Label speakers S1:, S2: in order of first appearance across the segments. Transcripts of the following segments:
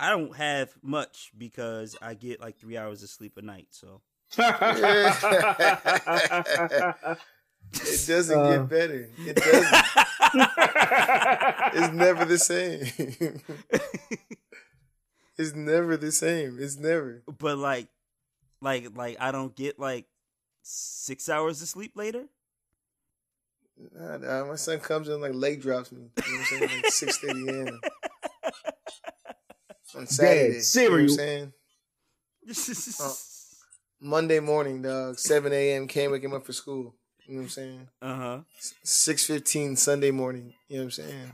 S1: I don't have much because I get like three hours of sleep a night. So
S2: It doesn't
S3: Uh.
S2: get better. It doesn't. it's never the same. it's never the same. It's never.
S1: but like, like, like I don't get like six hours of sleep later.
S2: Nah, nah, my son comes in like leg drops me. You know what I'm saying? Like six thirty a.m. on Saturday. You
S3: cereal.
S2: know what I'm saying? Oh. Monday morning, dog. Seven a.m. Can't wake him up for school. You know what I'm saying?
S1: Uh huh.
S2: Six fifteen Sunday morning. You know what I'm saying?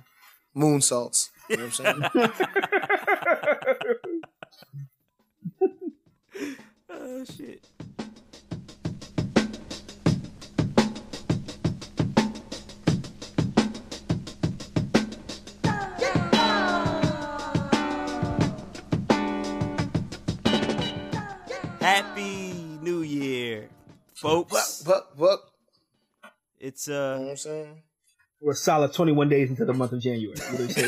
S2: Moon salts. You know what I'm saying?
S1: Oh shit. Happy New Year, folks.
S2: Buck, buck, buck.
S1: It's
S2: You know
S1: uh
S2: what I'm saying?
S3: We're a solid 21 days into the month of January. You know what I'm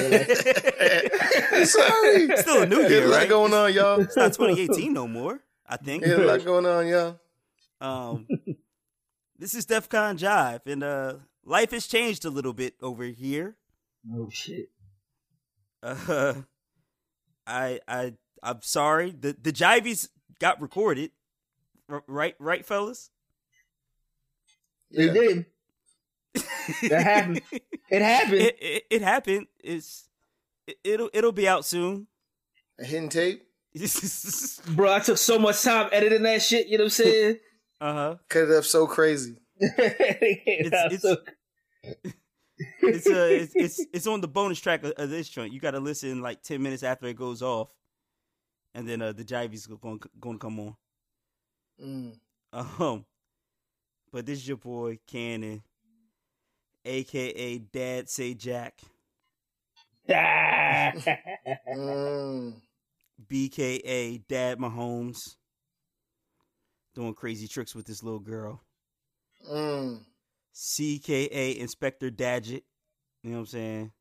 S3: saying?
S2: Sorry.
S1: still a new
S2: There's
S1: year,
S2: a lot
S1: right?
S2: going on, y'all.
S1: It's not 2018 no more. I think.
S2: There's a lot going on, y'all.
S1: Um, this is DefCon Jive, and uh, life has changed a little bit over here.
S3: oh shit.
S1: Uh, I I I'm sorry. The the Jivies got recorded, R- right? Right, fellas.
S3: It did. That happened. It happened.
S1: It, it, it happened. It's it, it'll it'll be out soon.
S2: A hidden tape.
S3: Bro, I took so much time editing that shit, you know what I'm saying?
S1: uh huh.
S2: Cut it up so crazy.
S3: it's,
S1: it's- It's uh it's, it's it's on the bonus track of, of this joint. You got to listen like ten minutes after it goes off, and then uh the Jivies going going to come on.
S2: Mm.
S1: Um, but this is your boy Cannon, aka Dad Say Jack,
S2: Mm.
S1: BKA Dad Mahomes, doing crazy tricks with this little girl.
S2: Mm.
S1: CKA Inspector Dadget, you know what I'm saying?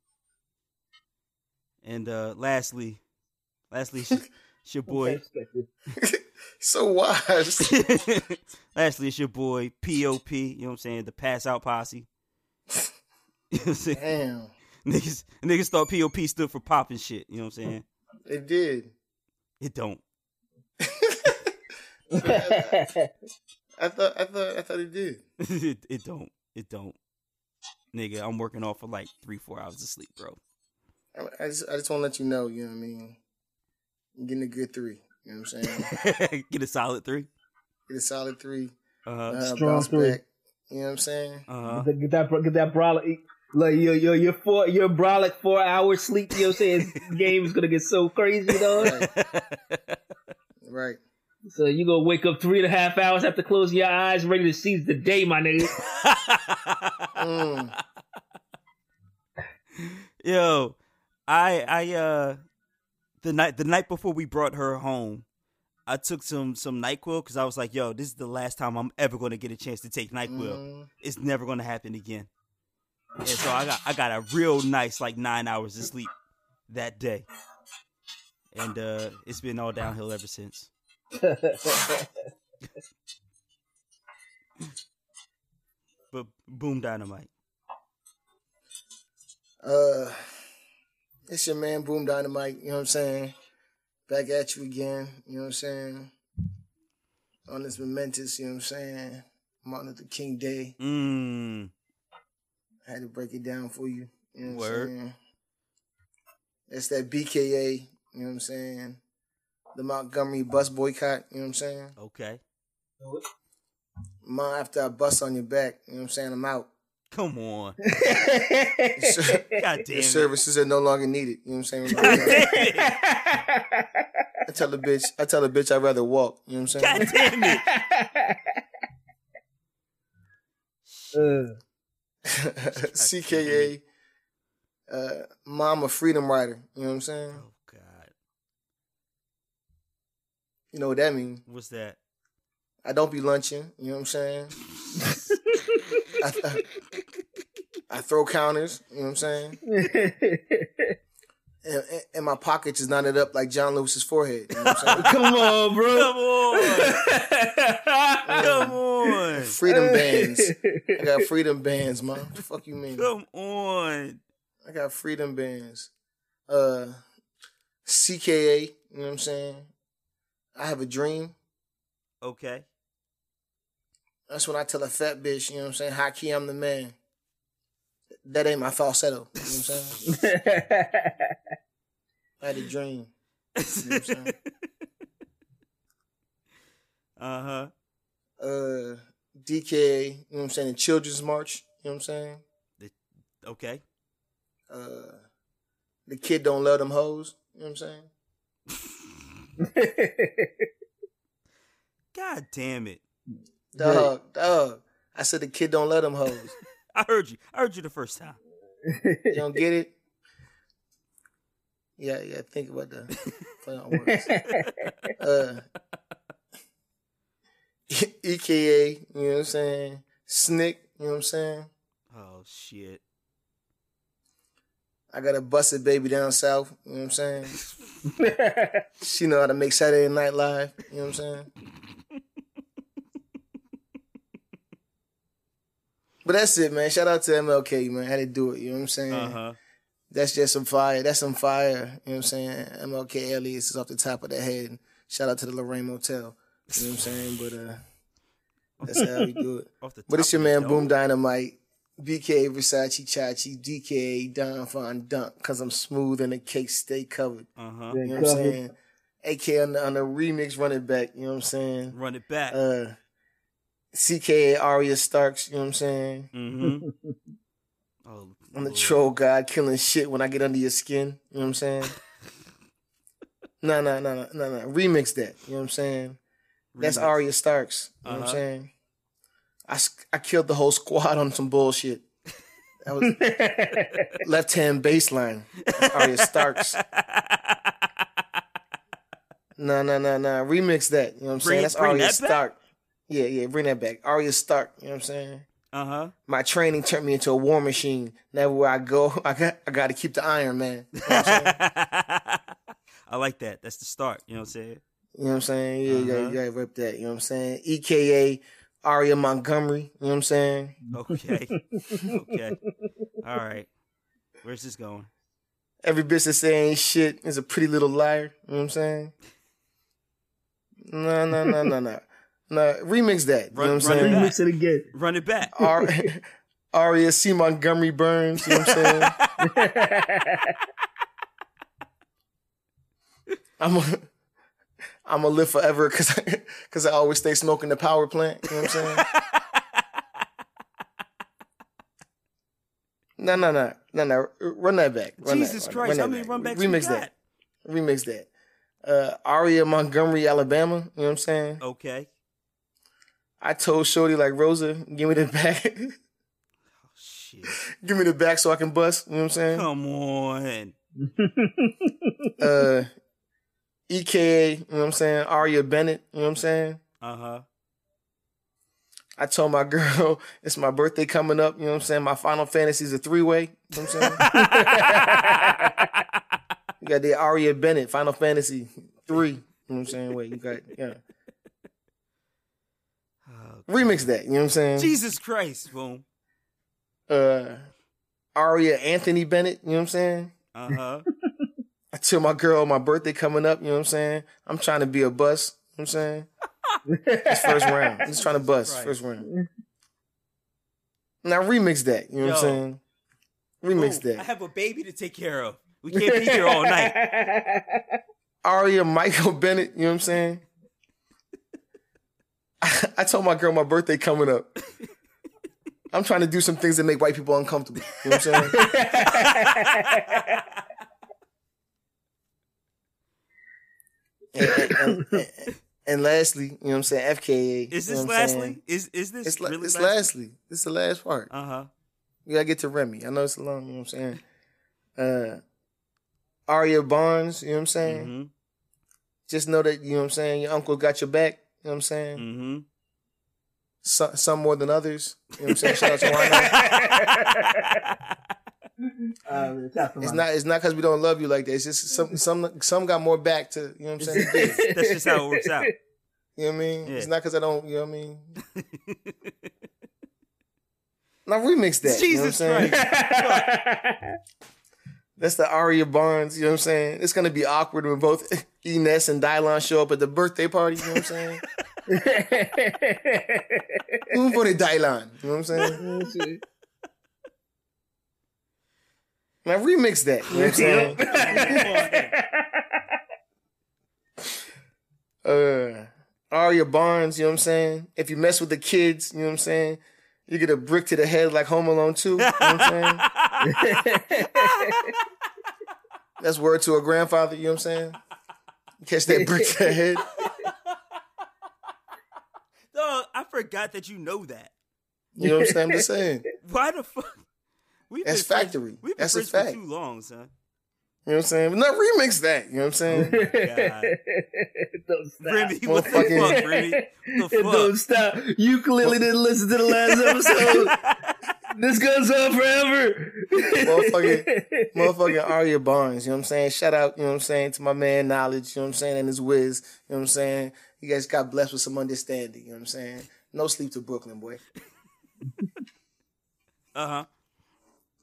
S1: And uh lastly, lastly, it's, your boy.
S2: So wise.
S1: lastly, it's your boy POP. You know what I'm saying? The Pass Out Posse. you know what I'm saying?
S2: Damn.
S1: Niggas, niggas thought POP stood for popping shit. You know what I'm saying?
S2: It did.
S1: It don't.
S2: I thought I thought I thought it did.
S1: it, it don't. It don't. Nigga, I'm working off for like three, four hours of sleep, bro.
S2: I, I just I just want to let you know, you know what I mean? I'm getting a good three. You know what I'm saying?
S1: Get a solid three.
S2: Get a solid three.
S1: Uh
S2: Uh.
S3: Strong three.
S2: back. You know what I'm saying?
S1: Uh huh.
S3: get, get that get that brolic like your your your four your brolic four hours sleep, you know what I'm saying? game is gonna get so crazy, though.
S2: Right. right.
S3: So you gonna wake up three and a half hours after closing your eyes, ready to seize the day, my nigga.
S2: Mm.
S1: Yo, I I uh the night the night before we brought her home, I took some some Nyquil because I was like, yo, this is the last time I'm ever going to get a chance to take Nyquil.
S2: Mm.
S1: It's never going to happen again. And so I got I got a real nice like nine hours of sleep that day, and uh it's been all downhill ever since. But boom, dynamite.
S2: Uh, it's your man Boom Dynamite. You know what I'm saying? Back at you again. You know what I'm saying? On this momentous, you know what I'm saying? Martin Luther King Day.
S1: Mmm.
S2: I had to break it down for you. You know what
S1: Word.
S2: I'm saying? That's that BKA. You know what I'm saying? The Montgomery bus boycott. You know what I'm saying?
S1: Okay.
S2: Mom, after I bust on your back, you know what I'm saying? I'm out.
S1: Come on. God damn it.
S2: services are no longer needed. You know what I'm saying?
S1: God damn it.
S2: I tell the bitch, I tell the bitch I'd rather walk. You know what I'm saying?
S1: God damn it.
S3: Uh,
S2: CKA, uh, Mama Freedom Rider. You know what I'm saying?
S1: Oh God.
S2: You know what that means?
S1: What's that?
S2: I don't be lunching. You know what I'm saying? I, I, I throw counters. You know what I'm saying? and, and my pockets is knotted up like John Lewis's forehead. You know what I'm?
S3: Come on, bro.
S1: Come on. Come on.
S2: freedom bands. I got freedom bands, man. What the fuck you mean?
S1: Come on.
S2: I got freedom bands. Uh, CKA. You know what I'm saying? I have a dream.
S1: Okay.
S2: That's when I tell a fat bitch, you know what I'm saying? High key, I'm the man. That ain't my falsetto. You know what I'm saying? I had a dream. You know what I'm saying?
S1: Uh huh.
S2: Uh, DKA, you know what I'm saying? The Children's March, you know what I'm saying?
S1: Okay.
S2: Uh, the kid don't love them hoes, you know what I'm saying?
S1: God damn it.
S2: Dog, dog. I said the kid don't let them hoes.
S1: I heard you. I heard you the first time.
S2: You don't get it? Yeah, yeah. Think about the play on words. Uh, EKA, you know what I'm saying? Snick, you know what I'm saying?
S1: Oh shit.
S2: I got a busted baby down south, you know what I'm saying? She know how to make Saturday Night Live, you know what I'm saying? But that's it, man. Shout out to MLK, man. How to do it, you know what I'm saying?
S1: Uh huh.
S2: That's just some fire. That's some fire. You know what I'm saying? MLK alias is off the top of the head. Shout out to the Lorraine Motel. You know what I'm saying? But uh that's how we do it.
S1: Off the
S2: But it's
S1: top
S2: your
S1: of the
S2: man
S1: dome.
S2: Boom Dynamite, BK Versace Chachi, DKA Don Fon Dunk, cause I'm smooth and the cake stay covered.
S1: Uh huh.
S2: You know what I'm saying? AK on the, on the remix running back, you know what I'm saying?
S1: Run it back.
S2: Uh CKA Arya Starks, you know what I'm saying?
S1: mm-hmm. Oh,
S2: I'm the
S1: Lord.
S2: troll god killing shit when I get under your skin. You know what I'm saying? no, no, no, no, no, no. Remix that. You know what I'm saying? That's Arya Starks. You know what
S1: Uh-huh.
S2: I'm saying? I, s- I killed the whole squad on some bullshit. That was left hand baseline. That's Arya Starks. No, no, no, no. Remix that. You know what I'm
S1: Bring-
S2: saying? That's
S1: bring
S2: Arya
S1: that back?
S2: Stark. Yeah, yeah. Bring that back. Arya Stark. You know what I'm saying?
S1: Uh huh.
S2: my training turned me into a war machine. Now where I go, I got I got to keep the Iron Man. You know?
S1: I like that. That's the start. You know what I'm saying?
S2: You know what I'm saying? Yeah, yeah,
S1: Uh-huh.
S2: you gotta rip that. You know what I'm saying? EKA Aria Montgomery. You know what I'm saying?
S1: Okay. okay. All right. Where's this going?
S2: Every bitch that say ain't shit is a pretty little liar. You know what I'm saying? No, no, no, no, no. No, remix that. You
S1: Run-
S2: know what I'm
S1: run it
S2: saying?
S3: Remix it again.
S1: Run it back.
S2: Ar- Aria C. Montgomery Burns. You know what I'm saying? I'm a, I'm gonna live forever because because I always stay smoking the power plant. You know what I'm saying? no, no, no, no, no. Run that back. Run
S1: Jesus
S2: that,
S1: Christ.
S2: that
S1: How many
S2: back.
S1: run backs
S2: Remix
S1: we got?
S2: that. Remix that. Uh, Aria Montgomery, Alabama. You know what I'm saying?
S1: Okay.
S2: I told Shorty like Rosa, give me the back,
S1: Oh, shit.
S2: give me the back so I can bust. You know what I'm saying?
S1: Come on.
S2: uh EKA, you know what I'm saying? Aria Bennett, you know what I'm saying?
S1: Uh huh.
S2: I told my girl it's my birthday coming up, you know what I'm saying? My final fantasy is a three way. You know what I'm saying? you got the Aria Bennett, Final Fantasy three. You know what I'm saying? Wait, you got yeah. Remix that, you know what I'm saying?
S1: Jesus Christ. Boom.
S2: Uh Aria Anthony Bennett, you know what I'm saying?
S1: Uh huh.
S2: I tell my girl my birthday coming up, you know what I'm saying? I'm trying to be a bus, you know what I'm saying? It's first round. I'm just trying to bust
S1: Christ.
S2: first round. Now remix that. You know what I'm saying? Remix
S1: Boom. I have a baby to take care of. We can't be here all night.
S2: Aria Michael Bennett. You know what I'm saying? I, told my girl my birthday coming up. I'm trying to do some things that make white people uncomfortable. You know what I'm saying? and, and- and- and lastly, you know what I'm saying? FKA.
S1: Is
S2: you
S1: this
S2: know
S1: lastly? Is is this
S2: It's,
S1: really
S2: it's
S1: lastly?
S2: This is the last part.
S1: Uh huh.
S2: We gotta get to Remy. I know it's long, you know what I'm saying? Uh Aria Barnes, you know what I'm saying?
S1: Mm-hmm.
S2: Just know that, you know what I'm saying, your uncle got your back, you know what I'm saying?
S1: Mm-hmm.
S2: Some, some more than others. You know what I'm saying? Shout out to
S3: man, shout
S2: It's not. It's not because we don't love you like that. It's just some. Some. Some got more back to. You know what I'm saying?
S1: That's just how it works out.
S2: You know what I mean?
S1: Yeah.
S2: It's not because I don't. You know what I mean? now remix that. you know what I'm saying?
S1: Christ.
S2: That's the Aria Barnes. You know what I'm saying? It's gonna be awkward when both Ines and Dylan show up at the birthday party. You know what I'm saying? Who for the Dylon? You know what I'm saying? Now remix that. You know what I'm saying? uh, Aria Barnes. You know what I'm saying? If you mess with the kids, you know what I'm saying? You get a brick to the head like Home Alone 2. You know what I'm saying? That's word to a grandfather, you know what I'm saying? Catch that brick to the head.
S1: Dog, I forgot that you know that.
S2: You know what I'm saying? I'm just saying.
S1: Why the fuck? We've
S2: That's
S1: been friends-
S2: factory.
S1: We've been
S2: That's
S1: friends for too long, son.
S2: You know what I'm saying? But not remix that. You know what I'm saying?
S1: God.
S3: Don't stop.
S1: Remy, what the
S2: Motherfucking-
S1: fuck, Remy? What
S3: It
S1: the
S3: don't stop. You clearly didn't listen to the last episode. this goes on forever.
S2: Motherfucking, motherfucking Aria Barnes. You know what I'm saying? Shout out, you know what I'm saying, to my man Knowledge. You know what I'm saying? And his whiz. You know what I'm saying? You guys got blessed with some understanding. You know what I'm saying? No sleep to Brooklyn, boy.
S1: Uh huh.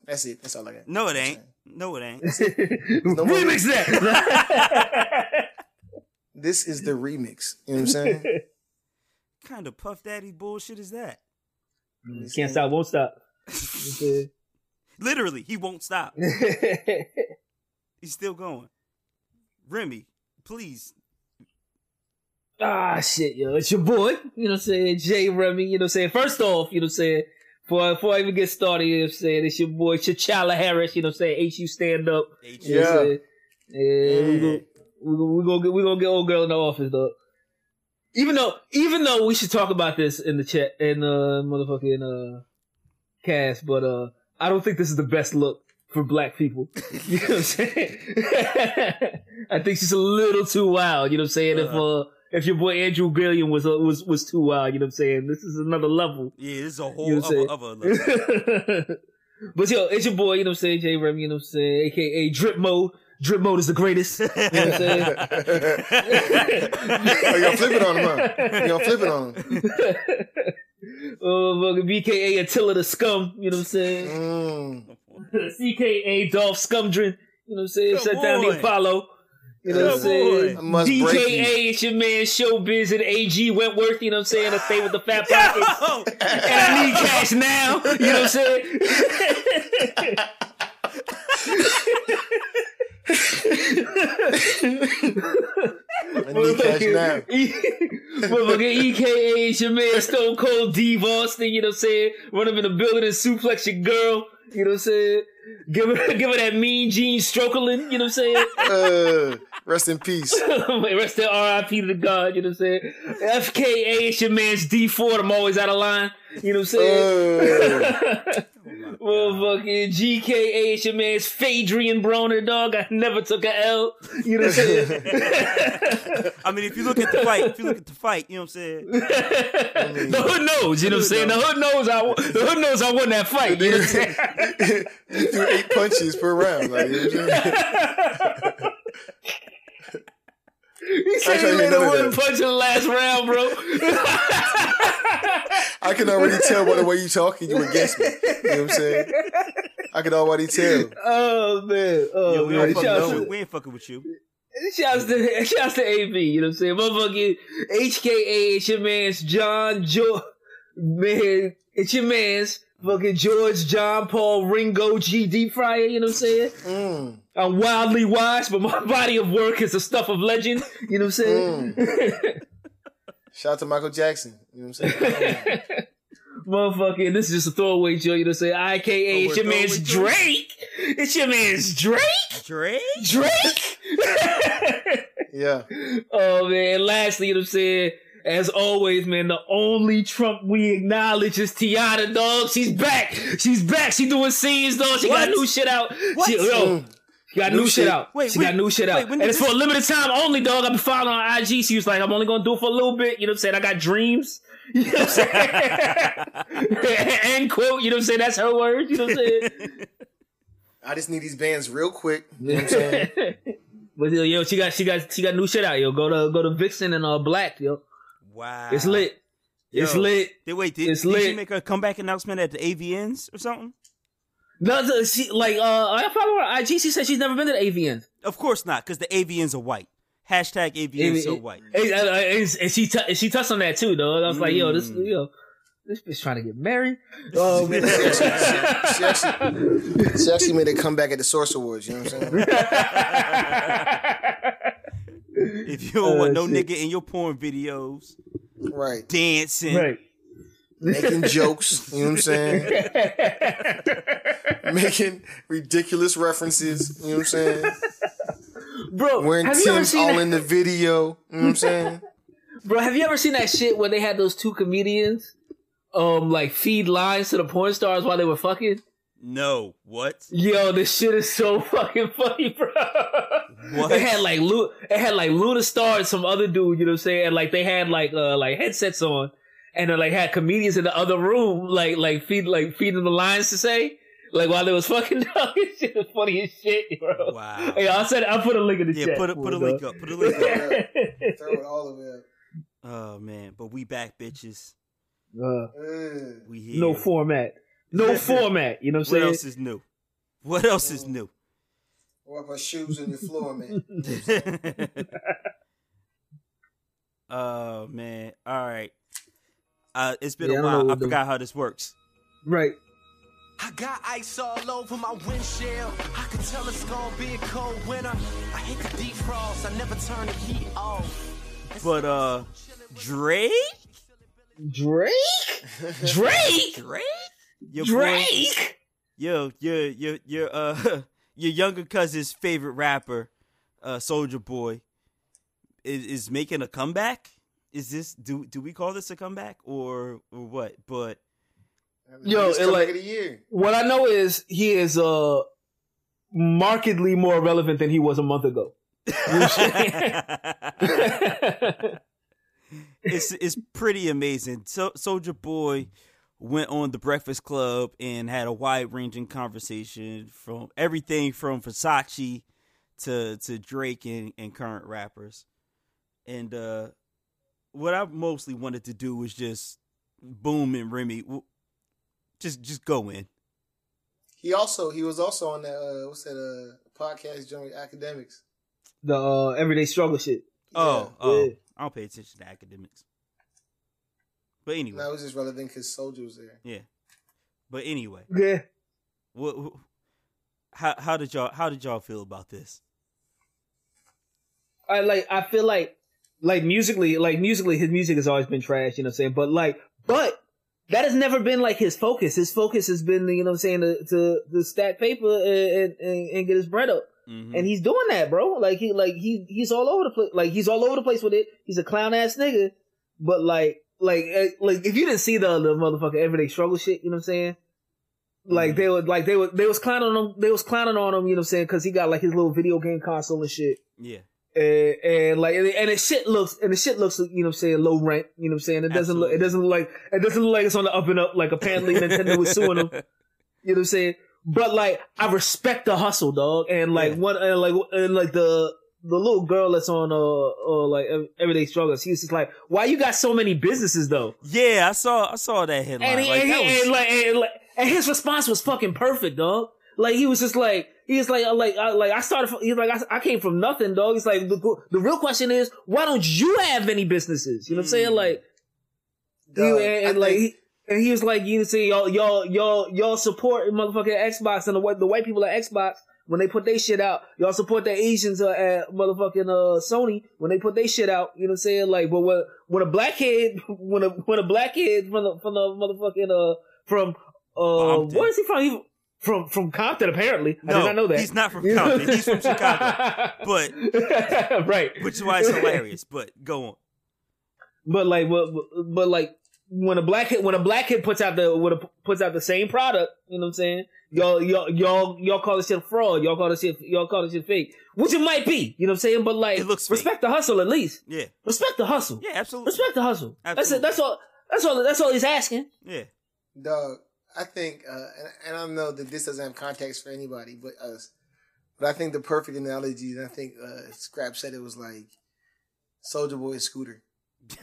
S2: That's it. That's all I got.
S1: No, it ain't. No, it ain't.
S2: No
S3: Remix that.
S2: This is the remix. You know what I'm saying?
S1: kind of Puff Daddy bullshit is that?
S3: Can't stop, won't stop.
S1: Literally, he won't stop. He's still going. Remy, please.
S3: ah, shit, yo. It's your boy, you know what I'm saying? Jay Remy, you know what I'm saying? First off, you know what I'm saying? Before, before I even get started, you know what I'm saying? It's your boy, Chachala Harris, you know what I'm saying? HU stand up.
S1: H-
S3: You know
S2: Yeah.
S3: Yeah, we go, we go, we gonna get old girl in the office, though. Even though, even though we should talk about this in the chat, in the motherfucking, uh, cast, but, uh, I don't think this is the best look for black people. You know what I'm saying? I think she's a little too wild, you know what I'm saying? If, uh, if your boy Andrew Gillum was, uh, was, was too wild, you know what I'm saying? This is another level.
S1: Yeah, this is a whole
S3: You know
S1: other, other level.
S3: but yo, it's your boy, you know what I'm saying, Jay Remy, you know what I'm saying, aka Drip Mode. Drip Mode is the greatest. You know what I'm saying?
S2: oh, y'all flipping on him, huh? Y'all flipping on him.
S3: Oh, fucking BKA Attila the Scum, you know what I'm saying?
S2: Mm.
S3: CKA Dolph Scumdren, you know what I'm saying?
S1: Good
S3: Shut down
S1: boy.
S3: the Apollo. You know what I'm saying?
S1: boy.
S2: I must break you.
S3: DKA, it's your man Showbiz and AG Wentworth, you know what I'm saying? I stay with the fat pockets.
S1: Yo!
S3: And I need cash now, you know what I'm saying?
S2: I need cash now.
S3: Motherfucking EKA is your man Stone Cold Dave Austin, you know what I'm saying? Run up in the building and suplex your girl, you know what I'm saying? Give her, give her that mean Gene Strokerlin, you know what I'm saying?
S2: Uh, rest in peace.
S3: Rest in RIP to the God, you know what I'm saying? FKA it's your man's D Ford, I'm always out of line, you know what I'm saying?
S2: Uh,
S3: Motherfucking GKA is your man's Phaedrian Broner, dog. I never took a L, you know what I'm saying?
S1: I mean, if you look at the fight, if you look at the fight, you know what I'm saying?
S3: the hood knows, you know what I'm saying? The hood knows I, the hood knows I won that fight, you know what I'm saying?
S2: you threw eight punches per round. Like, you know what I'm saying?
S3: He said
S2: Actually,
S3: he made a
S2: of
S3: one
S2: that.
S3: punch in the last round, bro.
S2: I can already tell by the way you talking, you against me. You know what I'm saying? I can already tell.
S3: oh man, oh
S1: Yo, we,
S3: man.
S1: don't fucking with
S3: to,
S1: you. we ain't fucking with you.
S3: shouts to shouts to AB. You know what I'm saying? Motherfucking HKA. It's your man's John Jo. Man, it's your man's fucking George John Paul Ringo G D Fryer. You know what I'm saying?
S2: Mm.
S3: I'm wildly wise, but my body of work is the stuff of legend. You know what I'm saying?
S2: Shout out to Michael Jackson. You know what I'm saying?
S3: Motherfucking, this is just a throwaway joke. You know what I'm saying? IKA. It's your
S1: Throwaway
S3: man's
S1: joke?
S3: Drake. It's your man's Drake.
S1: Drake?
S3: Drake.
S2: Yeah.
S3: Oh man, and lastly, you know what I'm saying? As always, man, the only Trump we acknowledge is Teanna, dog. She's back. She's back. She doing scenes, dog. She got
S1: What?
S3: new shit out.
S1: What?
S3: She, yo,
S2: Mm.
S3: She got
S2: New
S3: new, shit
S2: shit.
S3: out.
S1: Wait,
S3: she
S1: wait,
S3: got new shit out.
S1: when
S3: and it's
S1: this-
S3: for a limited time only, dog. I've been following on IG. She was like, I'm only gonna do it for a little bit. You know what I'm saying? I got dreams. You know what I'm saying? End quote. You know what I'm saying? That's her words. You know what I'm saying?
S2: I just need these bands real quick. You know what I'm saying?
S3: but yo, yo, she got she got she got new shit out. Yo, go to go to Vixen and uh Black. Yo,
S1: Wow.
S3: it's lit. It's lit.
S1: Did, wait, did,
S3: It's
S1: did she
S3: lit.
S1: make a comeback announcement at the AVNs or something?
S3: No, the- she like uh I follow her IG. She said she's never been to the AVN.
S1: Of course not, because the AVNs are white. Hashtag AVNs so white.
S3: And, and- and- and she t- and she touched on that too, though. I was like, yo, this
S1: Mm.
S3: you know, this bitch trying to get married. Um,
S2: she, actually, she actually made a comeback at the Source Awards. You know what I'm saying?
S1: If you don't want
S3: Oh,
S1: no
S3: shit.
S1: nigga in your porn videos
S2: Right.
S1: dancing,
S3: right.
S2: Making jokes. You know what I'm saying? Making ridiculous references. You know what I'm saying?
S3: Bro,
S2: Wearing
S3: have you ever
S2: Tim's
S3: seen
S2: all
S3: that?
S2: in the video. You know what I'm saying?
S3: Bro, have you ever seen that shit where they had those two comedians, um, like feed lines to the porn stars while they were fucking?
S1: no, what?
S3: Yo, this shit is so fucking funny, bro.
S1: What?
S3: It had like Lu- it had like Luna Star and some other dude, you know what I'm saying? And like they had like uh like headsets on, and they like had comedians in the other room, like like feed like feeding the lines to say. Like while they was fucking dog, this shit was funny as shit, bro.
S1: Wow.
S3: Hey, I said. I'll put a link in the
S1: Yeah,
S3: chat.
S1: put a put a link up. Put a link up.
S2: Throw it all of it.
S1: Oh man, but we back, bitches.
S3: Uh,
S1: We here.
S3: no format. No format. You know what
S1: What
S3: I'm saying?
S1: What else is new? What else is new?
S2: Wipe her shoes on the floor, man.
S1: oh man. All right. Uh, it's been
S3: Yeah, I
S1: a while.
S3: what
S1: I
S3: to do.
S1: forgot how this works.
S3: Right.
S4: I got ice all over my windshield. I can tell it's gonna be a cold winter. I hate the defrost. I never turn the heat off.
S1: But uh, Drake,
S3: Drake. Drake.
S1: Drake, your boy,
S3: Drake.
S1: yo, your your your uh your younger cousin's favorite rapper, uh, Soulja Boy, is is making a comeback. Is this do do we call this a comeback or or what? But
S3: Yo,
S2: Biggest
S3: it like-
S2: of the year.
S3: What I know is he is uh markedly more relevant than he was a month ago.
S1: it's it's pretty amazing. So Soulja Boy went on the Breakfast Club and had a wide ranging conversation from everything from Versace to to Drake and, and current rappers. And uh what I mostly wanted to do was just boom and Remy just just go in.
S2: He also he was also on that uh, what's that uh podcast joint Akademiks.
S3: the uh, everyday struggle shit.
S1: Oh, oh.
S3: Yeah.
S1: I don't pay attention to Akademiks. But anyway.
S2: That was just relevant because Soulja was there.
S1: Yeah. But anyway.
S3: Yeah.
S1: What, wh- how how did y'all how did y'all feel about this?
S3: I like I feel like like musically like musically his music has always been trash, you know what I'm saying? But like but that has never been like his focus. His focus has been, you know what I'm saying, to to, to stack paper and, and and get his bread up.
S1: Mhm.
S3: And he's doing that, bro. Like he like he he's all over the place. Like he's all over the place with it. He's a clown ass nigga. But like like eh, like if you didn't see the the motherfucking everyday struggle shit, you know what I'm saying? Like they were, like they were, they was clowning on him. They was clowning on him. You know what I'm saying? Because he got like his little video game console and shit.
S1: yeah.
S3: And, and like and, and it shit looks and the shit looks you know what I'm saying low rent. You know what I'm saying? It doesn't look it doesn't look like it doesn't look like it's on the up and up. Like apparently Nintendo was suing him. You know what I'm saying? But like, I respect the hustle, dog. And like
S1: Yeah.
S3: one, and like, and like the the little girl that's on uh, uh like Everyday Struggles. He's just like, why you got so many businesses though?
S1: Yeah, I saw I saw that headline.
S3: And he,
S1: like,
S3: and,
S1: that
S3: he-
S1: was-
S3: and like, and like, and his response was fucking perfect, dog. Like he was just like, he was like, like, I, like I started. From, he's like, I, I came from nothing, dog. He's like, the, the real question is, why don't you have any businesses? You know what I'm saying?
S1: Mm.
S3: Like, and, and, like
S2: think-
S3: he, and he was like, you know, say y'all, y'all, y'all, y'all support motherfucking Xbox and the white, the white people at Xbox when they put their shit out. Y'all support the Asians uh, at motherfucking uh, Sony when they put their shit out. You know what I'm saying? Like, but when when a black kid, when a when a black kid from the from the motherfucking uh from uh where is he from? He, from from Compton apparently. I did not know that.
S1: he's not from Compton. he's from Chicago. But
S3: right,
S1: which is why it's hilarious. But go on.
S3: But like, but, but like, when a black kid, when a black kid puts out the, when a, puts out the same product, you know what I'm saying? Y'all, y'all, y'all, y'all call this shit fraud. Y'all call this shit, y'all call this shit fake, which it might be. You know what I'm saying? But like,
S1: It looks fake.
S3: respect the hustle at least.
S1: Yeah.
S3: Respect the hustle.
S1: Yeah, absolutely.
S3: Respect the hustle. That's it. That's all. That's all. That's all he's asking.
S1: Yeah.
S2: Dog, I think, uh, and, and I don't know that this doesn't have context for anybody but us, but I think the perfect analogy, and I think uh, Scrap said it was like Soulja Boy Scooter.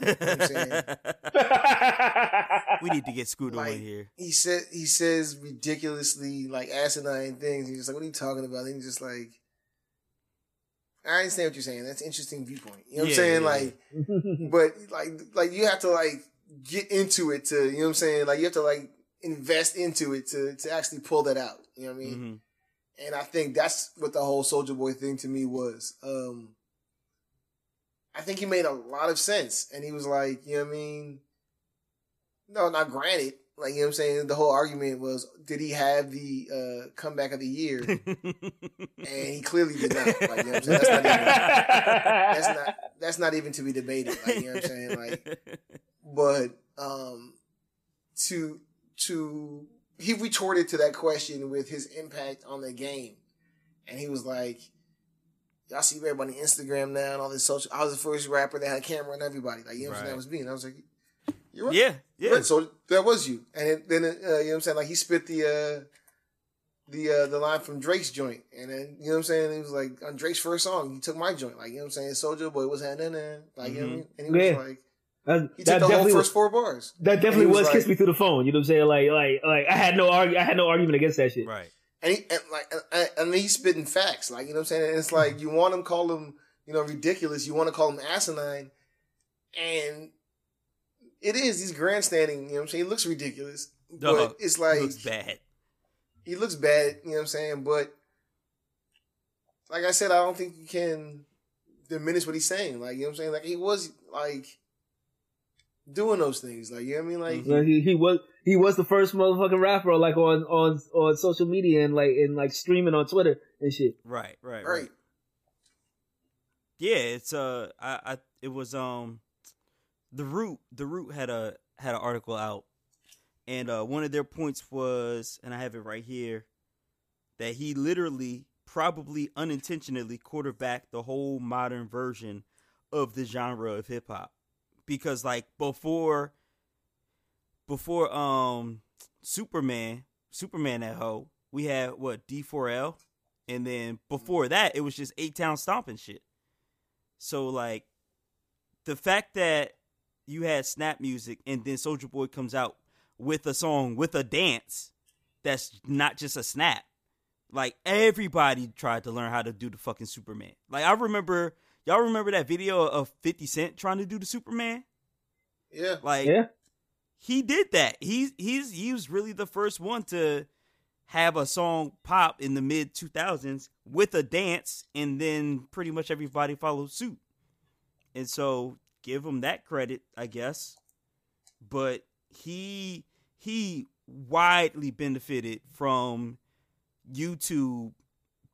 S2: I'm
S1: we need to get Scooter
S2: Like,
S1: in here.
S2: He said he says ridiculously like asinine things. He's just like, "What are you talking about?" And he's just like, "I understand what you're saying. That's an interesting viewpoint." You know what
S1: Yeah,
S2: I'm saying?
S1: yeah,
S2: like, but like like you have to like get into it to you know what I'm saying? Like you have to like invest into it to to actually pull that out. You know what I mean?
S1: Mhm.
S2: And I think that's what the whole Soulja Boy thing to me was. Um I think he made a lot of sense. And he was like, you know what I mean? No, not granted. Like, you know what I'm saying? The whole argument was, did he have the uh, comeback of the year? and he clearly did not. Like, you know what I'm saying? That's not even, that's not, that's not even to be debated. Like, you know what I'm saying? Like, but um to to he retorted to that question with his impact on the game and he was like y'all see everybody on instagram now and all this social i was the first rapper that had a camera and everybody like you know what I'm saying? That was me and i was like you're right
S1: yeah, yeah.
S2: right. so that was you and it, then uh, you know what i'm saying like he spit the uh the uh, the line from Drake's joint, and then you know what I'm saying. He was like on Drake's first song, he took my joint, like you know what I'm saying. Soulja Boy was happening, like you know what I mean. And he was
S3: Yeah.
S2: like,
S3: That,
S2: he
S3: that
S2: took the whole
S3: definitely
S2: first
S3: was,
S2: four bars.
S3: that definitely
S2: and he
S3: was,
S2: was
S3: kiss me through the phone. You know what I'm saying? Like like like I had no argu- I had no argument against that shit.
S1: Right.
S2: And he and like and, and he's spitting facts, like you know what I'm saying. And it's like you want him call him, you know, ridiculous. You want to call him asinine, and it is. He's grandstanding. You know what I'm saying. He looks ridiculous,
S1: Dog,
S2: but it's like
S1: looks bad.
S2: he looks bad. You know what I'm saying. But like I said, I don't think you can diminish what he's saying. Like you know what I'm saying. Like he was like doing those things. Like you know what I mean. Like
S3: Like, he, he was he was the first motherfucking rapper like on on on social media and like and like streaming on Twitter and shit.
S1: Right, right, right.
S2: right.
S1: Yeah, it's uh, I, I, it was um, the root, the root had a had an article out, and uh, one of their points was, and I have it right here, that he literally, probably unintentionally, quarterbacked the whole modern version of the genre of hip hop, because like before, before um, Superman, Superman that hoe, we had what D4L, and then before that, it was just A-Town stomping shit. So like the fact that you had snap music and then Soldier Boy comes out with a song with a dance that's not just a snap. Like everybody tried to learn how to do the fucking Superman. Like I remember y'all remember that video of 50 Cent trying to do the Superman?
S2: Yeah.
S1: Like
S3: Yeah.
S1: he did that. He's he's he was really the first one to have a song pop in the mid 2000s with a dance and then pretty much everybody followed suit. And so give him that credit, I guess. But he he widely benefited from YouTube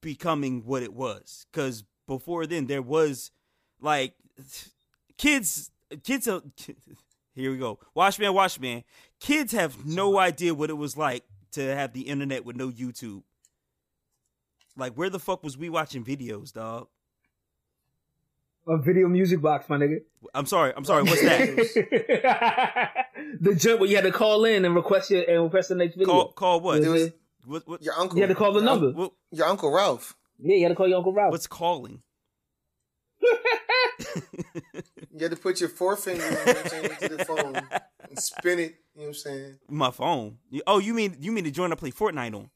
S1: becoming what it was cuz before then there was like kids kids are, here we go. Watchman, Watchman. Kids have no idea what it was like to have the internet with no YouTube. Like, where the fuck was we watching videos, dog?
S3: A video music box, my nigga.
S1: I'm sorry. I'm sorry. What's that?
S3: the jump where you had to call in and request your and request the next video.
S1: call, call what?
S3: Yeah.
S2: was-
S1: What, what,
S2: Your uncle.
S3: You had to call the
S2: your,
S3: number.
S1: what-
S2: Your uncle Ralph.
S3: Yeah, you had to call your uncle Ralph.
S1: what's calling?
S2: You had to put your forefinger you know what into the phone and spin it. You know what I'm saying?
S1: My phone. Oh, you mean you mean the joint I play Fortnite on?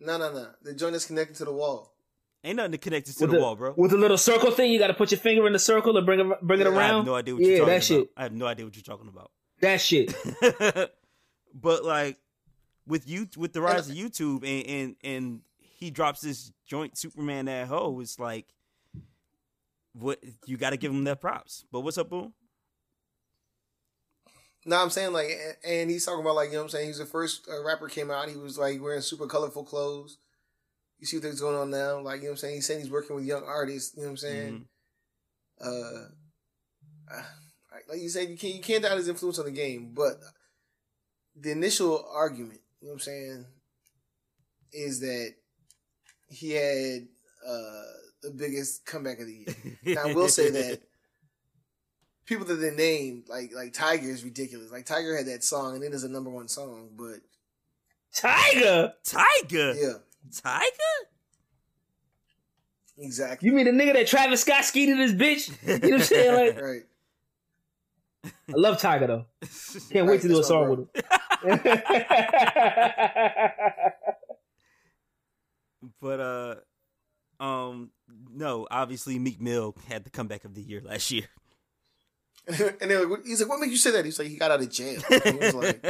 S2: No, no, no. The joint is connected to the wall.
S1: Ain't nothing connected to
S3: with
S1: the, wall, bro.
S3: With the little circle thing, you got to put your finger in the circle and bring it bring it
S2: Yeah, I
S3: around.
S1: I have no idea what
S3: yeah,
S1: you're talking
S3: that
S1: about.
S3: shit.
S1: I have no idea what you're talking about.
S3: That shit.
S1: but like with you with the rise of YouTube and and and he drops this joint Superman that hoe, it's like what you got to give him that props. But what's up, boom?
S2: No, I'm saying like, and- he's talking about like, you know what I'm saying? He's the first uh, rapper came out. He was like wearing super colorful clothes. You see what's going on now? Like, you know what I'm saying? He's saying he's working with young artists. You know what I'm saying? Uh, uh, like you said, you can't you can't doubt his influence on the game. But the initial argument, you know what I'm saying, is that he had uh the biggest comeback of the year. Now, I will say that people that they named, like like Tyga, is ridiculous. Like Tyga had that song, and it is a number one song, but
S3: Tyga.
S1: Tyga.
S2: Yeah,
S1: Tyga.
S2: exactly.
S3: You mean the nigga that Travis Scott skeeted his bitch? You know what I'm saying? Like,
S2: Right.
S3: I love Tyga though. Can't wait to do a song
S2: bro.
S3: with him.
S1: But uh, um, no, obviously Meek Mill had the comeback of the year last year.
S2: and they're like, he's like, "What made you say that?" He's like, "He got out of jail." He was like,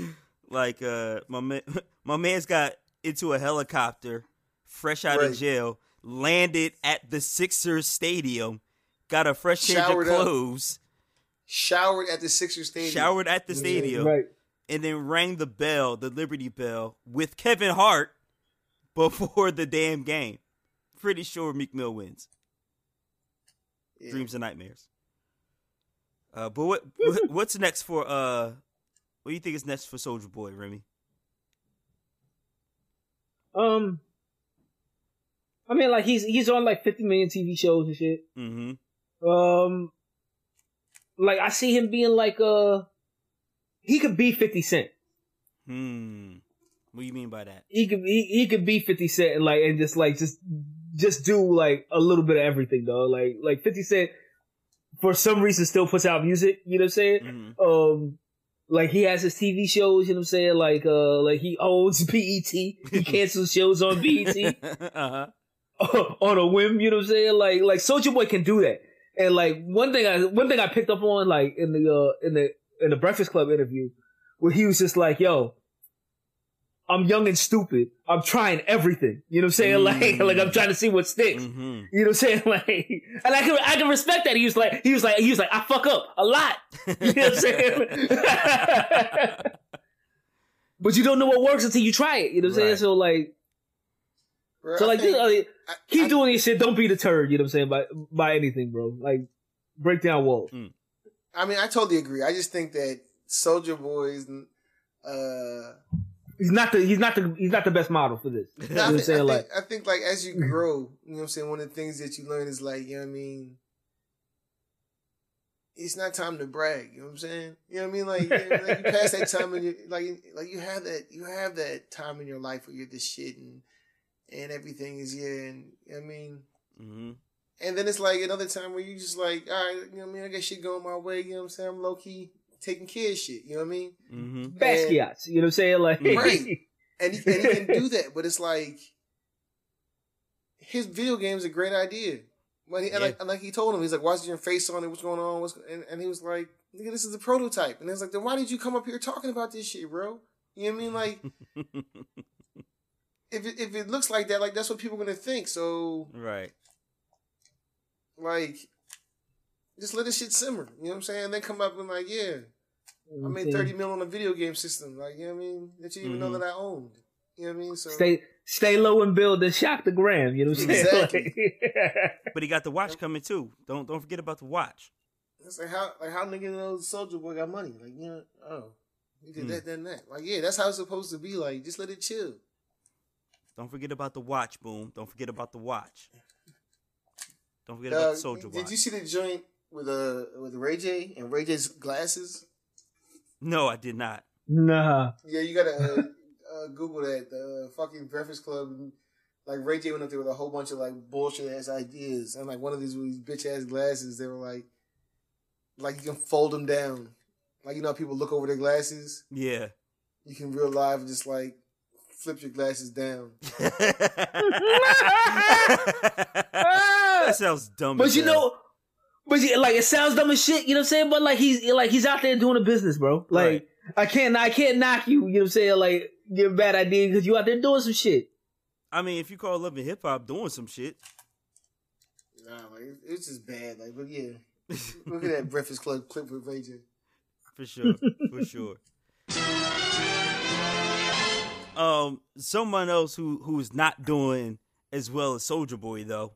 S1: like uh, my man, my man's got into a helicopter, fresh out of jail, landed at the Sixers stadium, got a fresh change
S2: Showered
S1: of
S2: up.
S1: clothes,
S2: showered at the Sixers stadium.
S1: showered at the stadium,
S3: right.
S1: And then rang the bell, the Liberty Bell, with Kevin Hart before the damn game. Pretty sure Meek Mill wins.
S2: Yeah.
S1: Dreams and nightmares. Uh, but what, what what's next for uh? What do you think is next for Soulja Boy, Remy?
S3: Um, I mean, like he's he's on like 50 million TV shows and shit.
S1: Mm-hmm.
S3: Um, like I see him being like uh, he could be 50 Cent.
S1: Hmm. What do you mean by that?
S3: He could he, he could be 50 Cent and like and just like just just do like a little bit of everything though. Like like 50 Cent for some reason still puts out music. You know what I'm saying?
S1: Mhm.
S3: um like he has his TV shows, you know what I'm saying? Like uh like he owns BET. He cancels shows on BET
S1: uh-huh.
S3: on a whim, you know what I'm saying? Like like Soulja Boy can do that. And like one thing I one thing I picked up on like in the uh in the in the Breakfast Club interview where he was just like, yo, I'm young and stupid. I'm trying everything. You know what I'm saying? Like
S1: Mm.
S3: like I'm trying to see what sticks.
S1: Mm-hmm.
S3: You know what I'm saying? Like, and I can I can respect that. He was like, he was like, he was like, I fuck up a lot. You know what I'm saying? but you don't know what works until you try it. You know what I'm saying? So like,
S2: Bro,
S3: so like,
S2: think-
S3: uh,
S2: I-
S3: keep
S2: I-
S3: doing this shit. Don't be deterred. You know what I'm saying? By by anything, bro. Like, break down walls.
S2: I mean, I totally agree. I just think that Soulja Boys, uh,
S3: He's not the he's not the he's not the best model for this. You know
S2: I,
S3: what I'm
S2: think, I, think,
S3: Like,
S2: I think like as you grow, you know what I'm saying, one of the things that you learn is like, you know what I mean, it's not time to brag, you know what I'm saying? You know what I mean? Like, you, know, like you pass that time in your like like you have that you have that time in your life where you're the shit and and everything is yeah and you know what I mean
S1: Mm-hmm.
S2: And then it's like another time where you just like, all right, you know what I mean, I got shit going my way, you know what I'm saying? I'm low key taking care of shit, you know what I mean?
S1: Mm-hmm.
S3: Basquiat's. You know what I'm saying? Like,
S2: Right. and he, and he can do that. But it's like his video game is a great idea. But he, and, like, and like he told him, he's like, "Why's your face on it? What's going on?" What's and, and he was like, "Nigga, this is a prototype." And it's like, "Then why did you come up here talking about this shit, bro?" You know what I mean? Like, if it, if it looks like that, like that's what people are gonna think. So
S1: right.
S2: Like, just let this shit simmer. You know what I'm saying? And then come up and like, yeah,
S3: You know
S2: I made thirty mil on a video game system. Like, you know what I mean? That you didn't even
S1: Mhm.
S2: know that I owned. You know what I mean? So
S3: Stay stay low and build and shock the gram. You know what I'm saying?
S2: Exactly.
S3: Like-
S1: But he got the watch coming too. Don't don't forget about the watch.
S2: It's like how like how nigga knows Soulja Boy got money? Like you know, oh, he did
S1: Hmm.
S2: that, then that. Like yeah, that's how it's supposed to be. Like just let it chill.
S1: Don't forget about the watch, boom. Don't forget about the watch. Don't forget
S2: Uh,
S1: about the soldier
S2: did you see the joint with uh with Ray J and Ray J's glasses?
S1: No, I did not.
S3: nah.
S2: Yeah, you gotta uh, uh, Google that. The fucking Breakfast Club. Like Ray J went up there with a whole bunch of like bullshit ass ideas, and like one of these with these bitch ass glasses, they were like, like you can fold them down. Like you know, how people look over their glasses.
S1: Yeah.
S2: You can real live just like flip your glasses down.
S1: that sounds dumb.
S3: But
S1: as
S3: you
S1: hell.
S3: know, but you, like it sounds dumb as shit. You know what I'm saying? But like he's like he's out there doing a business, bro. Like
S1: Right.
S3: I can't I can't knock you. You know what I'm saying? Like you're a bad idea because you out there doing some shit.
S1: I mean, if you call Love and Hip Hop doing some shit,
S2: Nah, like it's just bad. Like, but yeah, look at that Breakfast Club clip with Ray J.
S1: for sure, for sure. Um, someone else who who's not doing as well as Soulja Boy though,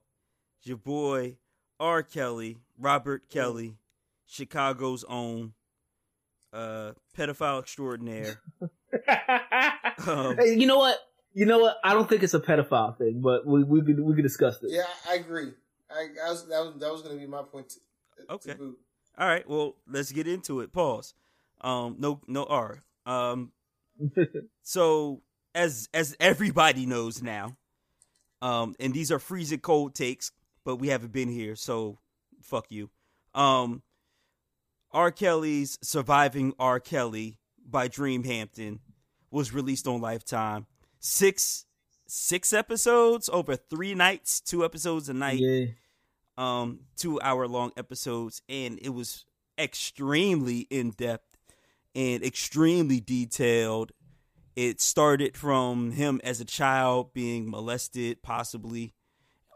S1: your boy R. Kelly, Robert Kelly, Chicago's own, uh, pedophile extraordinaire. Um,
S3: Hey, you know what? You know what? I don't think it's a pedophile thing, but we we could we could discuss this.
S2: Yeah, I I agree. I, I was that was that was gonna be my point. To, to
S1: Okay.
S2: boot.
S1: All right, well, let's get into it. Pause. Um, no, no R. Um, so as as everybody knows now, um, and these are freezing cold takes, but we haven't been here, so fuck you. Um, R. Kelly's "Surviving R. Kelly" by Dream Hampton was released on Lifetime. Six six episodes over three nights, two episodes a night.
S3: Yeah.
S1: Um, two hour long episodes, and it was extremely in depth and extremely detailed. It started from him as a child being molested, possibly,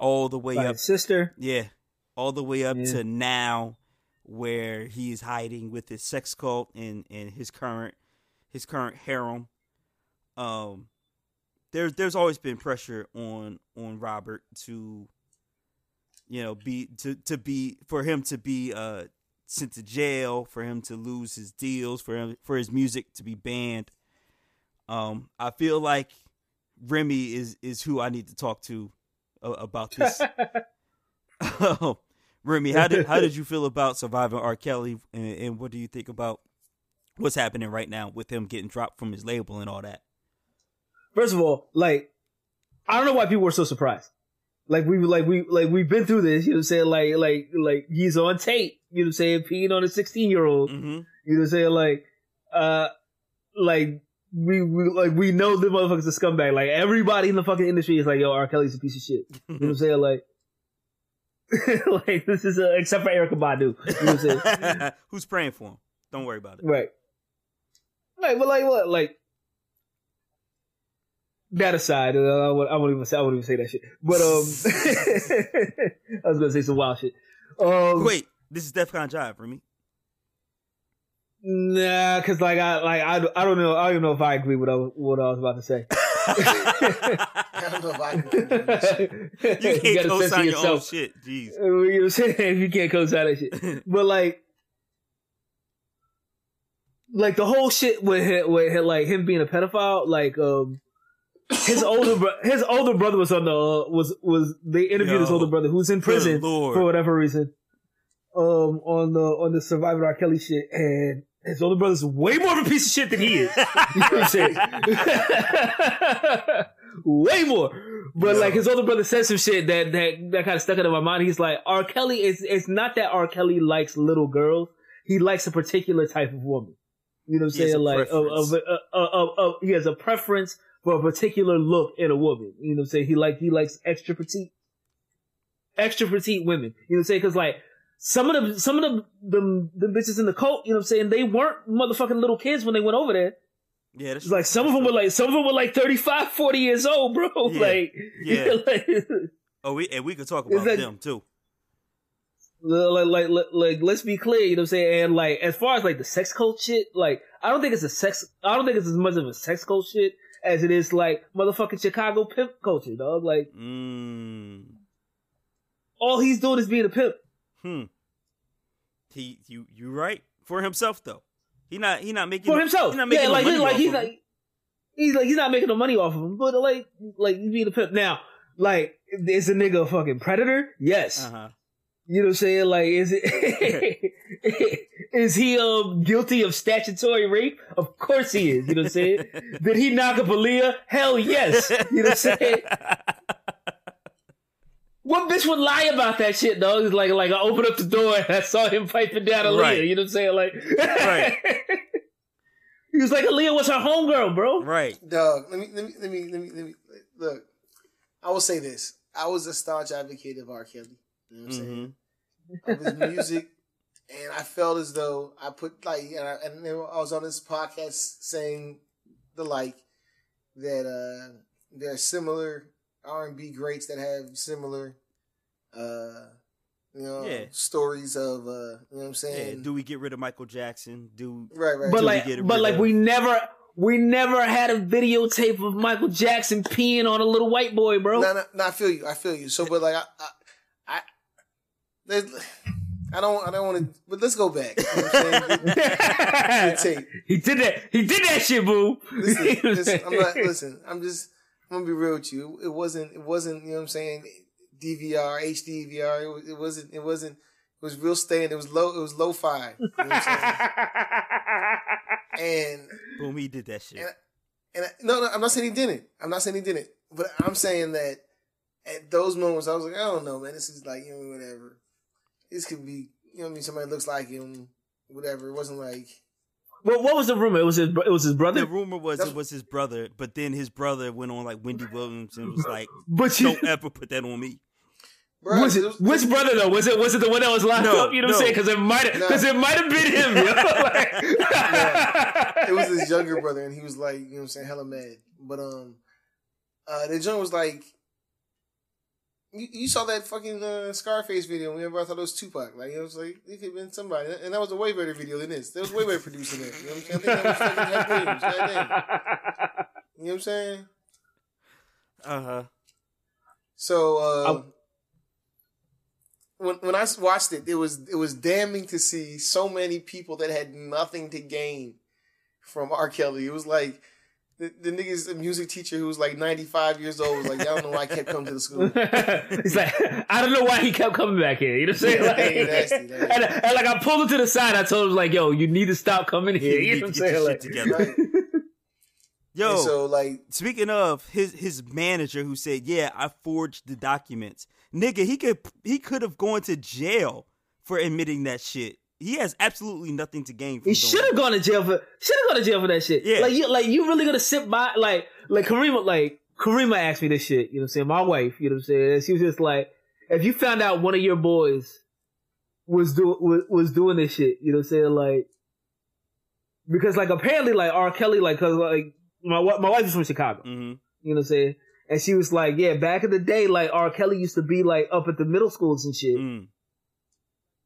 S1: all the way
S3: By
S1: up
S3: sister.
S1: yeah, all the way up
S3: Yeah.
S1: to now, where he's hiding with his sex cult and and his current his current harem. Um, there's there's always been pressure on on Robert to, you know, be to to be for him to be uh sent to jail, for him to lose his deals, for him for his music to be banned. Um, I feel like Remy is is who I need to talk to about this Remy, how did how did you feel about surviving R. Kelly, and, and what do you think about what's happening right now with him getting dropped from his label and all that?
S3: First of all, like, I don't know why people were so surprised. Like we like we like we've been through this, you know what I'm saying? Like like like he's on tape, you know what I'm saying, peeing on a sixteen year old.
S1: Mm-hmm.
S3: You know what I'm saying? Like uh like we, we like we know the motherfucker's a scumbag. Like everybody in the fucking industry is like, yo, R. Kelly's a piece of shit. You know what I'm saying? Like like this is a, except for Erykah Badu. You know what I'm saying?
S1: Who's praying for him? Don't worry about it.
S3: Right. Right, but like what? Like that aside, uh, I won't, I won't even say I won't even say that shit. But um, I was gonna say some wild shit. Um,
S1: Wait, this is DefCon Jive, Remy.
S3: Nah, because like I like I, I don't know I don't know if I agree with what I, was- what I was about to say.
S2: I don't know if I can.
S1: You can't
S3: gotta censor
S1: co-sign your own
S3: yourself.
S1: shit. Jeez.
S3: Uh, You know what I'm saying? If you can't co-sign that shit, but like, like the whole shit with him, with him, like him being a pedophile, like um, his older bro- his older brother was on the uh, was was they interviewed his older brother who's in prison for whatever reason, um, on the on the Survivor R. Kelly shit, and his older brother's way more of a piece of shit than he is. You know what I'm saying? way more. But like his older brother said some shit that that that kind of stuck into my mind. He's like, R. Kelly is it's not that R. Kelly likes little girls. He likes a particular type of woman. You know what I'm
S1: He
S3: saying? Like, of,
S1: preference.
S3: of, of, of, of, he has a preference for a particular look in a woman. You know what I'm saying? He like he likes extra petite, extra petite women. You know what I'm saying? Because like some of the some of the, the the bitches in the cult, you know what I'm saying? They weren't motherfucking little kids when they went over there.
S1: Yeah, that's
S3: It's like some of them were like some of them were like 35, 40 years old, bro.
S1: Yeah.
S3: Like
S1: Yeah.
S3: like,
S1: Oh, we and we could talk about them too.
S3: like, like, like, like, let's be clear, you know what I'm saying? And like, as far as like the sex cult shit, like, I don't think it's a sex, I don't think it's as much of a sex cult shit as it is like motherfucking Chicago pimp culture, dog. Like,
S1: Mm.
S3: all he's doing is being a pimp.
S1: Hmm. He you you right for himself though. He not he not making
S3: For himself.
S1: He not making
S3: yeah, like,
S1: money
S3: like, he's like, he's like, he's not making no money off of him, but like, like, he's being a pimp. Now, like, is a nigga a fucking predator? Yes.
S1: Uh-huh.
S3: You know what I'm saying? Like, is it is he um guilty of statutory rape? Of course he is. You know what I'm saying? Did he knock up Aaliyah? Hell yes. You know what I'm saying? What bitch would lie about that shit, though? It's like like I opened up the door and I saw him piping down Aaliyah.
S1: Right.
S3: You know what I'm saying? Like,
S1: Right.
S3: he was like Aaliyah was her homegirl, bro.
S1: right.
S2: Dog, let me let me let me let me let me look. I will say this: I was a staunch advocate of R. Kelly. You know what I'm saying? Of his music, and I felt as though I put like, and I, and I was on this podcast saying the like that uh there are similar R and B greats that have similar, uh, you know,
S1: Yeah.
S2: stories of, uh, you know what I'm
S1: Yeah.
S2: saying?
S1: Do we get rid of Michael Jackson? Do
S2: right, right.
S3: But
S1: Till we
S3: like,
S1: get rid
S3: but like
S1: of-
S3: we never. We never had a videotape of Michael Jackson peeing on a little white boy, bro.
S2: No, no, no, I feel you. I feel you. So, but like, I, I, I, I don't, I don't want to. But let's go back. You know what I'm saying? Good
S3: he did that. He did that shit, boo.
S2: Listen, listen, I'm not. Listen, I'm just. I'm gonna be real with you. It wasn't. It wasn't. You know what I'm saying? DVR, HDVR. It, was, it wasn't. It wasn't. It was real stand. It was low. It was low fi. You know what I'm saying? And
S1: boom? He did that shit.
S2: and And I, no, no, I'm not saying he didn't. I'm not saying he didn't. But I'm saying that at those moments, I was like, I don't know, man. This is like, you know, whatever. This could be, you know, what I mean, somebody looks like him, whatever. It wasn't like.
S3: Well, what was the rumor? It was his. It was his brother.
S1: The rumor was
S2: That's-
S1: it was his brother, but then his brother went on like Wendy Williams and was like,
S3: But you,
S1: "Don't ever put that on me."
S2: Bruh,
S3: was it
S2: was-
S3: which brother though? Was it was it the one that was locked
S1: No,
S3: up? You know what I'm saying? Because it might
S2: No.
S3: because it might have been him. Yo.
S2: It was his younger brother, and he was like, you know what I'm saying, hella mad. But um, uh, the joint was like, you, you saw that fucking uh, Scarface video. Remember, I thought it was Tupac. Like, it was like it could have been somebody, and that was a way better video than this. There was way better producing it. You know what I'm saying? I think that was fucking Hank Williams. Goddamn. You know what I'm saying?
S1: Uh huh.
S2: So uh,
S3: I-
S2: when when I watched it, it was it was damning to see so many people that had nothing to gain from R. Kelly. It was like the, the nigga's a music teacher who was like 95 years old was like, I don't know why I kept coming to the school.
S3: He's like, I don't know why he kept coming back here. You know what I'm saying? Like,
S2: Nasty, nasty.
S3: And, and like I pulled him to the side. I told him like, Yo, you need to stop coming here.
S1: You
S3: You know what I'm saying? Like,
S1: together.
S2: Right?
S1: Yo,
S2: And so like
S1: speaking of his his manager who said, "Yeah, I forged the documents." Nigga, he could he could have gone to jail for admitting that shit. He has absolutely nothing to gain from
S3: He should have gone to jail for should have gone to jail for that shit.
S1: Yeah.
S3: Like you like you really gonna sit by like like Karima like Karima asked me this shit, you know what I'm saying? My wife, you know what I'm saying? And she was just like, if you found out one of your boys was do was, was doing this shit, you know what I'm saying? Like because like apparently like R. Kelly like cause like my my wife is from Chicago.
S1: hmm
S3: You know what I'm saying? And she was like, yeah, back in the day, like R. Kelly used to be like up at the middle schools and shit,
S1: Mm,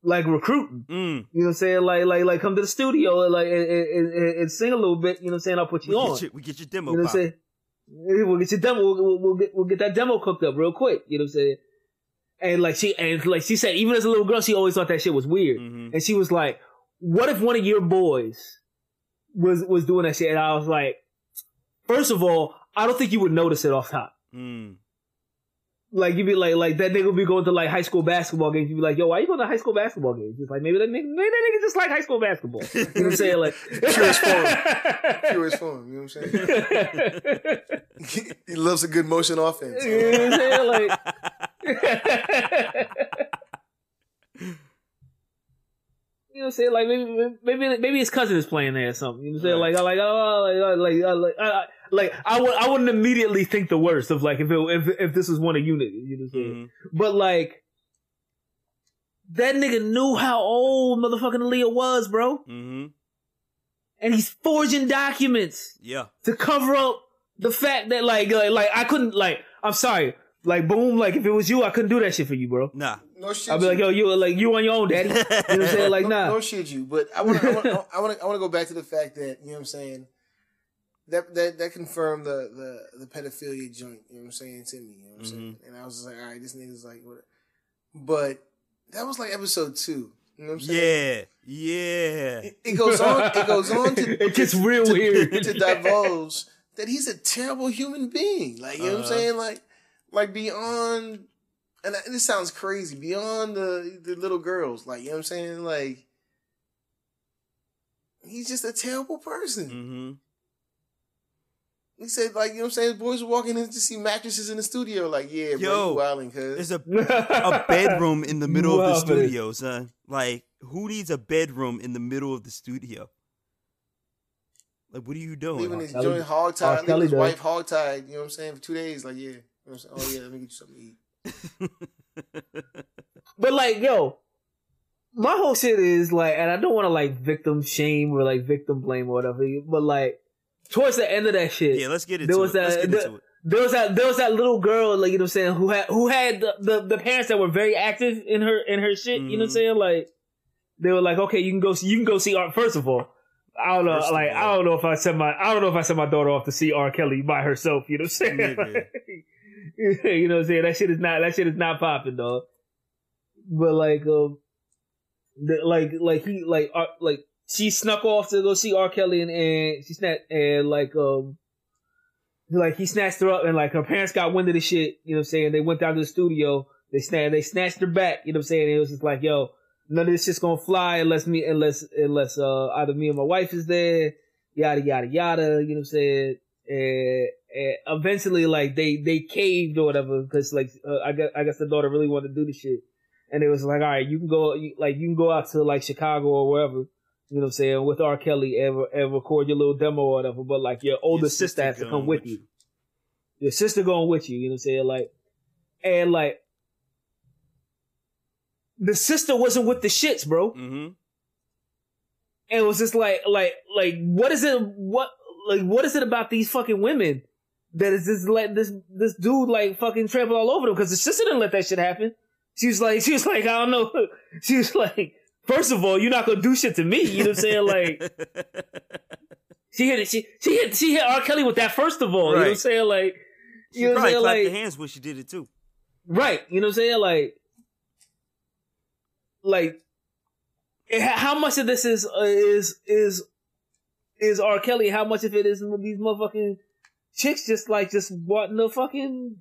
S3: like recruiting.
S1: mm.
S3: You know what I'm saying? Like, like, like, come to the studio and like, and, and, and, and sing a little bit. You know what I'm saying? I'll put
S1: We
S3: you on.
S1: get your, we get your demo.
S3: you know what I'm saying? We'll get your demo. We'll, we'll, we'll get we'll get that demo cooked up real quick. You know what I'm saying? And like she and like she said, even as a little girl, she always thought that shit was weird.
S1: Mhm.
S3: And she was like, "What if one of your boys was was doing that shit?" And I was like, first of all, I don't think you would notice it off top.
S1: Mm.
S3: Like you'd be like, like that nigga would be going to like high school basketball games. You'd be like, yo, why you going to high school basketball games? Just like maybe that nigga, maybe that nigga just like high school basketball. You know what I'm saying? Like
S2: Purest form. purest form. You know what I'm saying? he loves a good motion offense.
S3: You know what I'm saying? Like, you know what I'm saying? Like maybe maybe maybe his cousin is playing there or something. You know what I'm saying? Like like oh like like like I, I- like I would I wouldn't immediately think the worst of like if it, if if this was one of unit. You know what I'm saying?
S1: Mhm.
S3: But like that nigga knew how old motherfucking Aaliyah was, bro,
S1: Mhm.
S3: and he's forging documents
S1: Yeah.
S3: to cover up the fact that like like, like I couldn't like I'm sorry. Like boom, like if it was you, I couldn't do that shit for you, bro.
S1: Nah.
S2: No shit.
S3: I'll be like, yo, you like you on your own, daddy. You know what I'm saying? Like,
S2: no,
S3: nah.
S2: no shit you. But I want to I want to I want to go back to the fact that you know what I'm saying. That that that confirmed the the the pedophilia joint. You know what I'm saying to me. You know what I'm saying. And I was just like, all right, this nigga's like, what? But that was like episode two. You know what I'm saying?
S1: Yeah. Yeah.
S2: It, it goes on. It goes on to
S3: It gets real
S2: to,
S3: weird.
S2: to divulge that he's a terrible human being. Like you know what I'm
S1: Uh-huh.
S2: saying? Like like beyond. And I- this sounds crazy. Beyond the the little girls, like you know what I'm saying? Like he's just a terrible person.
S1: hmm
S2: He said, like, you know what I'm saying? Boys were walking in to see mattresses in the studio. Like, yeah, bro,
S1: Yo,
S2: you wildin', cuz.
S1: There's a a bedroom in the middle of the
S3: Wow, it-
S1: studio, son. Like, who needs a bedroom in the middle of the studio? Like, what are you doing?
S2: Leaving his
S3: Kelly-
S2: joint hog tied, leaving his wife hog tied, you know what I'm saying, for two days. Like, yeah. You know what I'm saying? Oh, yeah, let me get you something to eat.
S3: But like, yo, my whole shit is like, and I don't want to like victim shame or like victim blame or whatever. But like, towards the end of that shit,
S1: yeah, let's get into
S3: there was
S1: it.
S3: That.
S1: it.
S3: there was that. There was that little girl, like you know, what I'm saying, who had who had the, the, the parents that were very active in her in her shit. You know what I'm
S1: Mhm.
S3: saying? Like, they were like, okay, you can go. see You can go see art. First of all. I don't know,
S1: First
S3: like. I don't know if I sent my I don't know if I sent my daughter off to see R. Kelly by herself. You know what I'm saying?
S1: Nigga.
S3: you know what I'm saying? That shit is not that shit is not popping, dog. But like, um, the, like like he like uh, like she snuck off to go see R. Kelly and, and she snatched and like um like he snatched her up and like her parents got wind of the shit. You know what I'm saying? They went down to the studio. They snatched they snatched her back. You know what I'm saying? it was just like yo. None of this shit's gonna fly unless me unless unless uh either me or my wife is there, yada yada yada, you know what I'm saying? and, and eventually like they they caved or whatever because like uh, I guess I guess the daughter really wanted to do the shit, and it was like all right, you can go like you can go out to like Chicago or wherever. You know what I'm saying? With R. Kelly and, and record your little demo or whatever, but like your older
S1: Your
S3: sister, has to come with you. Your sister going with you, you know what I'm saying? Like, and like, the sister wasn't with the shits, bro.
S1: Mm-hmm.
S3: And it was just like, like, like, what is it? What, like, what is it about these fucking women that is just let this this dude like fucking trample all over them? Because the sister didn't let that shit happen. She was like, she was like, I don't know. She was like, first of all, you're not gonna do shit to me. You know what I'm saying? Like, she hit, she she hit, she hit R. Kelly with that. First of all, you know what I'm saying? Like,
S1: she
S3: you know what I'm
S1: probably
S3: saying?
S1: clapped
S3: Like,
S1: hands when she did it too.
S3: Right. You know what I'm saying? Like, like, it- how much of this is uh, is is is R. Kelly? How much of it is these motherfucking chicks just like just wanting to fucking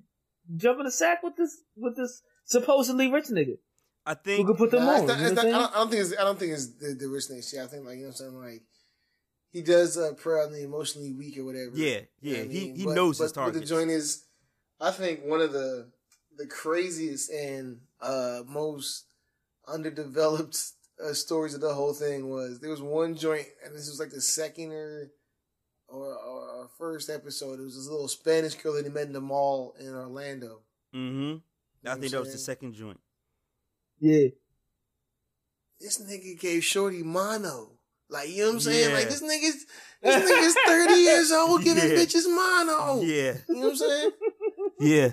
S3: jump in a sack with this with this supposedly rich nigga
S1: I
S3: who
S1: think
S3: could put them
S2: Nah,
S3: on?
S2: not-
S3: you know I'm
S2: not- I, don't, I don't think it's I don't think it's the, the rich nigga shit. I think like you know what I'm saying like he does uh, prey on the emotionally weak or whatever.
S1: Yeah,
S2: You know
S1: yeah,
S2: I
S1: he-
S2: mean?
S1: he
S2: But-
S1: knows
S2: but,
S1: his
S2: But the joint is, I think one of the the craziest and uh, most underdeveloped uh, stories of the whole thing was there was one joint, and this was like the second or or, or, or first episode. It was this little Spanish girl that he met in the mall in Orlando.
S1: Mm-hmm. I
S2: know what
S1: think
S2: I'm
S1: that was the second joint.
S3: Yeah.
S2: This nigga gave Shorty mono. Like you know what I'm saying?
S1: Yeah.
S2: Like this nigga's this nigga's thirty years old giving
S1: Yeah.
S2: bitches mono.
S1: Yeah,
S2: You know what I'm saying?
S1: yeah.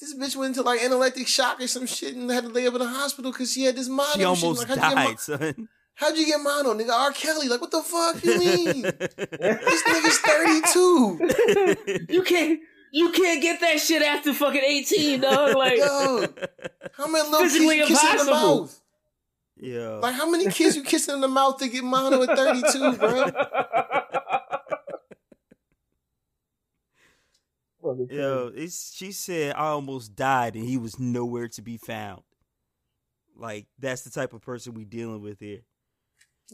S2: This bitch went into like analytic shock or some shit and had to lay up in the hospital because she had this mono.
S1: She
S2: shit.
S1: almost
S2: Like, how'd you get mo-
S1: died, son.
S2: How'd you get mono, nigga? R. Kelly. Like, what the fuck you mean? this nigga's 32.
S3: you can't you can't get that shit after fucking 18, dog. Like,
S2: Yo, how many little kids
S3: Physically
S2: you kissing in the mouth?
S1: yeah.
S2: Like, how many kids you kissing in the mouth to get mono at 32, bro?
S1: Yo, it's, she said I almost died and he was nowhere to be found. Like that's the type of person we dealing with here.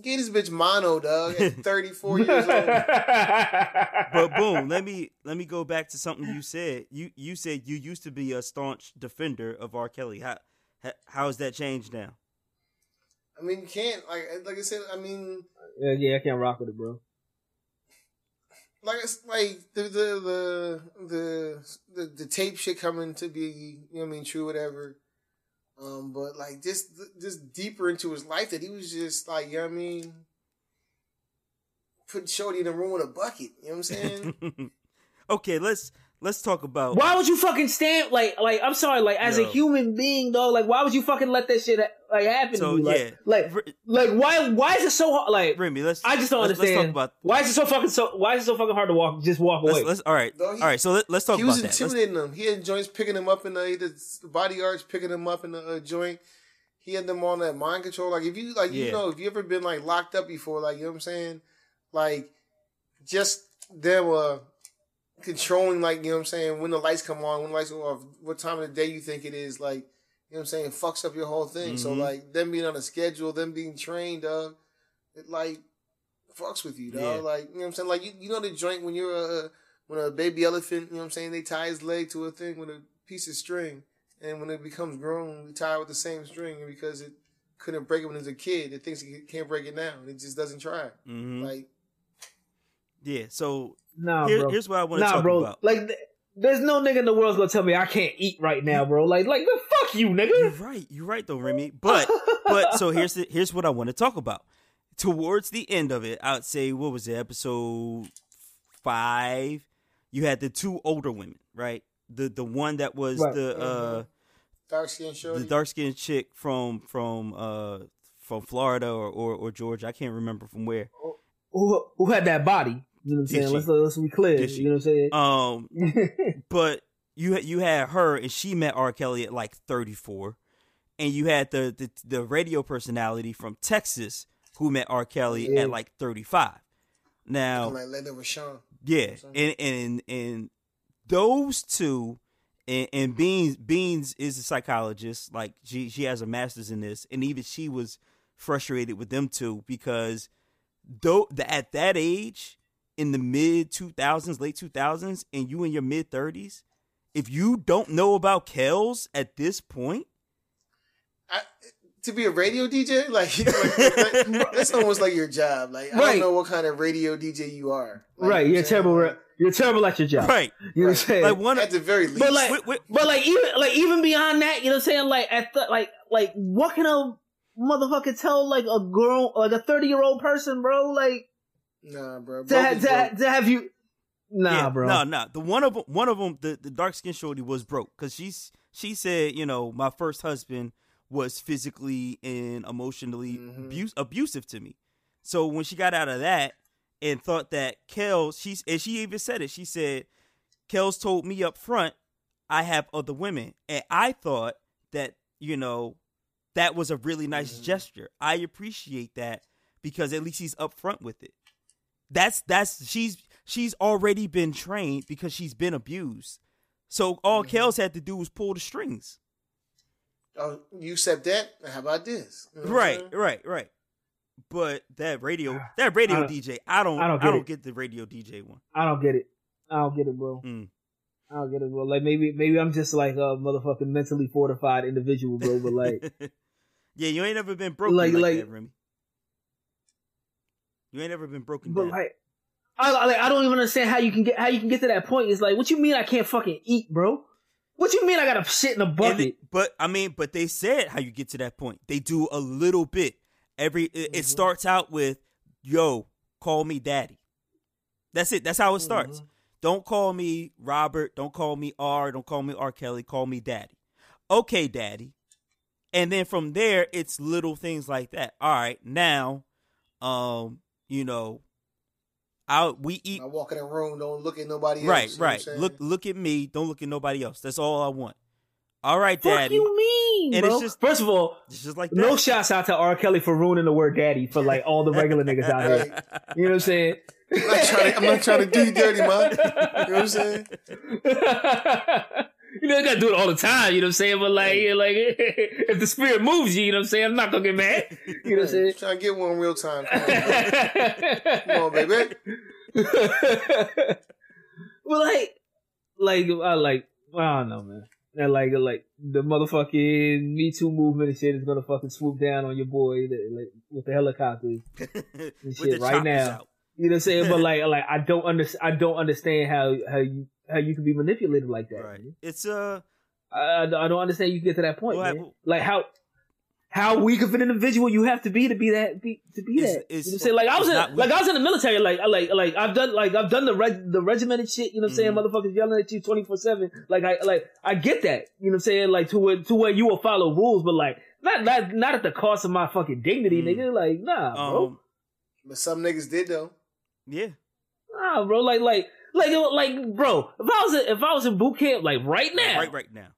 S2: Get this bitch mono, dog, at 34 years old.
S1: But boom, let me let me go back to something you said. You you said you used to be a staunch defender of R. Kelly. How how how has that changed now?
S2: I mean, you can't, like, like I said, I mean,
S3: yeah, yeah, I can't rock with it, bro.
S2: like it's like the the the the the, the tape shit coming to be you know what I mean true whatever. Um, but like just just deeper into his life that he was just like you know what I mean putting Shorty in a room with a bucket. You know what I'm saying?
S1: okay, let's let's talk about
S3: Why would you fucking stand like like I'm sorry like as a human being though like why would you fucking let that shit like happen
S1: So,
S3: to you like
S1: yeah.
S3: like like why why is it so hard like
S1: Remy. Let's
S3: I just don't
S1: let's,
S3: understand
S1: Let's talk about
S3: why is it so fucking so why is it so fucking hard to walk just walk away
S1: let's, let's all right
S2: No, he-
S1: all right. So let, let's talk about that.
S2: he
S1: about
S2: was
S1: that. Let's-
S2: intimidating them. He had joints picking him up in the, he had the bodyguards picking him up in the uh, joint. He had them on that mind control. Like if you like
S1: Yeah.
S2: you know if you ever been like locked up before, like you know what I'm saying, like just them uh controlling like you know what I'm saying when the lights come on, when the lights go off, what time of the day you think it is, like you know what I'm saying, fucks up your whole thing. So
S1: Mhm.
S2: like them being on a schedule, them being trained, dog, it like fucks with you, dog.
S1: Yeah.
S2: Like you know what I'm saying, like you, you know the joint when you're a when a baby elephant, you know what I'm saying, they tie his leg to a thing with a piece of string, and when it becomes grown, we tie it with the same string, and because it couldn't break it when it was a kid, it thinks it can't break it now, and it just doesn't try.
S1: Mhm.
S2: Like
S1: yeah. So
S3: nah
S1: here-
S3: bro
S1: here's what I want to
S3: nah
S1: talk
S3: bro
S1: about.
S3: like th- there's no nigga in the world's gonna tell me I can't eat right now bro like like the fuck you nigga.
S1: You're right. You're right though, Remy. But but so here's the here's what I want to talk about. Towards the end of it, I'd say what was it, episode five? You had the two older women, right? The the one that was
S3: Right.
S1: the uh
S2: dark skin
S1: the dark skinned chick from from uh from Florida or, or or Georgia. I can't remember from where.
S3: who, who had that body you know what I'm saying
S1: she?
S3: let's let's be clear
S1: Did she?
S3: you know what I'm saying
S1: Um, but you had you had her and she met R. Kelly at like 34, and you had the the, the radio personality from Texas who met R. Kelly
S3: Yeah.
S1: at like 35. Now,
S2: like Lena Rashawn.
S1: yeah, and and and those two, and, and Beans Beans is a psychologist. Like she she has a master's in this, and even she was frustrated with them two because though at that age, in the mid 2000s, late 2000s, and you in your mid 30s, if you don't know about Kells at this point,
S2: I, to be a radio DJ, like, like, like, that's almost like your job. Like I don't know what kind of radio DJ you are. Like,
S3: right,
S2: you know
S3: you're
S2: what I'm saying?
S3: terrible. re- You're terrible at your job.
S1: right?
S3: You know what I'm saying?
S1: Like one,
S2: At the very least,
S3: But like,
S1: Wait, wait.
S3: but like even like even beyond that, you know what I'm saying? Like at the, like like what can a motherfucker tell like a girl like a thirty year old person, bro? Like
S2: nah, bro.
S3: to,
S2: Broke
S3: ha-
S2: is
S3: to, ha- to have you, nah,
S1: yeah,
S3: bro.
S1: No, no. The one of them, one of them, the, the dark skinned shorty was broke because she's she said, you know, my first husband was physically and emotionally
S2: Mhm.
S1: abuse, abusive to me. So when she got out of that and thought that Kel, she's and she even said it. She said, "Kel's told me up front I have other women," and I thought that you know that was a really nice
S2: Mhm.
S1: gesture. I appreciate that because at least he's upfront with it. That's that's she's she's already been trained because she's been abused. So all
S2: Mhm.
S1: Kels had to do was pull the strings.
S2: Oh, you accept that? How about this? You know
S1: Right, right, right. But that radio, that radio
S3: I
S1: DJ, I don't,
S3: I
S1: I
S3: don't
S1: don't,
S3: get
S1: get the radio DJ one.
S3: I don't get it. I don't get it, bro.
S1: Mm.
S3: I don't get it, bro. Like maybe maybe I'm just like a motherfucking mentally fortified individual, bro. But like
S1: yeah, you ain't ever been broken
S3: Like-
S1: like,
S3: like-
S1: that, Remy. You ain't ever been broken
S3: But
S1: down.
S3: like, I I- like I don't even understand how you can get how you can get to that point. It's like, what you mean I can't fucking eat, bro? What you mean I gotta shit in a bucket?
S1: it- but I mean, but they said how you get to that point. They do a little bit. Every it, it
S2: Mhm.
S1: starts out with, "Yo, call me daddy." That's it. That's how it starts.
S2: Mhm.
S1: Don't call me Robert. Don't call me R. Don't call me R. Kelly. Call me daddy. Okay, daddy. And then from there, it's little things like that. All right, now, um, you know, I we eat
S2: I walk in a room, don't look at nobody else.
S1: right,
S2: you know what I'm
S1: right. Look, look at me. Don't look at nobody else. That's all I want. All right,
S3: Fuck
S1: daddy.
S3: you mean,
S1: And
S3: bro?
S1: it's just-
S3: First of all,
S1: It's just like that.
S3: no shouts out to R. Kelly for ruining the word daddy for like all the regular niggas out
S2: here.
S3: You know what I'm saying?
S2: I'm not trying to, I'm not trying to do you dirty, man. You know what I'm saying?
S3: you know, you gotta do it all the time, you know what I'm saying? But like, yeah, like if the spirit moves you, you know what I'm saying? I'm not gonna get mad. You know what I'm saying?
S2: Trying to get one real time. Come on. Come on, baby.
S3: well, like, like, I like, I don't know, man. And like, like the motherfucking Me Too movement and shit is gonna fucking swoop down on your boy that, like, with the helicopters.
S1: With
S3: shit
S1: the
S3: right now.
S1: out.
S3: You know what I'm saying? But like, like I don't under, I don't understand how how you how you can be manipulated like that.
S1: Right.
S3: man.
S1: It's uh
S3: I, I I don't understand you get to that point,
S1: Well,
S3: man.
S1: I-
S3: Like how how weak of an individual you have to be to be that be, to be
S1: It's-
S3: that.
S1: it's-
S3: you know what I'm saying? Like I was in like
S1: weak.
S3: I was in the military. Like I like like I've done like I've done the reg, the regimented shit. You know what I'm saying?
S1: Mhm.
S3: Motherfuckers yelling at you twenty four seven. Like I like I get that. You know what I'm saying? Like to where to where you will follow rules, but like not not not at the cost of my fucking dignity,
S1: Mm.
S3: nigga. Like nah, bro.
S1: um
S2: But some niggas did though.
S1: yeah.
S3: Nah, bro. Like, like, like, like, bro. If I was, in, if I was in boot camp, like right now,
S1: Right right now.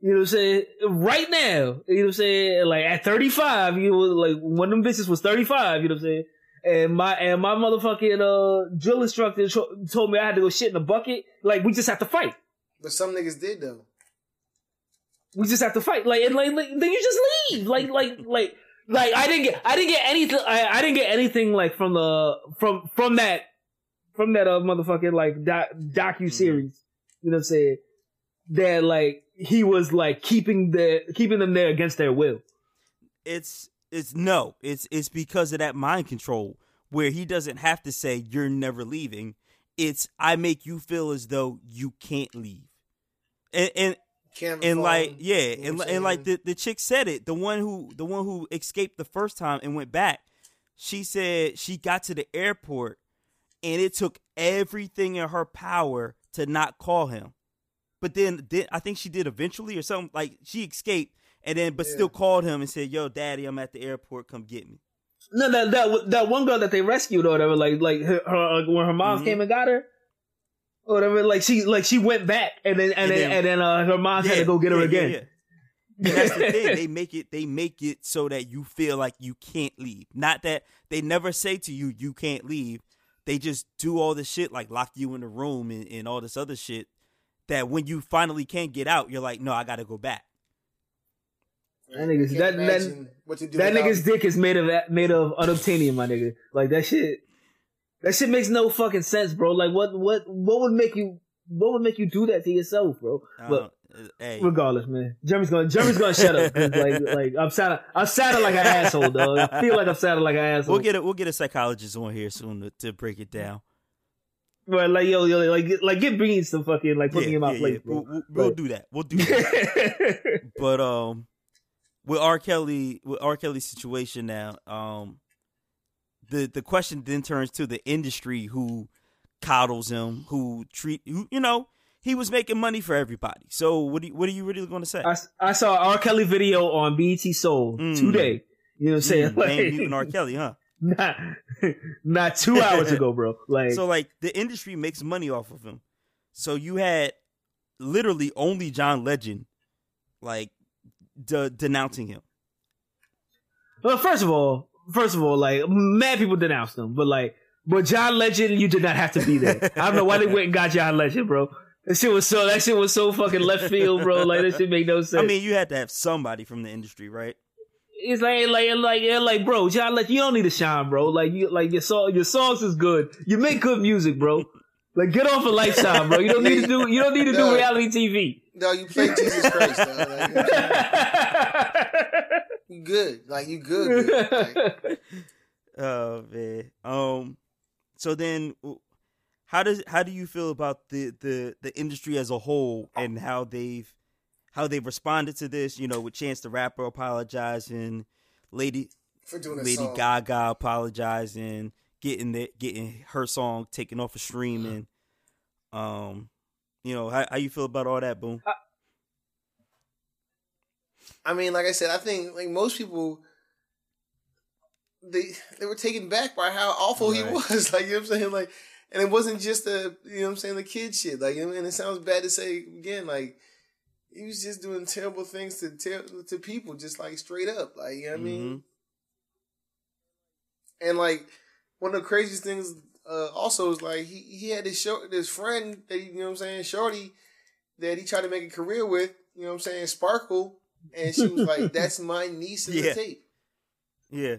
S3: you know what I'm saying? Right now, you know what I'm saying? Like at 35, you know, like one of them bitches was 35. You know what I'm saying? And my and my motherfucking uh drill instructor cho- told me I had to go shit in a bucket. Like we just have to fight.
S2: But some niggas did though.
S3: We just have to fight. Like and like, like then you just leave. Like like like like I didn't get I didn't get anything. I, I didn't get anything like from the from from that from that uh motherfucking like doc, docu series. You know what I'm saying? That like he was like keeping the keeping them there against their will.
S1: It's it's no. It's it's because of that mind control where he doesn't have to say you're never leaving. It's I make you feel as though you can't leave. And and
S2: Camera
S1: and
S2: phone,
S1: like yeah,
S2: you
S1: and and like the the chick said it. The one who the one who escaped the first time and went back. She said she got to the airport and it took everything in her power to not call him. But then, then I think she did eventually or something. Like she escaped and then, but
S2: Yeah.
S1: still called him and said, "Yo, daddy, I'm at the airport. Come get me."
S3: No, that that that one girl that they rescued or whatever, like like her, her when her mom
S1: Mhm.
S3: came and got her. Or whatever, like she like she went back and then and,
S1: And
S3: then,
S1: then-
S3: and then uh, her mom had to go get her
S1: yeah,
S3: again.
S1: yeah, yeah. And that's the thing. They make it. They make it so that you feel like you can't leave. Not that they never say to you you can't leave. They just do all this shit like lock you in the room and, and all this other shit. That when you finally can't get out, you're like, no, I got to go back.
S3: That nigga's- that- that-
S2: what to do
S3: That nigga's dick is made of made of unobtainium, my nigga. Like that shit. That shit makes no fucking sense, bro. Like, what, what, what would make you, what would make you do that to yourself, bro? But
S1: hey,
S3: regardless, man, Jeremy's gonna, Jeremy's gonna shut up. Like, like I'm sounding, I'm sounding like an asshole, dog. I feel like I'm sounding like an asshole.
S1: we'll get a, we'll get a psychologist on here soon to, to break it down.
S3: But like, yo, yo, like, get- like, get beans to fucking like put me in my place,
S1: We'll,
S3: bro.
S1: we'll, we'll do that. We'll do that. but um, with R. Kelly, with R. Kelly's situation now, um, the the question then turns to the industry who coddles him, who treat who you know he was making money for everybody. So what do you, what are you really going to say?
S3: I, I saw R. Kelly video on BET Soul
S1: Mm.
S3: today. You know what I'm saying?
S1: Mm,
S3: Like,
S1: Dame Mutant R. Kelly, huh?
S3: not, not two hours ago, bro. Like,
S1: So like the industry makes money off of him. So you had literally only John Legend like de- denouncing him.
S3: well, first of all, first of all, like, mad people denounced him, but like, but John Legend, you did not have to be there. I don't know why they went and got John Legend, bro. That shit was so, that shit was so fucking left field, bro. Like, that shit make no sense.
S1: I mean, you had to have somebody from the industry, right?
S3: It's like, like, like, yeah, like, bro, John, like, you don't need to shine, bro. Like, you, like, your song, your songs is good. You make good music, bro. Like, get off of Lifetime, bro. You don't need to do, you don't need to do reality TV.
S2: No, you play Jesus Christ, dog. Like, you, know what I'm saying? you good. Like you good. good. Like,
S1: Oh man. Um. So then, how does how do you feel about the the the industry as a whole and how they've how they've responded to this? You know, with Chance the Rapper apologizing, Lady
S2: for doing
S1: Lady
S2: song.
S1: Gaga apologizing, getting the getting her song taken off of streaming. Um, you know, how how you feel about all that, Boom?
S2: I mean, like I said, I think like most people they they were taken back by how awful he was. Like you know what I'm saying? Like and it wasn't just the you know what I'm saying, the kid shit. Like and it sounds bad to say again, like he was just doing terrible things to ter- to people, just like straight up. Like you know what I mean?
S1: Mhm.
S2: And like one of the craziest things uh, also is like he, he had this show this friend that you know what I'm saying, Shorty, that he tried to make a career with, you know what I'm saying, Sparkle, and she was like, That's my niece in
S1: Yeah.
S2: the tape.
S1: Yeah.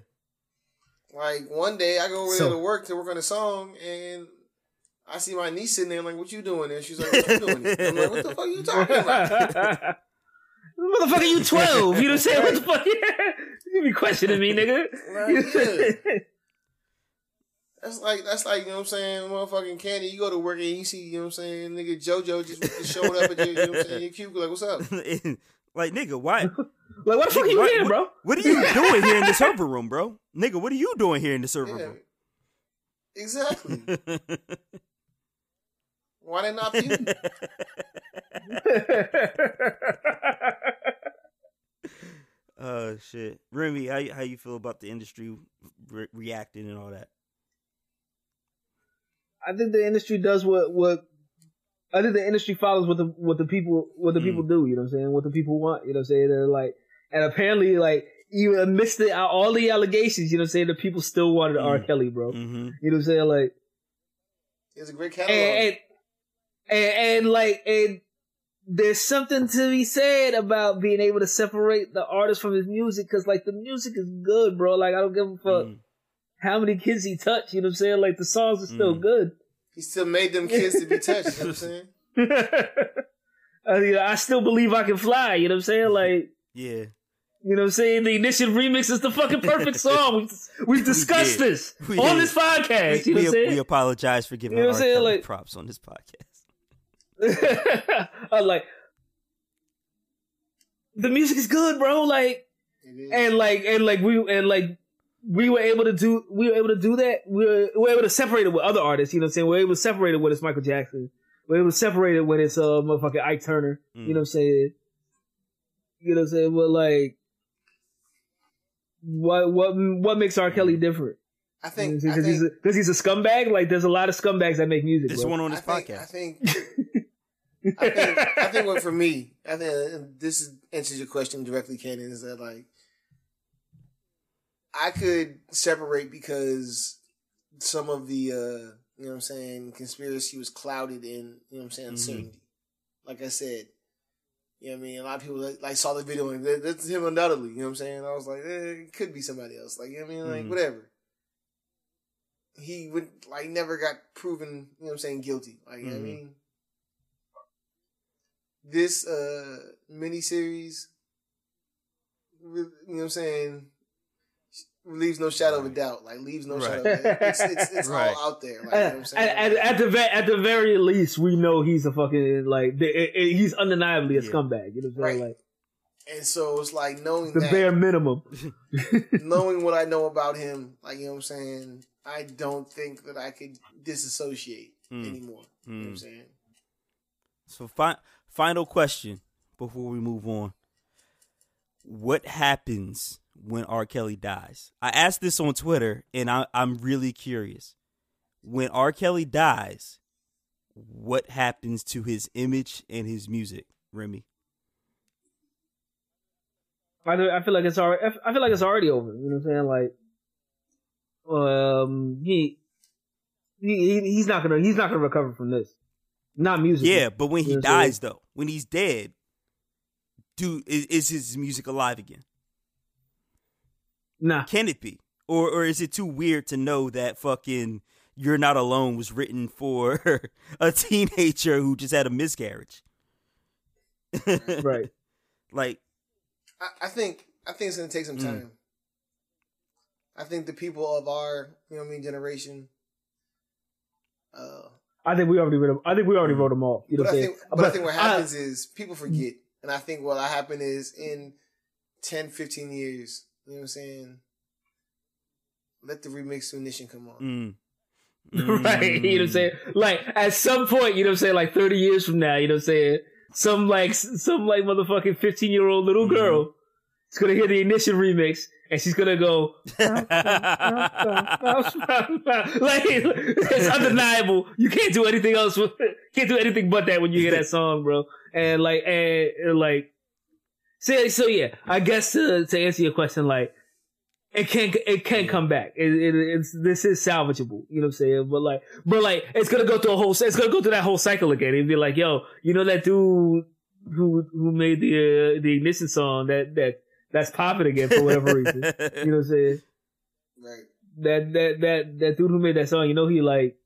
S2: Like one day I go over
S3: So-
S2: there to work to work on a song and I see my niece sitting there like, What you doing there? She's like, What you doing? here?" I'm like, What the fuck are you talking about?
S3: Motherfucker, you 12. You know what I'm saying? What the fuck? you be questioning me, nigga.
S2: Like, yeah. That's like that's like, you know what I'm saying, motherfucking candy, you go to work and you see, you know what I'm saying, nigga Jojo just, showed up at your, you know what I'm saying, your cubicle, like, what's up?
S1: like nigga, why?
S3: Like, what the fuck are you here, bro?
S1: What are you doing here in the server room, bro? Nigga, what are you doing here in the server
S2: Yeah.
S1: room?
S2: Exactly. Why they not you?
S1: Oh shit, Remy, how you- how you feel about the industry re- reacting and all that?
S3: I think the industry does what what I think the industry follows what the what the people what the
S1: Mm.
S3: people do. You know what I'm saying? What the people want. You know what I'm saying? They're like, and apparently, like even amidst the, all the allegations, you know what I'm saying? The people still wanted R.
S1: Mm.
S3: Kelly, bro.
S1: Mm-hmm.
S3: You know what I'm saying? Like,
S2: It's a great catalog.
S3: and, and and and like and there's something to be said about being able to separate the artist from his music because like the music is good, bro. Like I don't give a fuck
S1: Mm.
S3: how many kids he touched. You know what I'm saying? Like the songs are still
S1: Mm.
S3: good.
S2: he still made them kids to be touched, you know what I'm saying?
S3: I, mean, I still believe I can fly. You know what I'm saying? Like,
S1: Yeah,
S3: you know what I'm saying? The Ignition remix is the fucking perfect song. We've, we've discussed
S1: did.
S3: this
S1: We
S3: on
S1: did.
S3: this podcast.
S1: we,
S3: you know
S1: we,
S3: what I'm saying?
S1: we apologize for giving
S3: You know
S1: R.
S3: saying? Like-
S1: props on this podcast.
S3: I was like, the music is good, bro. Like, and like, and like, we and like, we were able to do, we were able to do that. We were, we were able to separate it with other artists. You know what I'm saying? We are able to separate it when it's Michael Jackson. We are able to separate it when it's uh motherfucking Ike Turner.
S1: Mm.
S3: You know what I'm saying? You know what I'm saying? But like, what what what makes R. Kelly different?
S2: I think,
S3: Because he's a, because he's a scumbag. Like, there's a lot of scumbags that make music.
S1: This
S3: bro.
S1: one on
S2: I
S1: this
S2: think,
S1: podcast.
S2: I think, I think, I think what for me, I think this is, answers your question directly, Cannon, is that like I could separate because some of the uh you know what I'm saying conspiracy was clouded in you know what I'm saying
S1: Mhm.
S2: uncertainty. Like I said, you know what I mean. A lot of people like, like saw the video and that- that's him undoubtedly. You know what I'm saying. I was like, eh, it could be somebody else. Like you know what I mean, like
S1: Mhm.
S2: whatever. he would like never got proven, you know what I'm saying, guilty. Like you know what I
S1: Mhm.
S2: mean, this uh miniseries, re- you know what I'm saying, leaves no shadow of a doubt. Like leaves no
S1: Right.
S2: shadow. Of a doubt. It's it's, it's
S1: Right.
S2: all out there. Like you know what
S3: At,
S2: I'm saying.
S3: at, at the ve- at the very least, we know he's a fucking like the, it, it- he's undeniably a
S1: Yeah.
S3: scumbag. You know what I'm saying?
S2: Right.
S3: Like
S2: and so it's like knowing
S3: the
S2: that,
S3: bare minimum.
S2: knowing what I know about him, like you know what I'm saying, I don't think that I could disassociate
S1: Mm.
S2: anymore. You know what I'm
S1: Mm.
S2: saying?
S1: So, fi- final question before we move on. What happens when R. Kelly dies? I asked this on Twitter, and I, I'm really curious. When R. Kelly dies, what happens to his image and his music, Remy?
S3: I, feel like it's already. I feel like it's already over. You know what I'm saying? Like, um, he, he, he he's not gonna he's not gonna recover from this. Not music.
S1: Yeah, but when he
S3: You know what I'm saying?
S1: dies, though, when he's dead, do is, is his music alive again?
S3: Nah.
S1: Can it be, or or is it too weird to know that fucking "You're Not Alone" was written for a teenager who just had a miscarriage?
S3: Right.
S1: Like,
S2: I, I think I think it's gonna take some
S1: Mm.
S2: time. I think the people of our, you know what I mean, generation. Uh,
S3: I think we already wrote. Them, I think we already wrote them all. You know
S2: but
S3: what
S2: I
S3: I'm
S2: think,
S3: saying?
S2: but, I think what
S3: I-
S2: happens is people forget, and I think what'll happen is in 10, 15 years, you know what I'm saying. Let the remix to Ignition come on.
S1: mm,
S3: right. You know what I'm saying? Like at some point, you know what I'm saying? Like 30 years from now, you know what I'm saying? Some like some like motherfucking 15 year old little
S1: Mhm.
S3: girl is gonna hear the ignition remix and she's gonna go like it's undeniable. You can't do anything else. With, can't do anything but that when you hear that song, bro. And like and, and, like so so yeah. I guess to to answer your question, like it can't it can't come back. It, it, it's this is salvageable. You know what I'm saying? But like but like it's gonna go through a whole it's gonna go through that whole cycle again. It'd be like, yo, you know that dude who who made the uh, the ignition song that that that's popping again for whatever reason. You know what I'm saying?
S2: Right.
S3: that that that that dude who made that song, you know, he like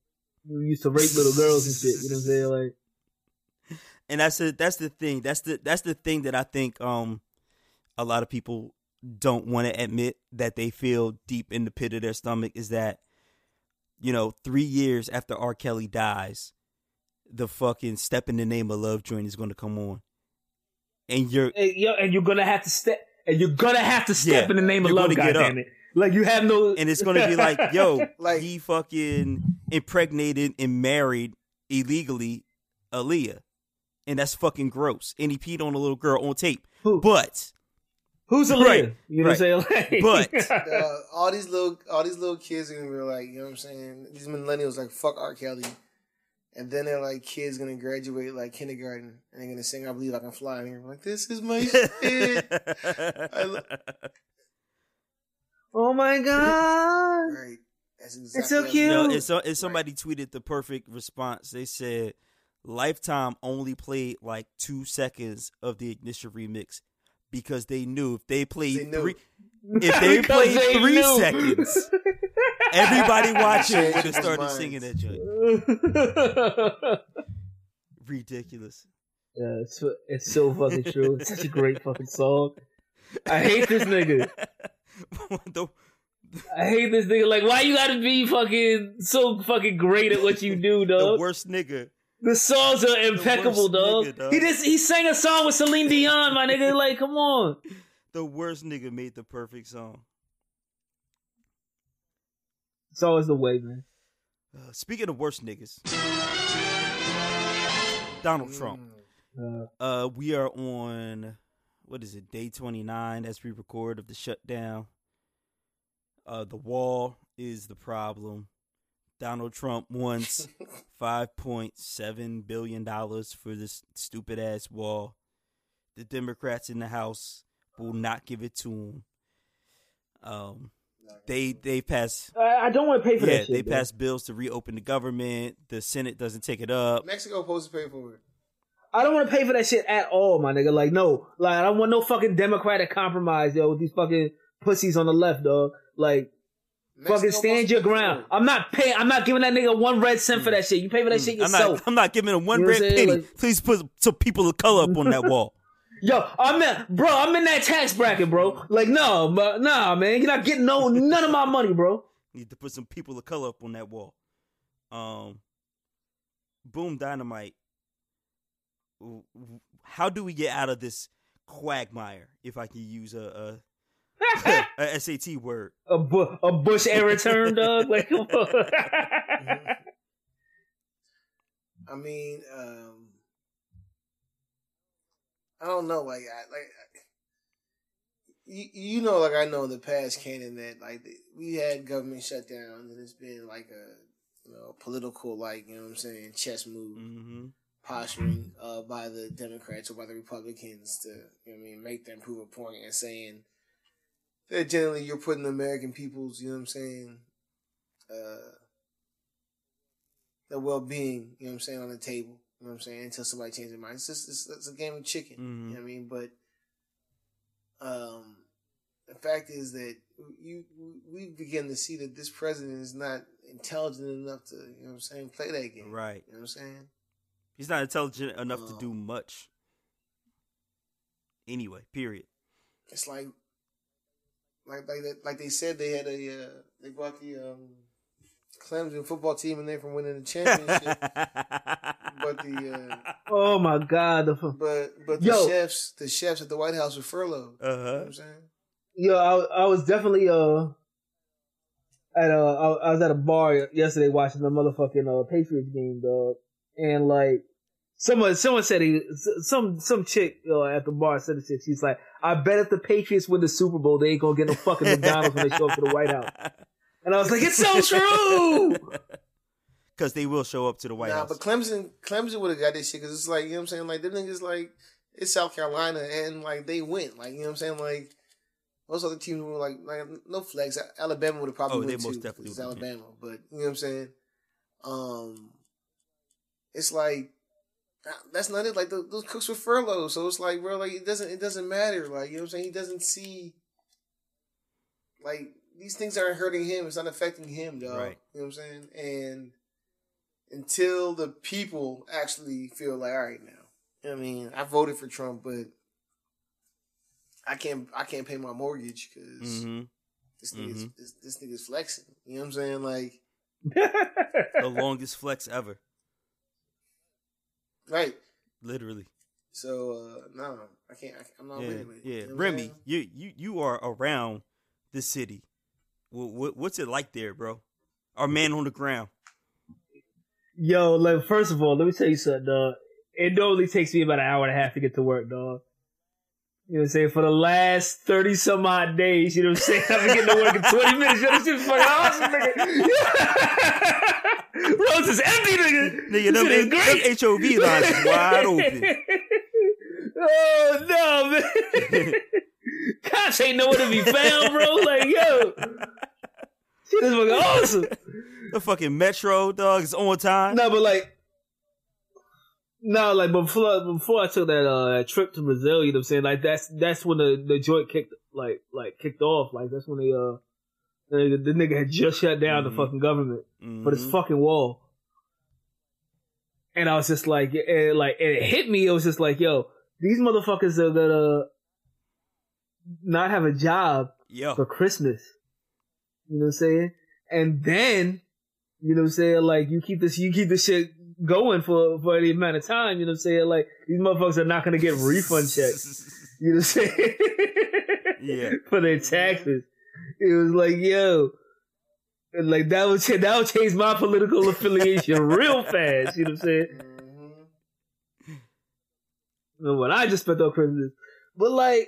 S3: used to rape little girls and shit. You know what I'm saying? Like,
S1: and that's the that's the thing. That's the that's the thing that I think um a lot of people don't want to admit that they feel deep in the pit of their stomach is that you know three years after R. Kelly dies, the fucking "Step in the Name of Love" joint is going to come on, and you're
S3: and, yo, and you're gonna have to step, and you're gonna have to step
S1: Yeah,
S3: in the name of
S1: you're
S3: love.
S1: get
S3: Goddamn
S1: up.
S3: it! Like you have no,
S1: and it's going to be like, yo,
S2: Like-
S1: he fucking impregnated and married illegally Aaliyah, and that's fucking gross. And he peed on a little girl on tape,
S3: Who?
S1: but
S3: who's Aaliyah?
S1: Right,
S3: You know what I'm saying? Like,
S1: But-
S2: uh, all these little all these little kids are gonna be like, you know what I'm saying? These millennials like fuck R. Kelly, and then they're like kids gonna graduate like kindergarten and they're gonna sing "I Believe I Can Fly" and you're like, this is my shit. Lo-
S3: oh my god,
S2: right. That's exactly
S3: It's so cute.
S1: You know, it's, it's somebody tweeted the perfect response. They said, "Lifetime only played like two seconds of the Ignition remix because they knew if they played
S2: They
S1: three, if they played
S3: they
S1: three
S3: knew.
S1: seconds, everybody watching would have started singing that joint. Ridiculous.
S3: yeah, it's it's so fucking true. It's such a great fucking song. I hate this nigga. I hate this nigga. Like, why you gotta be fucking so fucking great at what you do, dog?
S1: the worst nigga.
S3: The songs are impeccable,
S1: worst
S3: dog.
S1: nigga, dog.
S3: He just he sang a song with Celine Dion, my nigga. Like, come on.
S1: The worst nigga made the perfect song.
S3: It's always the way, man.
S1: Uh, speaking of worst niggas, Donald
S2: Mm.
S1: Trump.
S3: Uh,
S1: Uh, we are on what is it, day twenty nine as we record of the shutdown. Uh, the wall is the problem. Donald Trump wants five point seven billion dollars for this stupid ass wall. The Democrats in the House will not give it to him. Um, they they pass
S3: I, I don't want to pay for
S1: yeah
S3: that shit.
S1: they
S3: bro.
S1: pass bills to reopen the government. The Senate doesn't take it up.
S2: Mexico supposed to pay for it.
S3: I don't want to pay for that shit at all, my nigga. Like, no, like I don't want no fucking Democratic compromise, yo, with these fucking pussies on the left, dog. Like,
S2: Mexico
S3: Fucking stand your ground. I'm not paying. I'm not giving that nigga one red cent for that shit. You pay for that shit
S1: Mm. I'm
S3: yourself.
S1: not. I'm not giving him one
S3: You know
S1: red penny.
S3: Like-
S1: Please put some people of color up on that wall.
S3: Yo, I'm in, bro. I'm in that tax bracket, bro. Like, no, but nah, man. You're not getting no none of my money, bro.
S1: Need to put some people of color up on that wall. Um, boom, dynamite. W- w- How do we get out of this quagmire? If I can use a a, a SAT word.
S3: A, bu- a Bush era term, dog. Like.
S2: I mean, um, I don't know. Like, I, like you, you know, like I know in the past, Cannon that like the, we had government shutdowns, and it's been like a you know political, like you know what I'm saying, chess move,
S1: Mm-hmm.
S2: posturing uh, by the Democrats or by the Republicans to you know what I mean make them prove a point and saying that generally you're putting the American people's you know what I'm saying. Uh, their well being, you know what I'm saying, on the table. You know what I'm saying? Until somebody changes their mind. It's just it's, it's a game of chicken.
S1: Mhm.
S2: You know what I mean? But um the fact is that you we begin to see that this president is not intelligent enough to, you know what I'm saying, play that game.
S1: Right.
S2: You know what I'm saying?
S1: He's not intelligent enough to
S2: Um,
S1: do much. Anyway, period.
S2: It's like like like that, like they said they had a uh, they brought the um Clemson football team in there from winning the championship. but the uh
S3: oh my god. The
S2: But but the
S3: Yo.
S2: chefs the chefs at the White House were furloughed. You know what
S1: uh-huh.
S2: I'm saying?
S3: Yo, I, I was definitely uh at a I, I was at a bar yesterday watching the motherfucking uh, Patriots game, dog, and like someone someone said he some some chick uh, at the bar said this shit. She's like, I bet if the Patriots win the Super Bowl, they ain't gonna get no fucking McDonald's when they show up to the White House. And I was like, it's so true.
S1: Because they will show up to the White
S2: nah,
S1: House.
S2: but Clemson Clemson would have got this shit because it's like you know what I'm saying. Like them niggas like it's South Carolina and like they went like you know what I'm saying. Like most other teams were like like no flex. Alabama would have probably
S1: Oh, they
S2: went
S1: most
S2: too,
S1: definitely
S2: 'cause it's
S1: would've.
S2: Alabama. But you know what I'm saying. Um, it's like that's not it. Like those, those cooks were furloughed, so it's like bro, like it doesn't it doesn't matter. Like you know what I'm saying. He doesn't see like these things aren't hurting him. It's not affecting him, dog.
S1: Right.
S2: You know what I'm saying? And until the people actually feel like, all right, now, you know what I mean, I voted for Trump, but I can't, I can't pay my mortgage because
S1: hmm
S2: this nigga's
S1: Mhm.
S2: this, this nigga's flexing. You know what I'm saying? Like,
S1: The longest flex ever.
S2: right.
S1: Literally.
S2: So uh no, I can't. I, I'm not
S1: yeah,
S2: with it.
S1: yeah.
S2: You know
S1: Remy, you, you you are around the city. What, what what's it like there, bro? Our man on the ground.
S3: Yo, like first of all, let me tell you something, dog. It normally takes me about an hour and a half to get to work, dog. You know what I'm saying? For the last 30 some odd days, you know what I'm saying? I've been getting to work in 20 minutes. Yo, this shit's fucking awesome, nigga. Rose is empty, nigga.
S1: Nigga, them,
S3: is great.
S1: HOV lines is wide open.
S3: oh, no, man. Cops ain't nowhere to be found, bro. Like, yo. Shit is fucking awesome.
S1: The fucking metro dog is on time.
S3: No, but like, no, like before before I took that uh trip to Brazil, you know what I'm saying? Like that's that's when the the joint kicked like like kicked off. Like that's when they uh the, the nigga had just shut down
S1: Mhm.
S3: the fucking government for this
S1: Mhm.
S3: fucking wall. And I was just like, it, like it hit me. It was just like, yo, these motherfuckers are gonna not have a job
S1: Yo,
S3: for Christmas. You know what I'm saying? And then, you know what I'm saying? Like you keep this, you keep this shit going for for any amount of time. You know what I'm saying? Like these motherfuckers are not gonna get refund checks. You know what I'm saying?
S1: Yeah.
S3: for their taxes. It was like, yo. And like that would ch- that would change my political affiliation real fast. You know what I'm saying?
S2: Mhm.
S3: than what I just spent on Christmas. But like,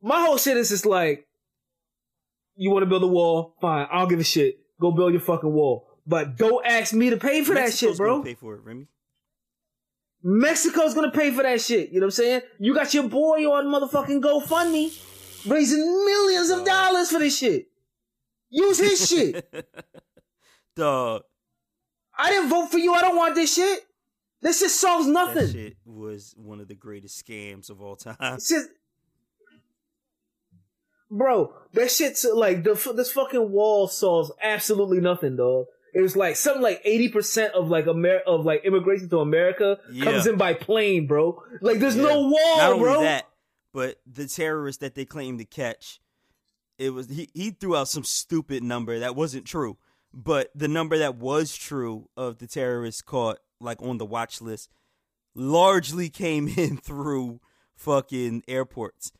S3: my whole shit is just like, you want to build a wall? Fine, I don't give a shit. Go build your fucking wall. But don't ask me to pay for that shit, bro.
S1: gonna Pay for it, Remy.
S3: Mexico's gonna pay for that shit. You know what I'm saying? You got your boy on motherfucking GoFundMe raising millions of dollars for this shit. Use his shit.
S1: Dog,
S3: I didn't vote for you. I don't want this shit. This shit solves
S1: that
S3: nothing.
S1: shit was one of the greatest scams of all time.
S3: It's just, bro, that shit's like the this fucking wall solves absolutely nothing, dog. It was like something like eighty percent of like Amer of like immigration to America
S1: Yeah.
S3: comes in by plane, bro. Like there's no
S1: Yeah.
S3: wall,
S1: Not only
S3: bro.
S1: that, but the terrorist that they claim to catch, it was he, he threw out some stupid number that wasn't true. But the number that was true of the terrorists caught like on the watch list largely came in through fucking airports.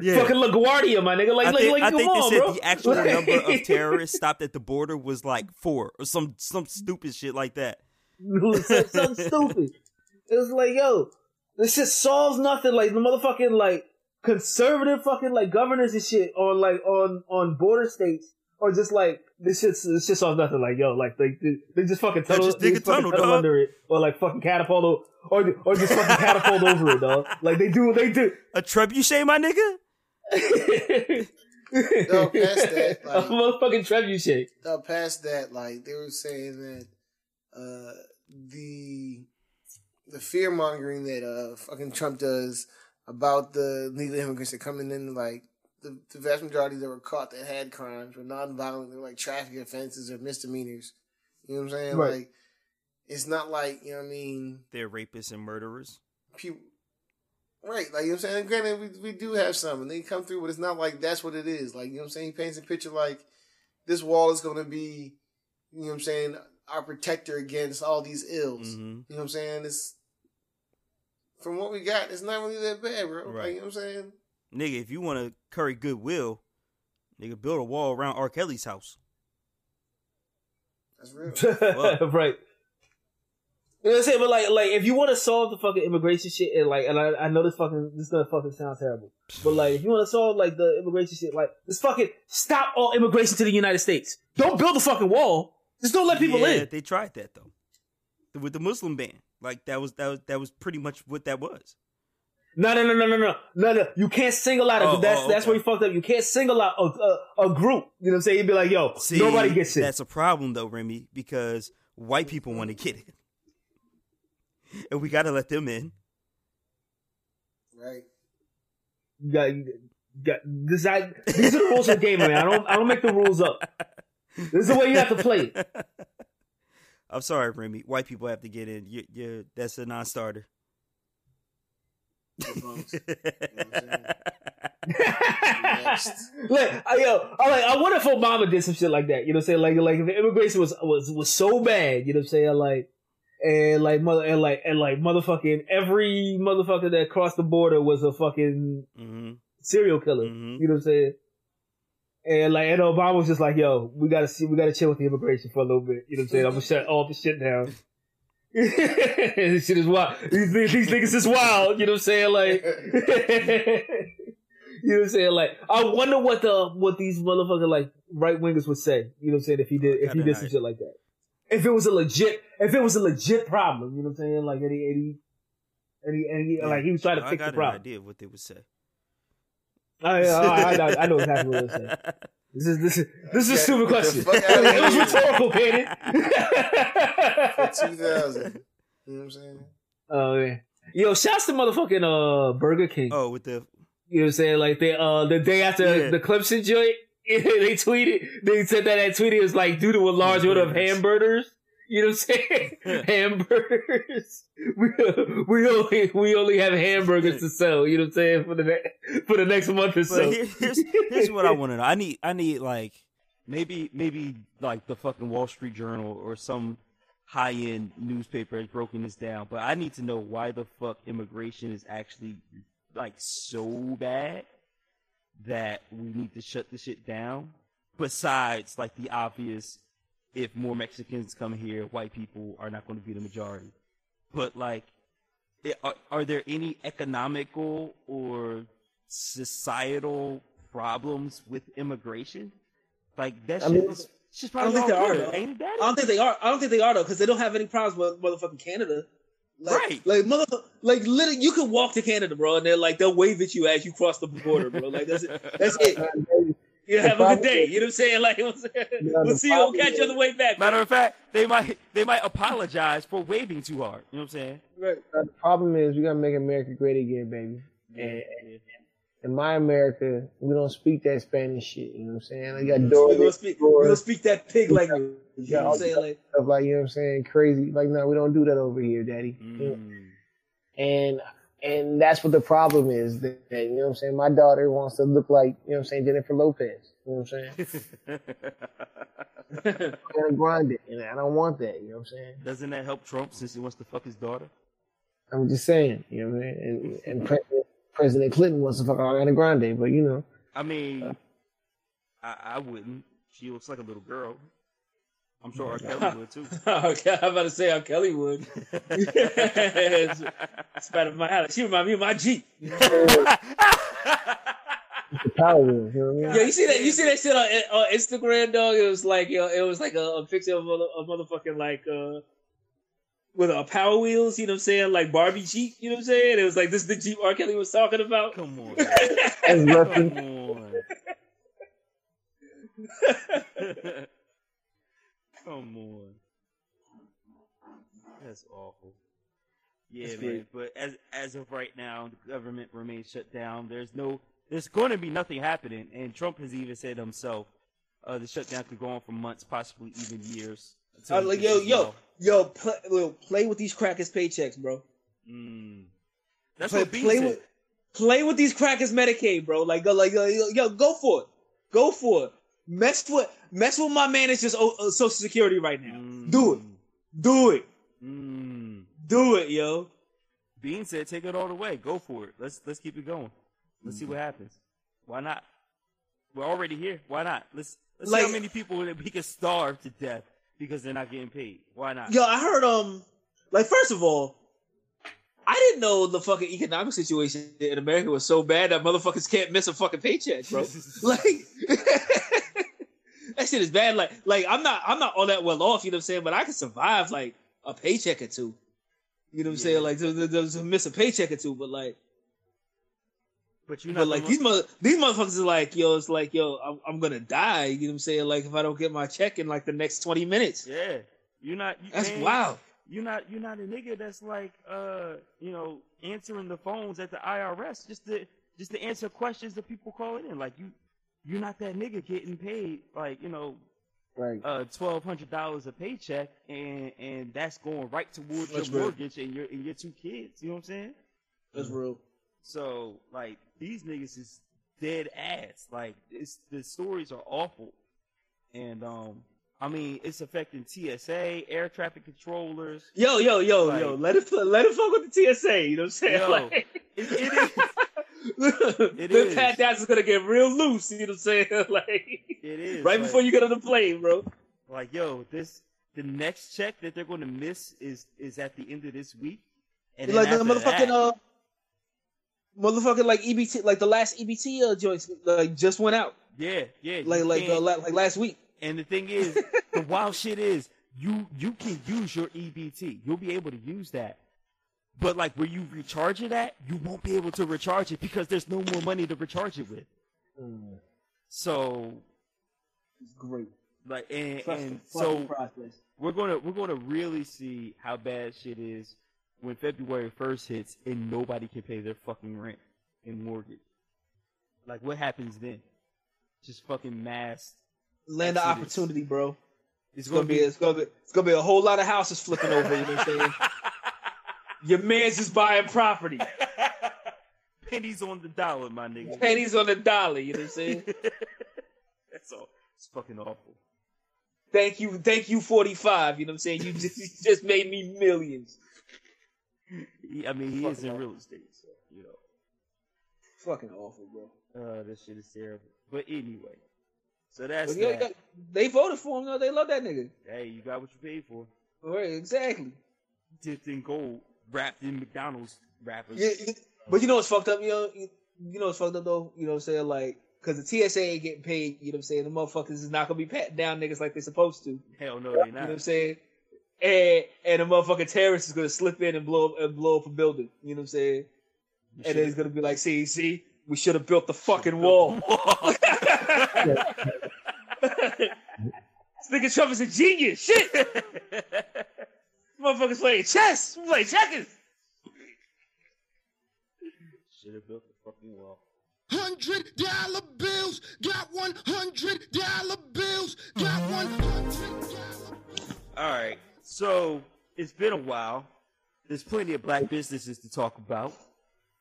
S1: Yeah.
S3: Fucking LaGuardia, my nigga. Like,
S1: I think,
S3: like,
S1: I
S3: come
S1: think
S3: on,
S1: they said
S3: bro.
S1: the actual number of terrorists stopped at the border was like four or some some stupid shit like that.
S3: Some- something stupid. It was like, yo, this shit solves nothing. Like the motherfucking like conservative fucking like governors and shit on like on on border states or just like this shit's this shit solves nothing. Like yo, like they they, they just fucking
S1: Yeah,
S3: tunnel,
S1: just dig
S3: they
S1: a tunnel,
S3: fucking
S1: dog.
S3: under it or like fucking catapult o- or or just fucking catapult over it, dog. Like they do, what they do.
S1: A trebuchet, my nigga.
S2: No, past that,
S3: a
S2: like-
S3: motherfucking trebuchet.
S2: Now, past that, like they were saying that uh, the the fear mongering that uh, fucking Trump does about the legal immigrants that coming in, like the, the vast majority that were caught that had crimes were nonviolent, they were like traffic offenses or misdemeanors. You know what I'm saying?
S3: Right.
S2: Like it's not like you know what I mean.
S1: They're rapists and murderers.
S2: People, right? Like you know what I'm saying. And granted, we, we do have some, and they come through, but it's not like that's what it is. Like you know what I'm saying. He paints a picture like this wall is going to be, you know what I'm saying, our protector against all these ills.
S1: hmm
S2: You know what I'm saying? It's from what we got, it's not really that bad, bro. Like,
S1: Right.
S2: you know what I'm saying?
S1: Nigga, if you want to curry goodwill, nigga, build a wall around R. Kelly's house.
S2: That's real.
S1: Fuck.
S3: right. You know what I'm saying? But like, like if you want to solve the fucking immigration shit, and like, and I, I know this fucking this is gonna fucking sound terrible, but like, if you want to solve like the immigration shit, like, just fucking stop all immigration to the United States. Don't build a fucking wall. Just don't let people
S1: yeah,
S3: in.
S1: They tried that though, with the Muslim ban. Like that was that was that was pretty much what that was.
S3: No, no, no, no, no, no, no, no. You can't single out.
S1: Oh,
S3: a, that's
S1: oh,
S3: that's
S1: okay.
S3: where you fucked up. You can't single out a, a, a group. You know what I'm saying? You'd be like, yo,
S1: See,
S3: nobody gets in.
S1: That's a problem though, Remy, because white people want to get in, and we got to let them in.
S2: right.
S3: You got, you got this. I, these are the rules of the game, man. I don't, I don't make the rules up. This is the way you have to play.
S1: I'm sorry, Remy. White people have to get in. You, you, that's a non-starter.
S2: Good bumps. You know what I'm.
S3: Look, I, yo, I like. I wonder if Obama did some shit like that. You know, what I'm saying like, like if the immigration was was was so bad. You know, what I'm saying like, and like mother and like and like motherfucking every motherfucker that crossed the border was a fucking
S1: hmm
S3: serial killer.
S1: Mhm.
S3: You know what I'm saying? And like, and Obama was just like, "Yo, we gotta see, we gotta chill with the immigration for a little bit." You know what I'm saying? I'm gonna shut all this shit down. this shit is wild. These, these, niggas is wild. You know what I'm saying? Like, you know what I'm saying? Like, I wonder what the what these motherfucking like right wingers would say. You know what I'm saying? If he did, if he did some shit like that. If it was a legit, if it was a legit problem, you know what I'm saying? Like, any, any, any, any like he was trying to
S1: I
S3: fix
S1: got
S3: the
S1: an
S3: problem.
S1: idea of what they would say.
S3: I, I, I, know- I know exactly what I'm saying. This is this is this is a stupid question. It was
S2: here.
S3: rhetorical,
S2: For 2000. You know what I'm saying?
S3: oh man, yo, shouts to motherfucking uh Burger King.
S1: Oh, with the
S3: You know what I'm saying? Like they uh the day after
S1: Yeah.
S3: the Clemson joint, they tweeted they said that that tweeted was like due to a large order of hamburgers. You know what I'm saying? hamburgers. We, we only we only have hamburgers to sell. You know what I'm saying for the ne- for the next month or
S1: But
S3: so.
S1: here, here's here's what I want to know. I need I need like maybe maybe like the fucking Wall Street Journal or some high end newspaper has broken this down. But I need to know why the fuck immigration is actually like so bad that we need to shut the shit down. Besides like the obvious, if more Mexicans come here, white people are not going to be the majority. But like, i- are, are there any economical or societal problems with immigration? Like that
S5: I mean,
S1: is it's just
S5: I don't think
S1: all
S5: there are,
S1: ain't it?
S5: I don't think they are. I don't think they are though, because they don't have any problems with motherfucking Canada. Like,
S1: Right.
S5: Like mother, like literally, you could walk to Canada, bro, and they're like they'll wave at you as you cross the border, bro. Like that's it. That's it. You have a good day. You know what I'm saying? Like, you know what I'm saying?
S2: Yeah,
S5: we'll see you. We'll catch you on the way back.
S1: Matter of fact, they might they might apologize for waving too hard. You know what I'm saying?
S5: Right.
S2: Uh, the problem is we gotta make America great again, baby. And, in my America, we don't speak that Spanish shit. You know what I'm saying? I got
S3: We're
S2: doors,
S3: gonna speak. We're gonna speak that pig language. You know what I'm saying? Like,
S2: stuff like you know what I'm saying, crazy. Like no, we don't do that over here, Daddy. You know?
S1: Mm.
S2: And and that's what the problem is. That, you know what I'm saying. My daughter wants to look like you know what I'm saying Jennifer Lopez. You know what I'm saying? Ariana Grande, and I don't want that. You know what I'm saying?
S1: Doesn't that help Trump since he wants to fuck his daughter?
S2: I'm just saying. You know what I mean? And, and President, President Clinton wants to fuck Ariana Grande, but you know.
S1: I mean, I, I wouldn't. She looks like a little girl. I'm sure R. Kelly would too.
S3: okay, I'm about to say how Kelly would. it's, it's better than my She remind me of my Jeep.
S2: The power wheel, you know what I mean?
S3: Yeah, you see that? You see that shit on, on Instagram, dog? It was like, yo, it was like a, a picture of a, a motherfucking like uh with a power wheels. You know what I'm saying? Like Barbie Jeep. You know what I'm saying? It was like this is the Jeep R. Kelly was talking about.
S1: Come on,
S2: That's
S1: come on, come on. That's awful. Yeah,
S3: That's
S1: man.
S3: great.
S1: But as as of right now, the government remains shut down. There's no, there's going to be nothing happening, and Trump has even said himself, uh, the shutdown could go on for months, possibly even years. until
S3: I
S1: he
S3: was like, yo, yo, yo, play, yo, play with these crackers' paychecks, bro.
S1: Mm. That's
S3: Play,
S1: what Bean
S3: play
S1: said.
S3: with, play with these crackers' Medicaid, bro. Like, go, like, yo, yo, yo, go for it, go for it. Mess with, mess with my manager's oh, uh, Social Security right now. Do it, do it,
S1: Mm.
S3: do it, yo.
S1: Bean said, "Take it all the way. Go for it. Let's let's keep it going. Let's see what happens. Why not? We're already here. Why not? Let's let's see how many people that we can starve to death because they're not getting paid. Why not?
S3: Yo, I heard um like first of all, I didn't know the fucking economic situation in America was so bad that motherfuckers can't miss a fucking paycheck, bro. like that shit is bad. Like like I'm not I'm not all that well off, you know what I'm saying, but I can survive like a paycheck or two. You know what I'm saying? Like to, to, to- miss a paycheck or two, but like
S1: but you know,
S3: but like these mother these motherfuckers are like, yo, it's like, yo, I'm, I'm gonna die. You know what I'm saying? Like if I don't get my check in like the next 20 minutes.
S1: yeah, you're not. You,
S3: That's
S1: man,
S3: wild.
S1: You're not. You're not a nigga that's like, uh, you know, answering the phones at the IRS just to just to answer questions that people calling in. Like you, you're not that nigga getting paid like you know
S2: Right.
S1: uh twelve hundred dollars a paycheck and and that's going right towards
S3: That's
S1: your
S3: real.
S1: mortgage and your and your two kids. You know what I'm saying?
S3: That's real.
S1: So like these niggas is dead ass. Like it's the stories are awful, and um I mean it's affecting TSA, air traffic controllers.
S3: Yo, yo, yo,
S1: Like-
S3: yo, let it let it fuck with the TSA. You know what I'm saying?
S1: Yo,
S3: like,
S1: It, it is. It
S3: the
S1: is.
S3: pat dance is gonna get real loose. You know what I'm saying? like,
S1: It is
S3: right
S1: like-
S3: before you get on the plane, bro.
S1: Like yo, this the next check that they're going to miss is is at the end of this week. And
S3: like the motherfucking
S1: that-
S3: uh, motherfucking like EBT, like the last EBT uh, joints, like just went out,
S1: yeah, yeah,
S3: like like uh, like last week.
S1: And the thing is, the wild shit is you you can use your EBT. You'll be able to use that. But like where you recharge it at, you won't be able to recharge it because there's no more money to recharge it with. Mm. So
S3: It's great.
S1: like and, and so
S3: process.
S1: we're gonna we're gonna really see how bad shit is when February first hits and nobody can pay their fucking rent and mortgage. Like what happens then? Just fucking mass.
S3: Land of opportunity, bro.
S1: It's
S3: It's gonna be it's gonna be it's gonna be a whole lot of houses flipping over. You know what I'm saying? Your man's is buying property.
S1: pennies on the dollar, my nigga.
S3: Pennies on the dollar. You know what I'm saying?
S1: That's all. It's fucking awful.
S3: Thank you, thank you, 45. You know what I'm saying? You just, you just made me millions.
S1: I mean, he is in
S3: Fucking
S1: real estate, so you know.
S3: Fucking awful, bro.
S1: Uh, this shit is terrible. But anyway, so that's
S3: yeah,
S1: that.
S3: they voted for him though. They love that nigga.
S1: Hey, you got what you paid for.
S3: Right, exactly.
S1: Dipped in gold, wrapped in McDonald's wrappers.
S3: Yeah, yeah. but you know what's fucked up? You know, you, you know what's fucked up though. You know what I'm saying? Like, cause the TSA ain't getting paid. You know what I'm saying? The motherfuckers is not gonna be patting down niggas like they're supposed to.
S1: Hell no, they not.
S3: You know what I'm saying? And and the motherfucking terrorist is gonna slip in and blow up and blow up a building. You know what I'm saying?
S1: You
S3: And then it's gonna be like, see, see, we should have built the fucking wall. Speaking Trump is a genius. Shit. Motherfuckers playing chess. We play checkers.
S1: Should have built the fucking wall.
S6: hundred dollar bills. Got one hundred dollar bills. Got uh-huh. one hundred dollar.
S1: All right. So it's been a while. There's plenty of black businesses to talk about.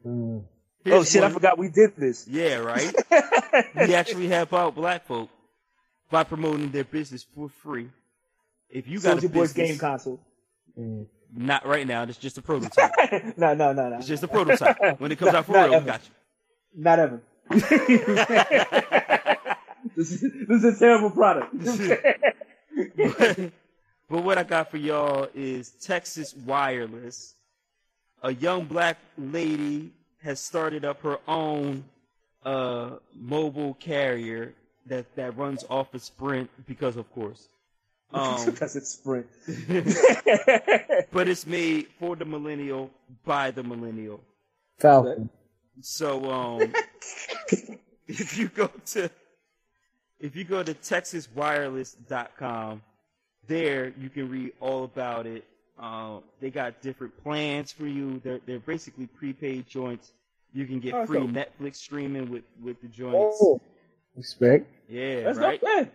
S1: Mm.
S5: Oh
S1: Here's
S5: shit! I forgot we did this.
S1: Yeah, right. we actually help out black folk by promoting their business for free. If you got a
S5: Soulja Boy's game console.
S1: Not right now. It's just a prototype.
S5: no, no, no, no.
S1: It's just a prototype. When it comes out for real, we got you.
S5: Not ever. this, is, this is a terrible product.
S1: but, but what I got for y'all is Texas Wireless. A young black lady has started up her own uh, mobile carrier that, that runs off of Sprint because, of course. Um,
S5: because it's Sprint.
S1: but it's made for the millennial by the millennial.
S2: Falcon.
S1: So um, if you go to if you go to texaswireless.com, there you can read all about it. Um, they got different plans for you. They're they're basically prepaid joints. You can get
S5: Oh,
S1: free
S5: cool.
S1: Netflix streaming with with the joints.
S2: Oh, respect.
S1: Yeah,
S5: That's
S1: right.
S5: not bad.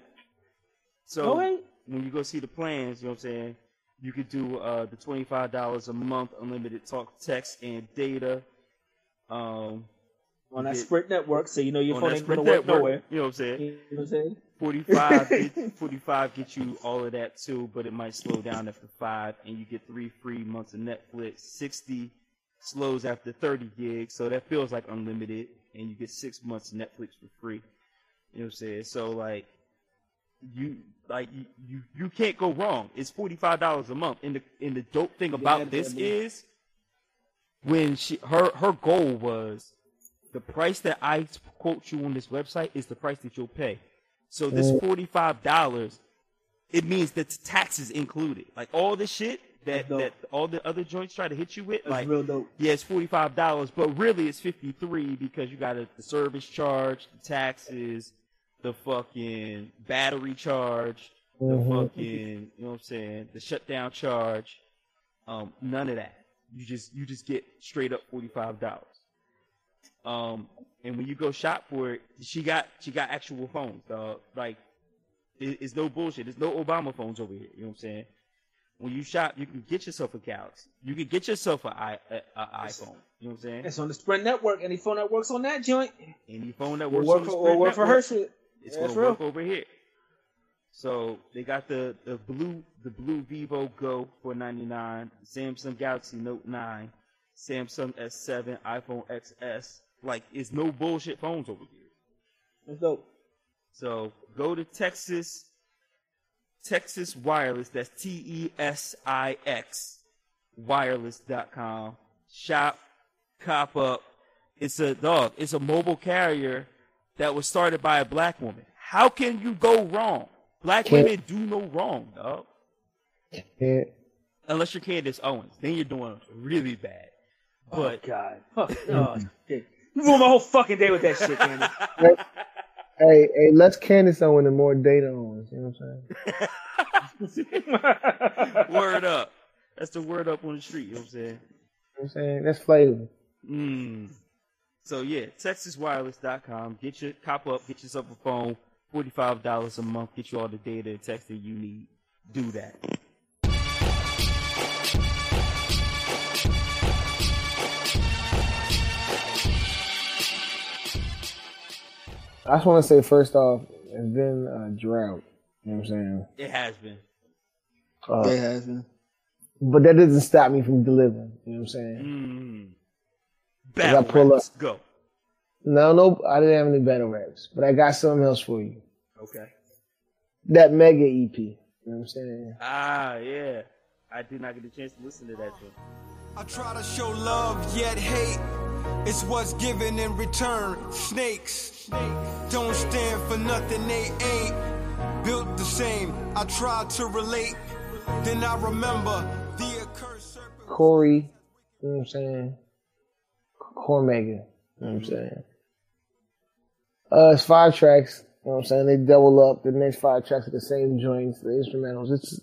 S1: So
S5: No way.
S1: When you go see the plans, you know what I'm saying, you could do uh, the twenty five dollars a month, unlimited talk, text, and data. Um,
S5: On that. Sprint network, so you know your phone ain't gonna work
S1: network,
S5: nowhere.
S1: You know what I'm saying?
S5: You know what I'm saying?
S1: 45, get, 45 gets you all of that too, but it might slow down after five, and you get three free months of Netflix. 60 slows after 30 gigs, so that feels like unlimited, and you get six months of Netflix for free. You know what I'm saying? So like, you like you you, you can't go wrong. It's forty five dollars a month, and the and the dope thing about this
S5: definitely.
S1: is when she her her goal was the price that I quote you on this website is the price that you'll pay. So this mm. forty five dollars, it means that the taxes included. Like all the shit that that all the other joints try to hit you with,
S5: That's
S1: like
S5: real dope.
S1: yeah, it's forty five dollars, but really it's fifty three because you got a, the service charge, the taxes, the fucking battery charge, the fucking you know what I'm saying, the shutdown charge. Um, none of that. You just you just get straight up forty five dollars. Um, and when you go shop for it, she got she got actual phones, dog. Like it, it's no bullshit. There's no Obama phones over here. You know what I'm saying? When you shop, you can get yourself a Galaxy. You can get yourself an i a, a iPhone. You know what I'm saying?
S5: It's on the Sprint network. Any phone that works on that joint
S1: Any phone that works
S5: work
S1: on the
S5: for,
S1: Sprint
S5: work for her shit.
S1: It's gonna
S5: real.
S1: work over here. So they got the, the blue the BLU Vivo Go for ninety nine, Samsung Galaxy Note nine, Samsung S seven, iPhone XS. Like it's no bullshit phones over here.
S5: That's dope.
S1: So go to Texas Texas Wireless, that's T E S I X wireless.com. Shop, cop up. It's a dog, it's a mobile carrier that was started by a black woman. How can you go wrong? Black
S2: Can't-
S1: women do no wrong, dog.
S2: Yeah.
S1: Unless you're Candace Owens. Then you're doing really bad. But
S5: oh God, Fuck. oh, shit. you ruined my whole fucking day with that shit, Candy.
S2: Hey, hey, less Candace Owens and more data Owens. You know what I'm saying?
S1: word up. That's the word up on the street, you know what I'm saying?
S2: You know what I'm saying? That's flavor.
S1: Mm. So yeah, TexasWireless.com. Get your cop up, get yourself a phone, forty-five dollars a month, get you all the data and text that you need. Do that.
S2: I just want to say first off, it's been a drought. You know what I'm saying?
S1: It has been.
S2: Uh,
S5: It has been.
S2: But that doesn't stop me from delivering. You know what I'm saying?
S1: Mm.
S2: I
S1: Battle
S2: pull
S1: raps, go.
S2: No, no, I didn't have any battle raps, but I got something else for you.
S1: Okay.
S2: That mega EP. You know what I'm saying?
S1: Ah, yeah. I did not get a chance to listen to that one.
S6: I try to show love, yet hate. It's what's given in return. Snakes don't stand for nothing they ain't. Built the same. I try to relate. Then I remember the accursed serpent.
S2: Corey, you know what I'm saying? Mega, you know what I'm saying? Uh, it's five tracks, you know what I'm saying? They double up the next five tracks are the same joints, the instrumentals. It's,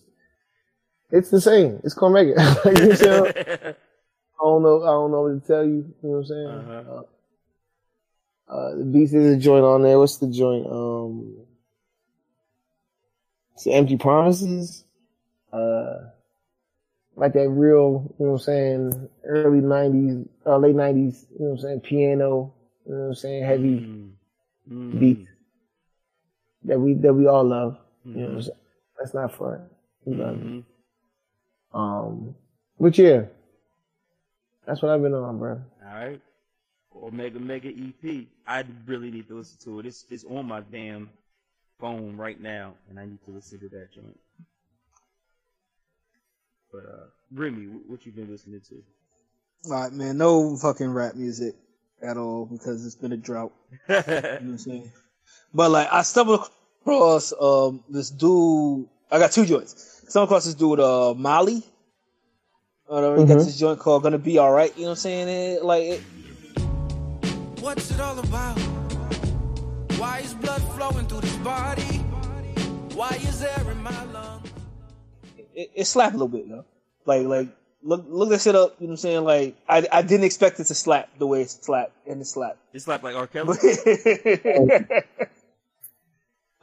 S2: it's the same. It's Mega. Like, you know? I don't know. I don't know what to tell you. You know what I'm saying?
S1: Uh-huh.
S2: Uh, the beats is a joint on there. What's the joint? Um, it's Empty Promises. Uh, like that real, you know what I'm saying, early 90s, uh, late 90s, you know what I'm saying, piano, you know what I'm saying, heavy
S1: Mm. Mm.
S2: beats that we, that we all love. You know what. I'm saying? That's not front. We love it.
S1: Mhm.
S2: Um, but yeah, that's what I've been on, bro.
S1: All right. Omega Mega EP. I really need to listen to it. It's it's on my damn phone right now, and I need to listen to that joint. But uh, Remy, what you been listening to?
S3: All right, man. No fucking rap music at all because it's been a drought. You know what I'm saying? But like, I stumbled across um this dude. I got two joints. Stumbled across this dude, uh, Molly. Whatever. He got this joint called "Gonna Be Alright." You know what I'm saying? It, like, it,
S6: What's it all about? Why is blood flowing through this body? Why is there in my lungs?
S3: It, it slapped a little bit, though. Like, like look look that shit up. You know what I'm saying? Like, I I didn't expect it to slap the way it slapped, and it slapped.
S1: it's like like R. Kelly.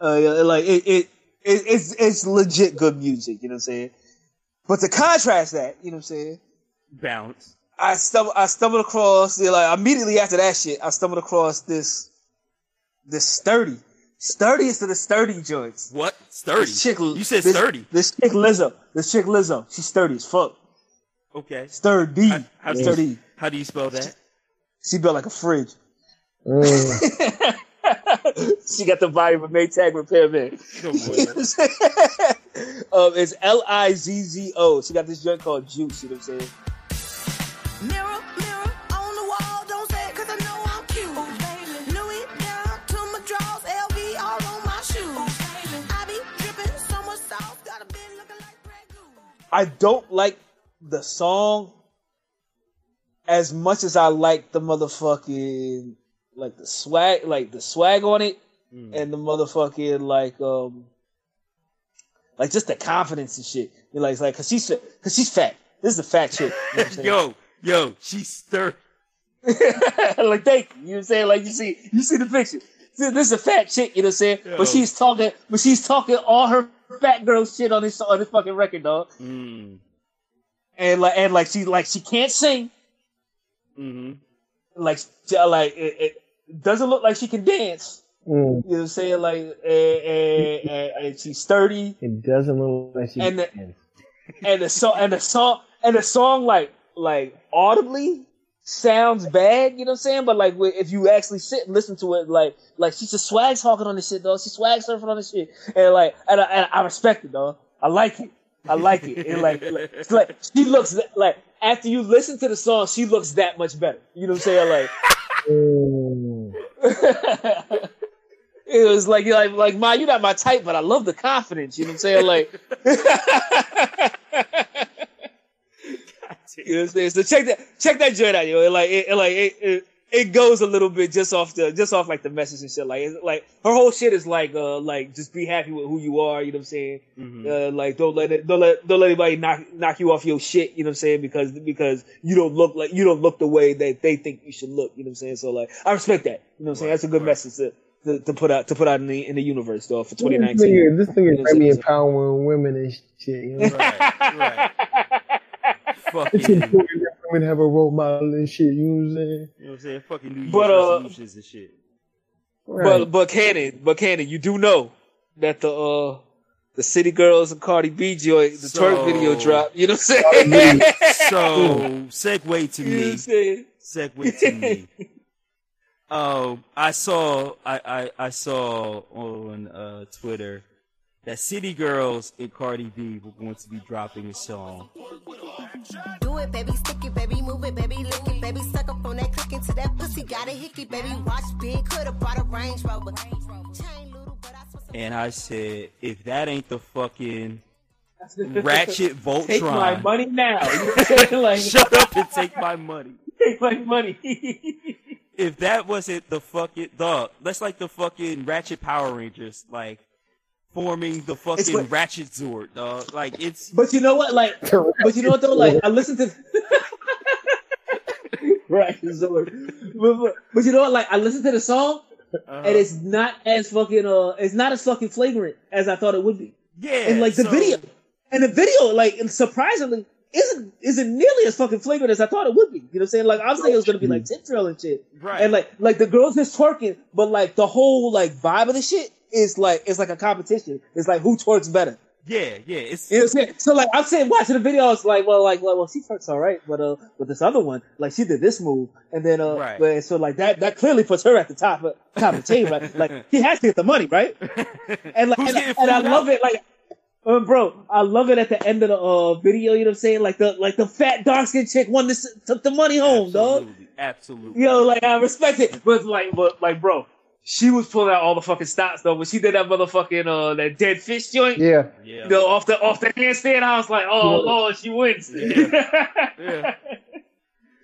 S3: uh, yeah, like it, it, it, it's it's legit good music. You know what I'm saying? But to contrast that, you know what I'm saying?
S1: Bounce.
S3: I stumbled I stumbled across like immediately after that shit. I stumbled across this this sturdy, sturdiest of the sturdy joints.
S1: What? Sturdy.
S3: This chick,
S1: you said
S3: this,
S1: sturdy.
S3: This chick Lizzo. This chick Lizzo. She's sturdy as fuck.
S1: Okay.
S3: Sturdy.
S1: How, how do you,
S3: sturdy.
S1: how do you spell that?
S3: She built like a fridge.
S2: Mm.
S3: she got the body of a Maytag repairman.
S1: Come
S3: um, it's L I Z Z O. She got this joint called Juice. You know what I'm saying?
S7: Mirror, I
S3: don't like the song as much as I like the motherfucking like the swag, like the swag on it,
S1: Mm.
S3: and the motherfucking like um like just the confidence and shit. You know, like, it's like cause she's cause she's fat. This is a fat chick. You know what I'm saying?
S1: yo, yo, she's sturdy.
S3: like thank you. You know what I'm saying? Like you see you see the picture. See, this is a fat chick, you know what I'm saying?
S1: Yo.
S3: But she's talking but she's talking all her fat girl shit on this on this fucking record, dog.
S1: Mm.
S3: And like and like she like she can't sing.
S1: Mm-hmm.
S3: Like like it, it doesn't look like she can dance.
S2: Mm.
S3: You know what I'm saying? Like and, and, and, and she's sturdy
S2: It doesn't look like she
S3: And the-
S2: can.
S3: and the song and the song and the song like like audibly sounds bad, you know what I'm saying? But like if you actually sit and listen to it, like like she's just swag talking on this shit, though. She swag surfing on this shit, and like and I, and I respect it, though. I like it. I like it. And like, like, like she looks like after you listen to the song, she looks that much better. You know what I'm saying? Like it was like like like my you're not my type, but I love the confidence. You know what I'm saying? Like you know what I'm saying? So check that check that joint out, yo. It, like it, it like it, it it goes a little bit just off the just off like the message and shit. Like it's, like her whole shit is like uh like just be happy with who you are. You know what I'm saying?
S1: Mm-hmm.
S3: Uh, like don't let it don't let don't let anybody knock knock you off your shit. You know what I'm saying? Because because you don't look like you don't look the way that they think you should look. You know what I'm saying? So like I respect that. You know what I'm saying? That's a good message to, to to put out to put out in the in the universe though for
S2: This
S3: 2019.
S2: nigga, this thing
S3: is
S2: might be
S3: so-
S2: empowering women and shit. You know?
S1: Right, right.
S2: It's
S1: Fucking,
S2: women have a role model and shit. You know what I'm saying?
S1: you know what I'm saying? Fucking New Year's
S3: But, uh,
S1: resolutions and shit.
S2: Right.
S3: But but Cannon, but Cannon, you do know that the uh the City Girls and Cardi B joint, the
S1: So-
S3: twerk video drop. You know what I'm saying?
S1: So, segue to
S3: you know what
S1: me.
S3: I'm saying?
S1: segue to me. Um, I saw I, I, I saw on uh, Twitter that City Girls and Cardi B were going to be dropping a song.
S7: Do it, baby, stick it, baby, move it, baby, lick it, baby, suck up on that click into that pussy, got a hickey, baby, watch big, could've brought a Range Rover. Chain little, but I swear some-
S1: And I said, if that ain't the fucking Ratchet Voltron,
S3: Take my money now. You know what I'm saying? Like,
S1: shut up and take my money.
S3: take my money.
S1: If that wasn't the fucking dog, that's like the fucking Ratchet Power Rangers, like forming the fucking
S3: what-
S1: Ratchet Zord, dog. Like it's
S3: but you know what? Like, but you know what though? Like, I listened to. right, Zord. but, but, but you know what? Like I listened to the song,
S1: Uh-huh.
S3: and it's not as fucking uh, it's not as fucking flagrant as I thought it would be.
S1: yeah,
S3: And like the
S1: so-
S3: video, and the video, like surprisingly, isn't isn't nearly as fucking flagrant as I thought it would be. You know what I'm saying? Like I was thinking it was gonna be like tip drill and shit,
S1: Right.
S3: and like like the girls just twerking, but like the whole like vibe of the shit is like it's like a competition. It's like who twerks better.
S1: yeah, yeah, it's
S3: You know what I'm saying? So like I'm saying watching the video, it's like, well, like, well, well, she twerks all right, but uh, with this other one, like she did this move, and then uh,
S1: Right.
S3: but, so like that that clearly puts her at the top of top of the team, right? Like he has to get the money, right? And like, and, and I love it, like. Uh, bro, I love it at the end of the uh, video. You know what I'm saying? Like the like the fat dark skinned chick won this took the money home, dog.
S1: absolutely, absolutely.
S3: Yo, like I respect it, but like, but like, bro, she was pulling out all the fucking stops though. When she did that motherfucking uh that dead fish joint,
S2: Yeah.
S1: yeah,
S3: you know, off the off the handstand, I was like, oh lord, she wins.
S1: yeah.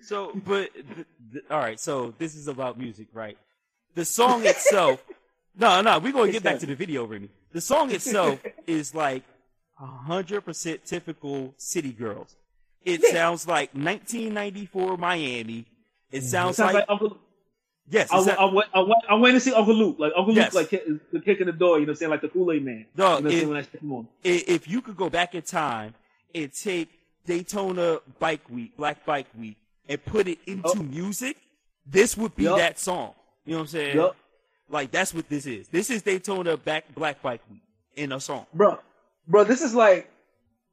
S1: So, but th- th- all right. So this is about music, right? The song itself. no, no, we're gonna get back to the video, Remy. The song itself is like hundred percent typical city girls. It sounds like 1994 Miami. It sounds,
S3: Sounds
S1: like,
S3: like Uncle.
S1: Yes,
S3: I, I, went, I, I went to see Uncle Luke. Like Uncle
S1: Yes.
S3: Luke, like the kick in the door. You know, what I'm saying like the Kool Aid Man.
S1: Dog,
S3: you know, what I'm saying,
S1: it-
S3: when that shit come on.
S1: if you could go back in time and take Daytona Bike Week, Black Bike Week, and put it into
S3: Oh.
S1: music, this would be
S3: Yup.
S1: that song. You know what I'm saying?
S3: Yup.
S1: Like that's what this is. This is Daytona back Black Bike Week in a song.
S3: bro, bro, this is like.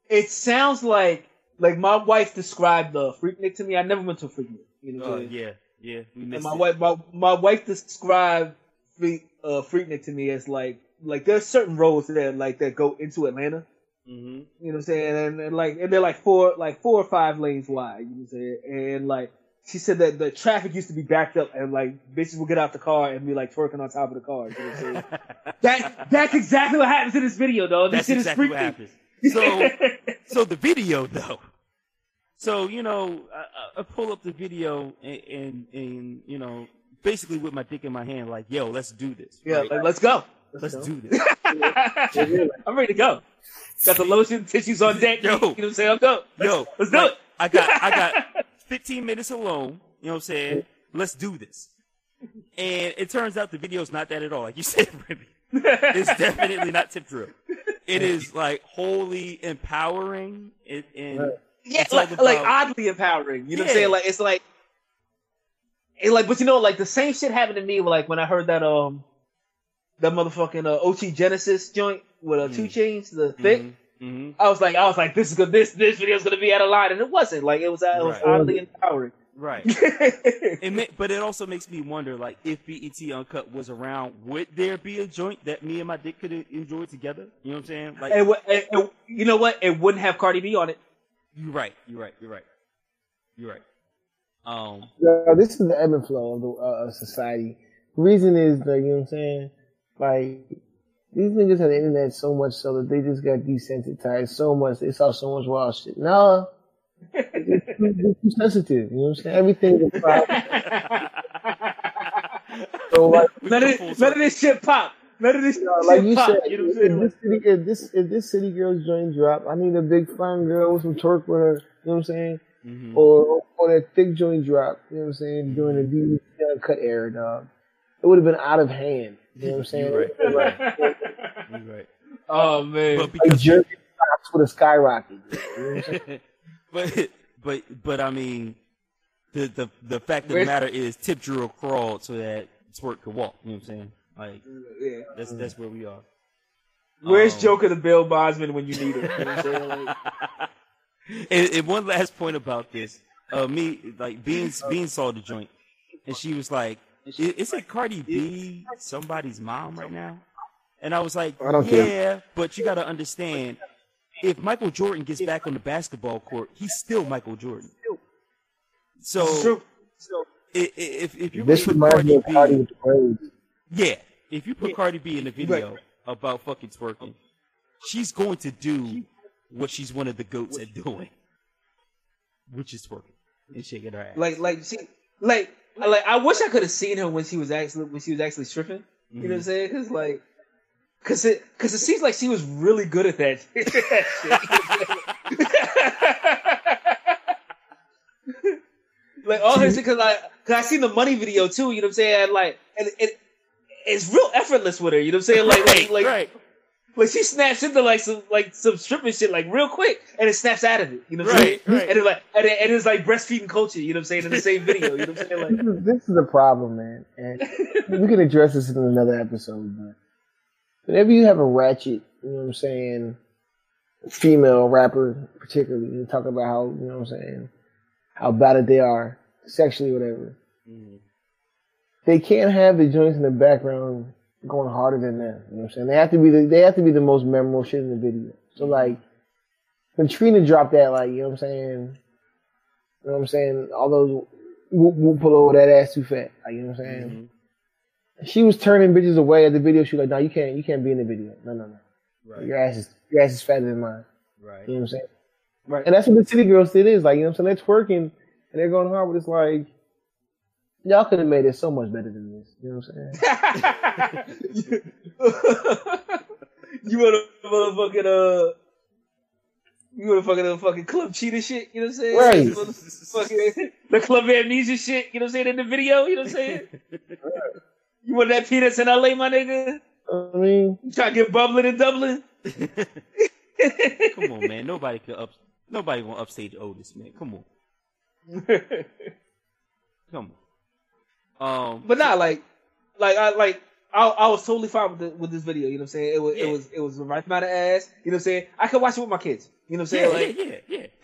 S3: It sounds like like my wife described the Freaknik to me. I never went to a Freaknik. You know,
S1: Uh, yeah, yeah. We
S3: And
S1: missed
S3: my
S1: it.
S3: wife, my, my wife described Freak, uh, Freaknik to me as like like there's certain roads that like that go into Atlanta.
S1: Mhm.
S3: You know what I'm saying? And, and like and they're like four like four or five lanes wide. You know what I'm saying? And like she said that the traffic used to be backed up and like bitches would get out the car and be like twerking on top of the car. You know what I'm saying? that that's exactly what happens in this video, though. This
S1: That's exactly
S3: is
S1: what happens. So, so the video though. So you know, I, I- I pull up the video and, and and you know, basically with my dick in my hand, like, yo, let's do this.
S3: Yeah,
S1: right?
S3: like, let's go.
S1: let's do this.
S3: I'm ready to go. Got the lotion, tissues on deck.
S1: Yo.
S3: You know what I'm saying? I'll go. Let's,
S1: Yo,
S3: let's do
S1: like,
S3: it.
S1: I got I got 15 minutes alone. You know what I'm saying? Let's do this. And it turns out the video's not that at all. Like you said, Remy. It's definitely not tip drill. It is like wholly empowering. It, and
S3: Yeah,
S1: It's all
S3: like, like oddly empowering. You know what I'm saying? Like it's like, it like, but you know, like the same shit happened to me. Like when I heard that um, that motherfucking uh, OT Genasis joint with uh, 2 Chainz, the thick.
S1: hmm
S3: I was like, I was like, this is good. This this video's gonna be out of line, and it wasn't. Like it was, it was
S1: Right.
S3: oddly empowering.
S1: right. It ma- but it also makes me wonder, like, if BET Uncut was around, would there be a joint that me and my dick could enjoy together? You know what I'm saying? Like,
S3: and, and you know what? It wouldn't have Cardi B on it.
S1: You're right. You're right. You're right. You're right. Um.
S2: Yeah, this is the ebb and flow of the uh, of society. The reason is like you know what I'm saying. Like these niggas have the internet so much so that they just got desensitized so much. They saw so much wild shit. No, they're too, too sensitive. You know what I'm saying? Everything is a problem. So like,
S3: None of, this, none of this shit pop. None of this shit
S2: like you
S3: pop.
S2: said,
S3: you know what
S2: if this city, if this if this city girl's joint drop, I need a big fine girl with some twerk with her. You know what I'm saying?
S1: mhm.
S2: or or that thick joint drop, you know what I'm saying, during the BET Uncut era, dog. It would have been out of hand. You know what I'm saying?
S1: You're right.
S2: Like,
S1: You're right.
S3: oh man.
S1: But
S2: like
S1: because
S2: jerky tops with a skyrocket. You know what I'm saying?
S1: but but but I mean, the the the fact of the matter is, Tip Drill crawled so that Twerk could walk. You know what I'm saying? Like
S3: yeah.
S1: that's that's where we are.
S3: Where's
S1: Um,
S3: Joker the Bill Bosman when you need him? You know what I'm saying? Like,
S1: and, and one last point about this, uh, me like Beans Beans saw the joint, and she was like, "I- "Is it Cardi B somebody's mom right now?" And I was like,
S2: I don't
S1: "Yeah,
S2: care.
S1: but you got to understand, if Michael Jordan gets back on the basketball court, he's still Michael Jordan. So
S3: It's true.
S1: i- i- if if you
S2: This reminds me of
S1: Cardi
S2: of
S1: B,
S2: Party with the Braves.
S1: yeah, if you put Cardi B in a video about fucking twerking, she's going to do what she's one of the goats at doing, which is twerking and shaking her ass.
S3: Like, like, she, like, like, I wish I could have seen her when she was actually when she was actually stripping. You know what I'm mm-hmm. saying? Because like, because it because it seems like she was really good at that. Like all her cause I, cause I seen the money video too. You know what I'm saying? Like, and it, it's real effortless with her. You know what I'm saying? Like, like, like,
S1: right.
S3: like she snaps into like some like some stripping shit like real quick, and it snaps out of it. You know what I'm
S1: Right,
S3: saying?
S1: right.
S3: And it's like, and, it, and it's like breastfeeding culture. You know what I'm saying? In the same video. You know what I'm saying? Like,
S2: This is, this is a problem, man. And we can address this in another episode, but whenever you have a ratchet, you know what I'm saying, female rapper, particularly, you talk about how, you know what I'm saying, how bad they are, sexually, whatever. Mm-hmm. They can't have the joints in the background going harder than them. You know what I'm saying? They have to be the, they have to be the most memorable shit in the video. So like, when Trina dropped that, like, you know what I'm saying, you know what I'm saying, all those whoop, whoop, pull over that ass too fat. Like, you know what I'm saying? Mm-hmm. She was turning bitches away at the video. She was like, no, you can't, you can't be in the video. No, no, no.
S1: Right.
S2: Your ass is, your ass is fatter than mine.
S1: Right.
S2: You know what I'm saying?
S3: right.
S2: And that's what the city girls did is like, you know what I'm saying? They're twerking and they're going hard, but it's like, y'all could have made it so much better than this. You know what I'm saying?
S3: you want to motherfucking uh. You want to fucking uh, fucking club cheetah shit, you know what I'm saying?
S2: Right.
S3: You fucking the club amnesia shit, you know what I'm saying, in the video, you know what I'm saying? You want that peanuts in LA, my nigga?
S2: I mean,
S3: You try to get bubbling and Dublin.
S1: Come on, man. Nobody could up. Nobody gonna upstage Otis, man. Come on. Come on. Um,
S3: But not like, like I like I, I was totally fine with the, with this video. You know what I'm saying? It was
S1: Yeah.
S3: it was it was the right amount of ass. You know what I'm saying? I could watch it with my kids. You know what I'm saying?
S1: yeah,
S3: Like
S1: yeah,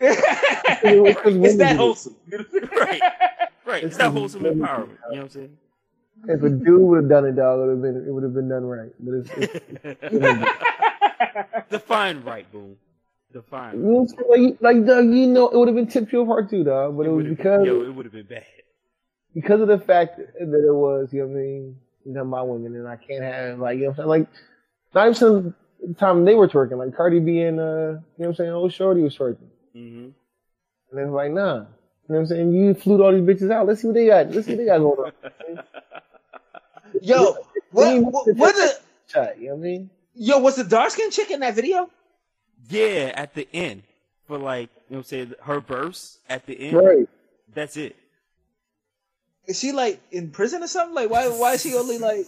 S1: yeah.
S3: it's that wholesome. You know what I'm saying?
S1: Right, right. It's that wholesome empowerment. You know what I'm saying?
S2: if a dude would have done it, dog, it would have been, it would have been done right. But it's, it's
S1: Define right, boom. Define.
S2: you know what I'm saying? like, like, dog, you know, it would have been tipped your heart too, dog. But it, was because,
S1: been, yo, it would have been bad.
S2: Because of the fact that it was, you know what I mean, done by women, and I can't have like, you know what I'm saying, like, not even some time they were twerking, like Cardi B and, uh, you know what I'm saying, old Shorty was twerking,
S1: hmm
S2: and it's like, nah, you know what I'm saying, you flew all these bitches out, let's see what they got, let's see what they got going on.
S3: Yo, what, what, what the
S2: Shot, you know what I mean?
S3: yo? Was the dark skinned chick in that video?
S1: Yeah, at the end. For like, you know what I'm saying, her verse at the end.
S2: Right.
S1: That's it.
S3: Is she like in prison or something? Like why? Why is she only like?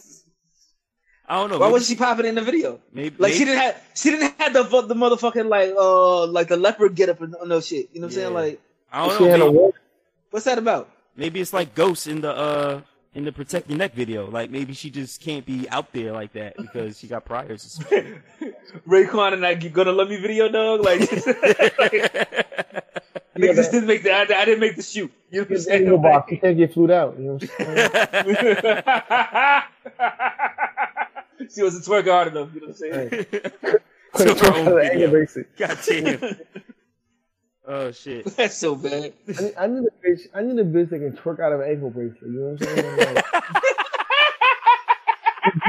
S1: I don't know.
S3: Why
S1: maybe,
S3: wasn't she popping in the video?
S1: maybe,
S3: Like she didn't have she didn't have the the motherfucking like uh like the leopard get up and no shit. You know what I'm saying? Like
S1: I don't
S2: She had a
S1: know. Maybe,
S3: what's that about?
S1: maybe it's like ghosts in the uh in the Protect Your Neck video. Like maybe she just can't be out there like that because she got priors. or some shit.
S3: Raekwon and I gonna love me video dog. Like, nigga just didn't make the I, I didn't make the shoot. You know what I'm saying?
S2: angle box. You can't get flued out. You know what I'm saying?
S3: she wasn't twerking hard enough. You know what I'm saying?
S2: Couldn't
S1: her
S2: twerk
S1: own
S2: out of
S1: video.
S2: angle basic.
S1: God damn. Oh shit.
S3: That's so bad.
S2: I need, I need a bitch. I need a bitch that can twerk out of an ankle bracelet. You know what I'm saying?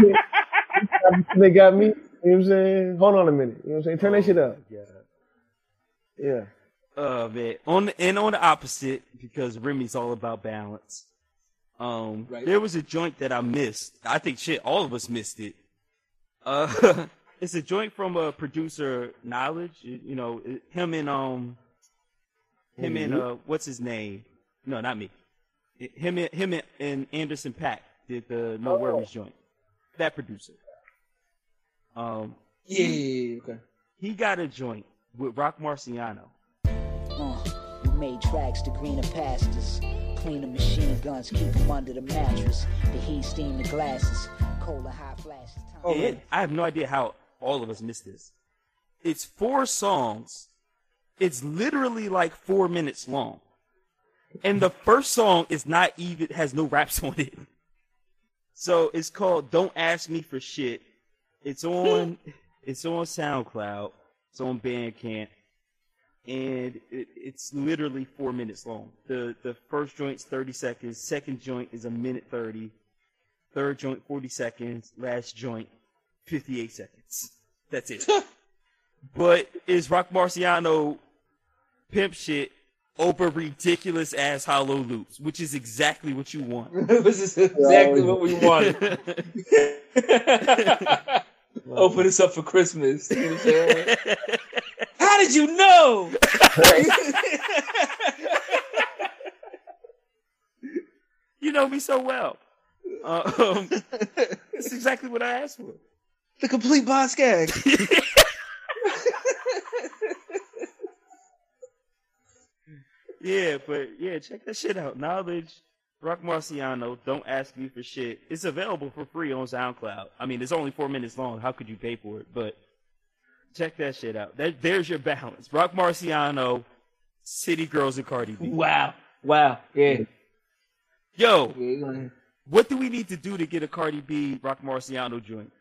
S2: Like, they got me. You know what I'm saying? Hold on a minute. You know what I'm saying? Turn that oh, shit up. Yeah. Yeah.
S1: Oh it On the, and on the opposite, because Remy's all about balance. Um,
S3: Right.
S1: there was a joint that I missed. I think shit, all of us missed it. Uh, it's a joint from a producer, Knxwledge. You you know, him and um, him and uh, what's his name? No, not me. Him and him and, and Anderson .Paak did the NxWorries joint. That producer. Um,
S3: Yeah, yeah, okay.
S1: he got a joint with Roc Marciano.
S8: Uh, we made tracks to greener pastures. Clean the machine guns, keep them under the mattress. The heat steam the glasses. Cold and hot flashes. Time
S3: Oh,
S1: and? I have no idea how all of us missed this. It's four songs. It's literally like four minutes long. And the first song is not even has no raps on it. So it's called Don't Ask Me for Shit. It's on it's on SoundCloud. It's on Bandcamp. And it, it's literally four minutes long. The the first joint's thirty seconds, second joint is a minute thirty, third joint 40 seconds, last joint 58 seconds. That's it. but is Roc Marciano pimp shit over ridiculous ass hollow loops, which is exactly what you want.
S3: this is exactly what we wanted. Open this up for Christmas. You know what I'm saying? How did you know?
S1: You know me so well. Uh, um, that's exactly what I asked for.
S3: The complete boss gag.
S1: Yeah, but yeah, check that shit out. Knxwledge, Roc Marciano, don't ask me for shit. It's available for free on SoundCloud. I mean, it's only four minutes long. How could you pay for it? But check that shit out. That, there's your balance. Roc Marciano, City Girls, and Cardi B.
S3: wow. Wow. Yeah.
S1: Yo,
S3: Yeah,
S1: what do we need to do to get a Cardi B, Roc Marciano joint?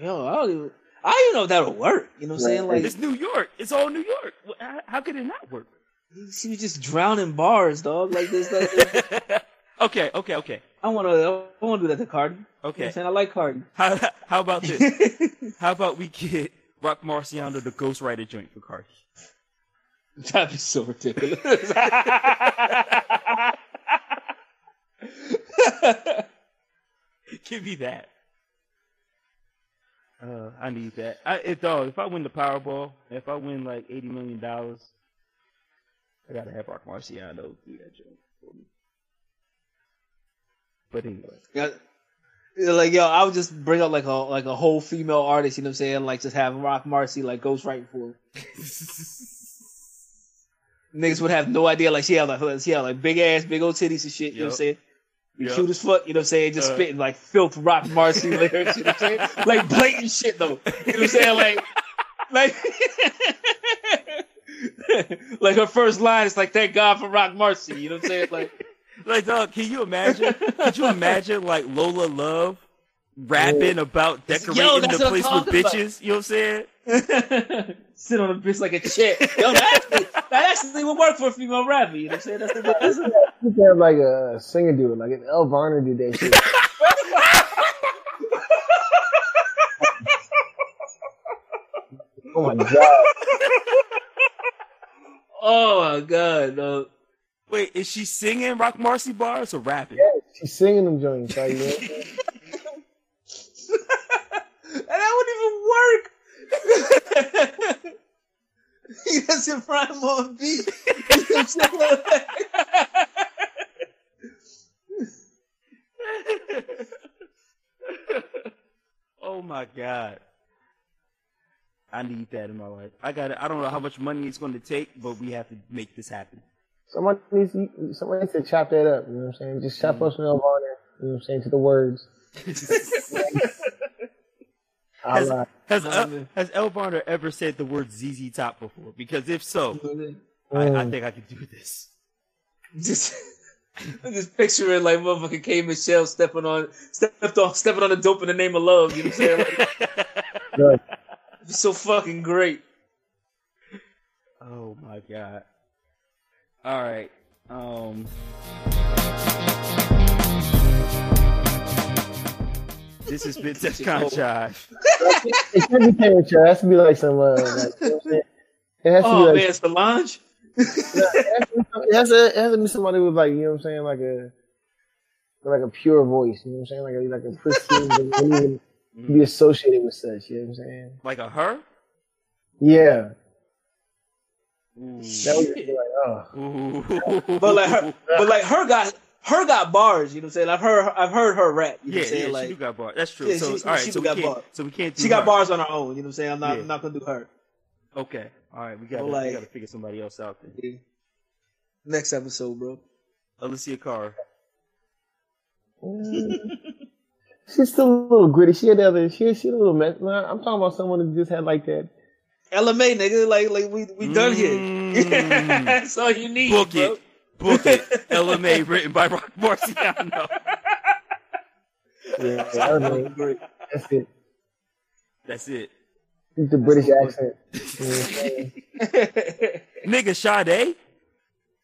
S3: Yo, I don't even. I don't even know if that'll work. You know what I'm saying? Like
S1: It's New York. It's all New York. How, how could it not work?
S3: she was just drowning bars, dog. Like this. Like,
S1: okay, okay, okay,
S3: I want to. I want to do that to Cardi. You know
S1: okay.
S3: I'm saying? I like Cardi.
S1: How, how about this? how about we get Roc Marciano the ghostwriter joint for Cardi?
S3: That'd be so ridiculous.
S1: Give me that. Uh, I need that. I, if dog, if I win the Powerball, if I win like eighty million dollars, I gotta have Roc Marciano do that joint for me. But anyway,
S3: Yeah. Like yo, I would just bring up like a like a whole female artist, you know what I'm saying? Like just have Roc Marci like ghostwriting for. Niggas would have no idea like she had like she had like big ass, big old titties and shit, you know what I'm saying? Be
S1: Yup.
S3: Cute as fuck, you know what I'm saying? Just
S1: Uh.
S3: spitting like filth Roc Marci lyrics, you know what I'm saying? Like blatant shit though. You know what I'm saying? Like like like her first line is like thank God for Roc Marci, you know what I'm saying? Like
S1: like dog, can you imagine? Could you imagine like Lola Love rapping oh. about decorating
S3: that's
S1: the place with
S3: talking about.
S1: bitches? You know what I'm saying?
S3: sit on a bitch like a chick. Yo, that actually, that actually would work for a female rapper. You know what I'm saying? That's the that's the-
S2: You could have like a singer do it, like if Elle Varner did that shit. oh my god!
S3: Oh my god, no.
S1: Wait, is she singing Roc Marci bars or rapping?
S2: She's singing them joints, like, you?
S3: And that wouldn't even work. he doesn't rhyme on beat. You know what I'm saying?
S1: oh my god. I need that in my life. I got I don't know how much money it's going to take, but we have to make this happen.
S2: Somebody needs to, somebody needs to chop that up. You know what I'm saying? Just chop up some Elle Varner. You know what I'm saying to the words.
S1: Has,
S2: right.
S1: has, Elle, has Elle Varner ever said the word ZZ Top before? Because if so, I, I
S2: Mm.
S1: think I could do this.
S3: Just, just picturing like motherfucking K Michelle stepping on, stepped on, stepping on the dope in the name of love. You know what I'm saying? Like, it's so fucking great.
S1: Oh my god. All right. Um. This has been Defcon Jive.
S2: It can't be temperature. It has to be like some, uh, like, you know what I'm saying? It has to
S3: Oh
S2: be like,
S3: man, Solange.
S2: it has, to, it has to be somebody with like, you know what I'm saying, like a, like a pure voice. You know what I'm saying, like a, like a pristine, that wouldn't even be associated with such. You know what I'm saying?
S1: Like a her?
S2: Yeah.
S1: Ooh.
S2: That would just be like, oh.
S3: But like her, but like her got her got bars. You know what I'm saying? I've heard I've heard her rap. You know
S1: Yeah,
S3: what I'm saying?
S1: yeah,
S3: like
S1: she do got bars. That's true.
S3: Yeah,
S1: so
S3: she-
S1: all right,
S3: she
S1: so
S3: do
S1: we
S3: got
S1: can't,
S3: bars.
S1: so we can't. Do
S3: she got bars on her own. You know what I'm saying? I'm not
S1: Yeah.
S3: I'm not gonna do her.
S1: Okay, all right, we got to
S3: Like-
S1: we got to figure somebody else out then.
S3: Next episode, bro.
S1: Alicia Carr.
S2: Mm. She's still a little gritty. She had the other. She she a little mess. man, I'm talking about someone who just had like that.
S3: Ella Mai nigga, like like we we done here.
S1: Mm.
S3: That's all you need,
S1: Book
S3: bro.
S1: it. Book it. Ella Mai written by Roc Marciano.
S2: Yeah, I don't know. That's it.
S1: That's it.
S2: The British accent. You know what I'm saying?
S1: Nigga, Sade.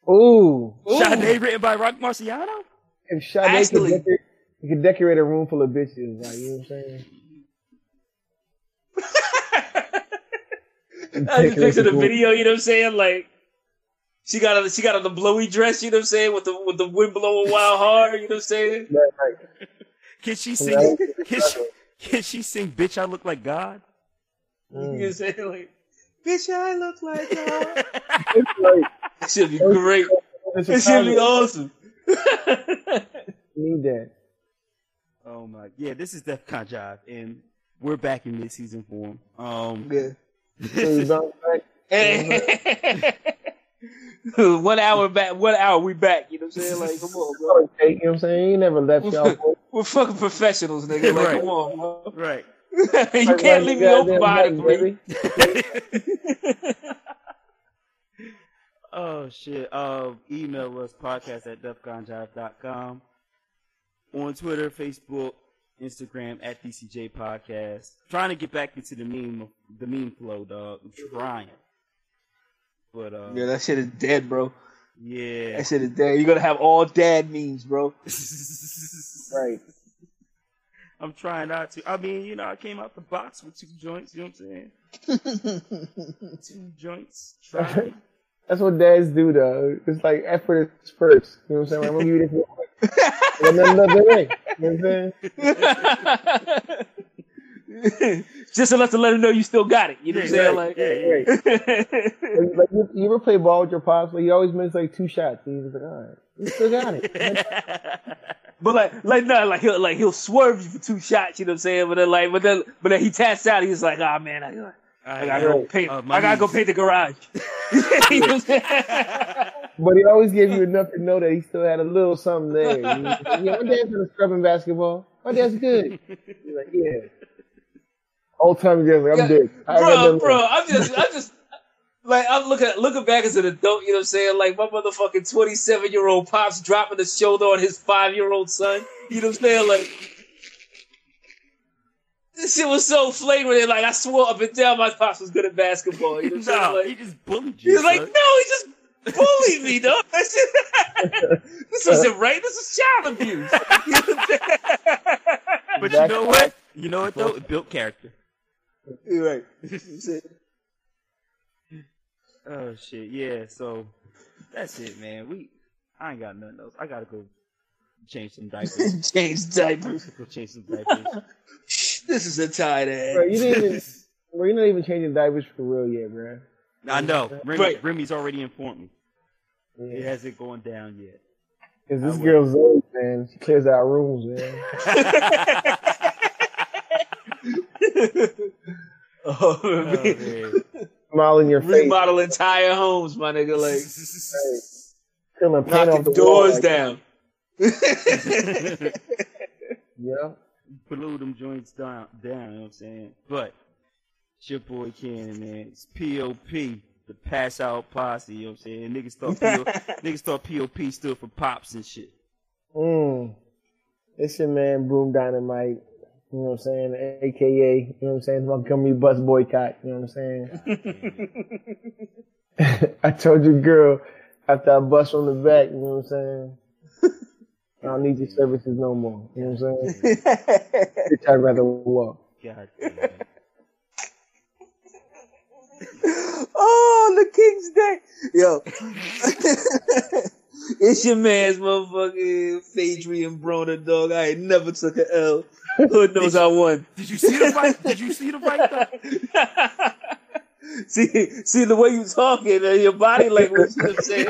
S2: Ooh,
S1: Sade written by Roc Marciano.
S2: if Sade
S3: Actually-
S2: could, decorate, he could decorate a room full of bitches, like you know what I'm saying.
S3: I just picture the video, you know what I'm saying? Like she got on she got on the blowy dress, you know what I'm saying, with the with the wind blowing wild hard, you know what I'm saying?
S2: Right, right.
S1: Can she sing?
S2: Right.
S1: Can she, can she sing? Bitch, I look like God.
S3: You know what
S2: Mm.
S3: I'm saying? Like, bitch, I look like God.
S2: It's like
S3: That should be great. It should be awesome.
S2: Need that.
S1: Oh my, yeah, this is Def Con Jive, and we're back in mid-season form. Um,
S3: Yeah.
S2: So back.
S3: one hour back, one hour we back. You know what I'm saying? Like, come on, bro.
S2: You know what I'm saying? You never left y'all. boys.
S3: We're fucking professionals, nigga. Like,
S1: Right.
S3: come on, bro.
S1: right.
S3: you can't leave me open behind
S2: Goddamn baby.
S1: Oh shit. Uh, email us podcast at defconjive.com. On Twitter, Facebook, Instagram at DCJ Podcast. Trying to get back into the meme the meme flow, dog. I'm trying. But uh
S3: Yeah, that shit is dead, bro.
S1: yeah.
S3: That shit is dead. You're gonna have all dad memes, bro.
S2: Right.
S1: I'm trying not to. I mean, you know, I came out the box with two joints, you know what I'm saying? two joints. Trying.
S2: That's what dads do, though. It's like effort is first. You know what I'm saying? I'm gonna give you this. And then another way. You know what I'm saying?
S3: Just enough to let him know you still got it. You know what I'm saying? Like,
S1: Yeah, yeah.
S2: Like, like, you, you ever play ball with your pops? Like, he always missed like two shots. And he's like, all right, you still got it.
S3: But like, like no, like he'll like he'll swerve you for two shots. You know what I'm saying? But then like, but then but then he taps out. He's like, ah man, I, I gotta go paint.
S1: Uh, my
S3: I gotta go
S1: knees.
S3: paint the garage. You know what I'm saying?
S2: But he always gave you enough to know that he still had a little something there. You know, yeah, my dad's in a scrubbing basketball. My dad's good. He's like, yeah. Old time dad's like, I'm good. I
S3: bro,
S2: remember.
S3: bro, I'm just, I'm just, like, I'm looking, looking back as an adult. You know what I'm saying? Like my motherfucking 27 year old pops dropping the shoulder on his five year old son. You know what I'm saying? Like. This shit was so flagrant. Like I swore up and down, my pops was good at basketball. You know what I'm
S1: no,
S3: saying?
S1: he just bullied you.
S3: he's like, no, he just bullied me, dog. That shit- this isn't right. This is child abuse. You know what I'm saying?
S1: But you know what? You know what though? It built character.
S3: You're right.
S1: Oh shit, yeah. So that's it, man. We I ain't got nothing else. I gotta go change some diapers.
S3: Change diapers.
S1: go change some diapers.
S3: This is a tight ass.
S2: Bro, you didn't even, bro, you're not even changing diapers for real yet, bro.
S1: I know. Remy,
S3: Right.
S1: Remy's already informed me. It hasn't gone down yet.
S2: Cause this girl Zoe, man, she clears out rooms, man.
S3: oh,
S1: Oh,
S3: man.
S1: man.
S2: Smile your face,
S3: remodel entire homes, my nigga. Like
S2: peeling paint off
S3: knocking
S2: the wall,
S3: doors
S2: like,
S3: down.
S2: Yeah.
S1: Blew them joints down, down, you know what I'm saying? But it's your boy Cannon, man. It's POP, the pass out posse, you know what I'm saying? Niggas thought PO, niggas thought POP stood for pops and shit.
S2: Mm. It's your man Boom Dynamite. You know what I'm saying? AKA, you know what I'm saying? Montgomery Bus Boycott. You know what I'm saying? I told you, girl after I bust on the back, you know what I'm saying? I don't need your services no more. You know what I'm saying? Bitch, I'd rather walk.
S1: God damn.
S3: Oh, the King's Day. Yo. it's your man's motherfucking Adrien Broner, dog. I ain't never took an L. Hood knows I won.
S1: Did you see the fight? Did you see the fight though?
S3: see, see the way you talking and your body language. You know what I'm saying?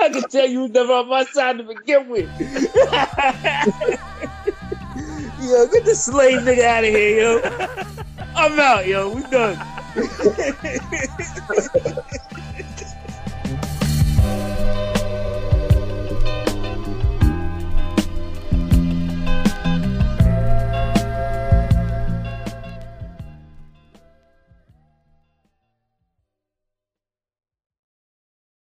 S3: I can tell you was never on my side to begin with. Yo, get the slave nigga out of here, yo. I'm out, yo. We done.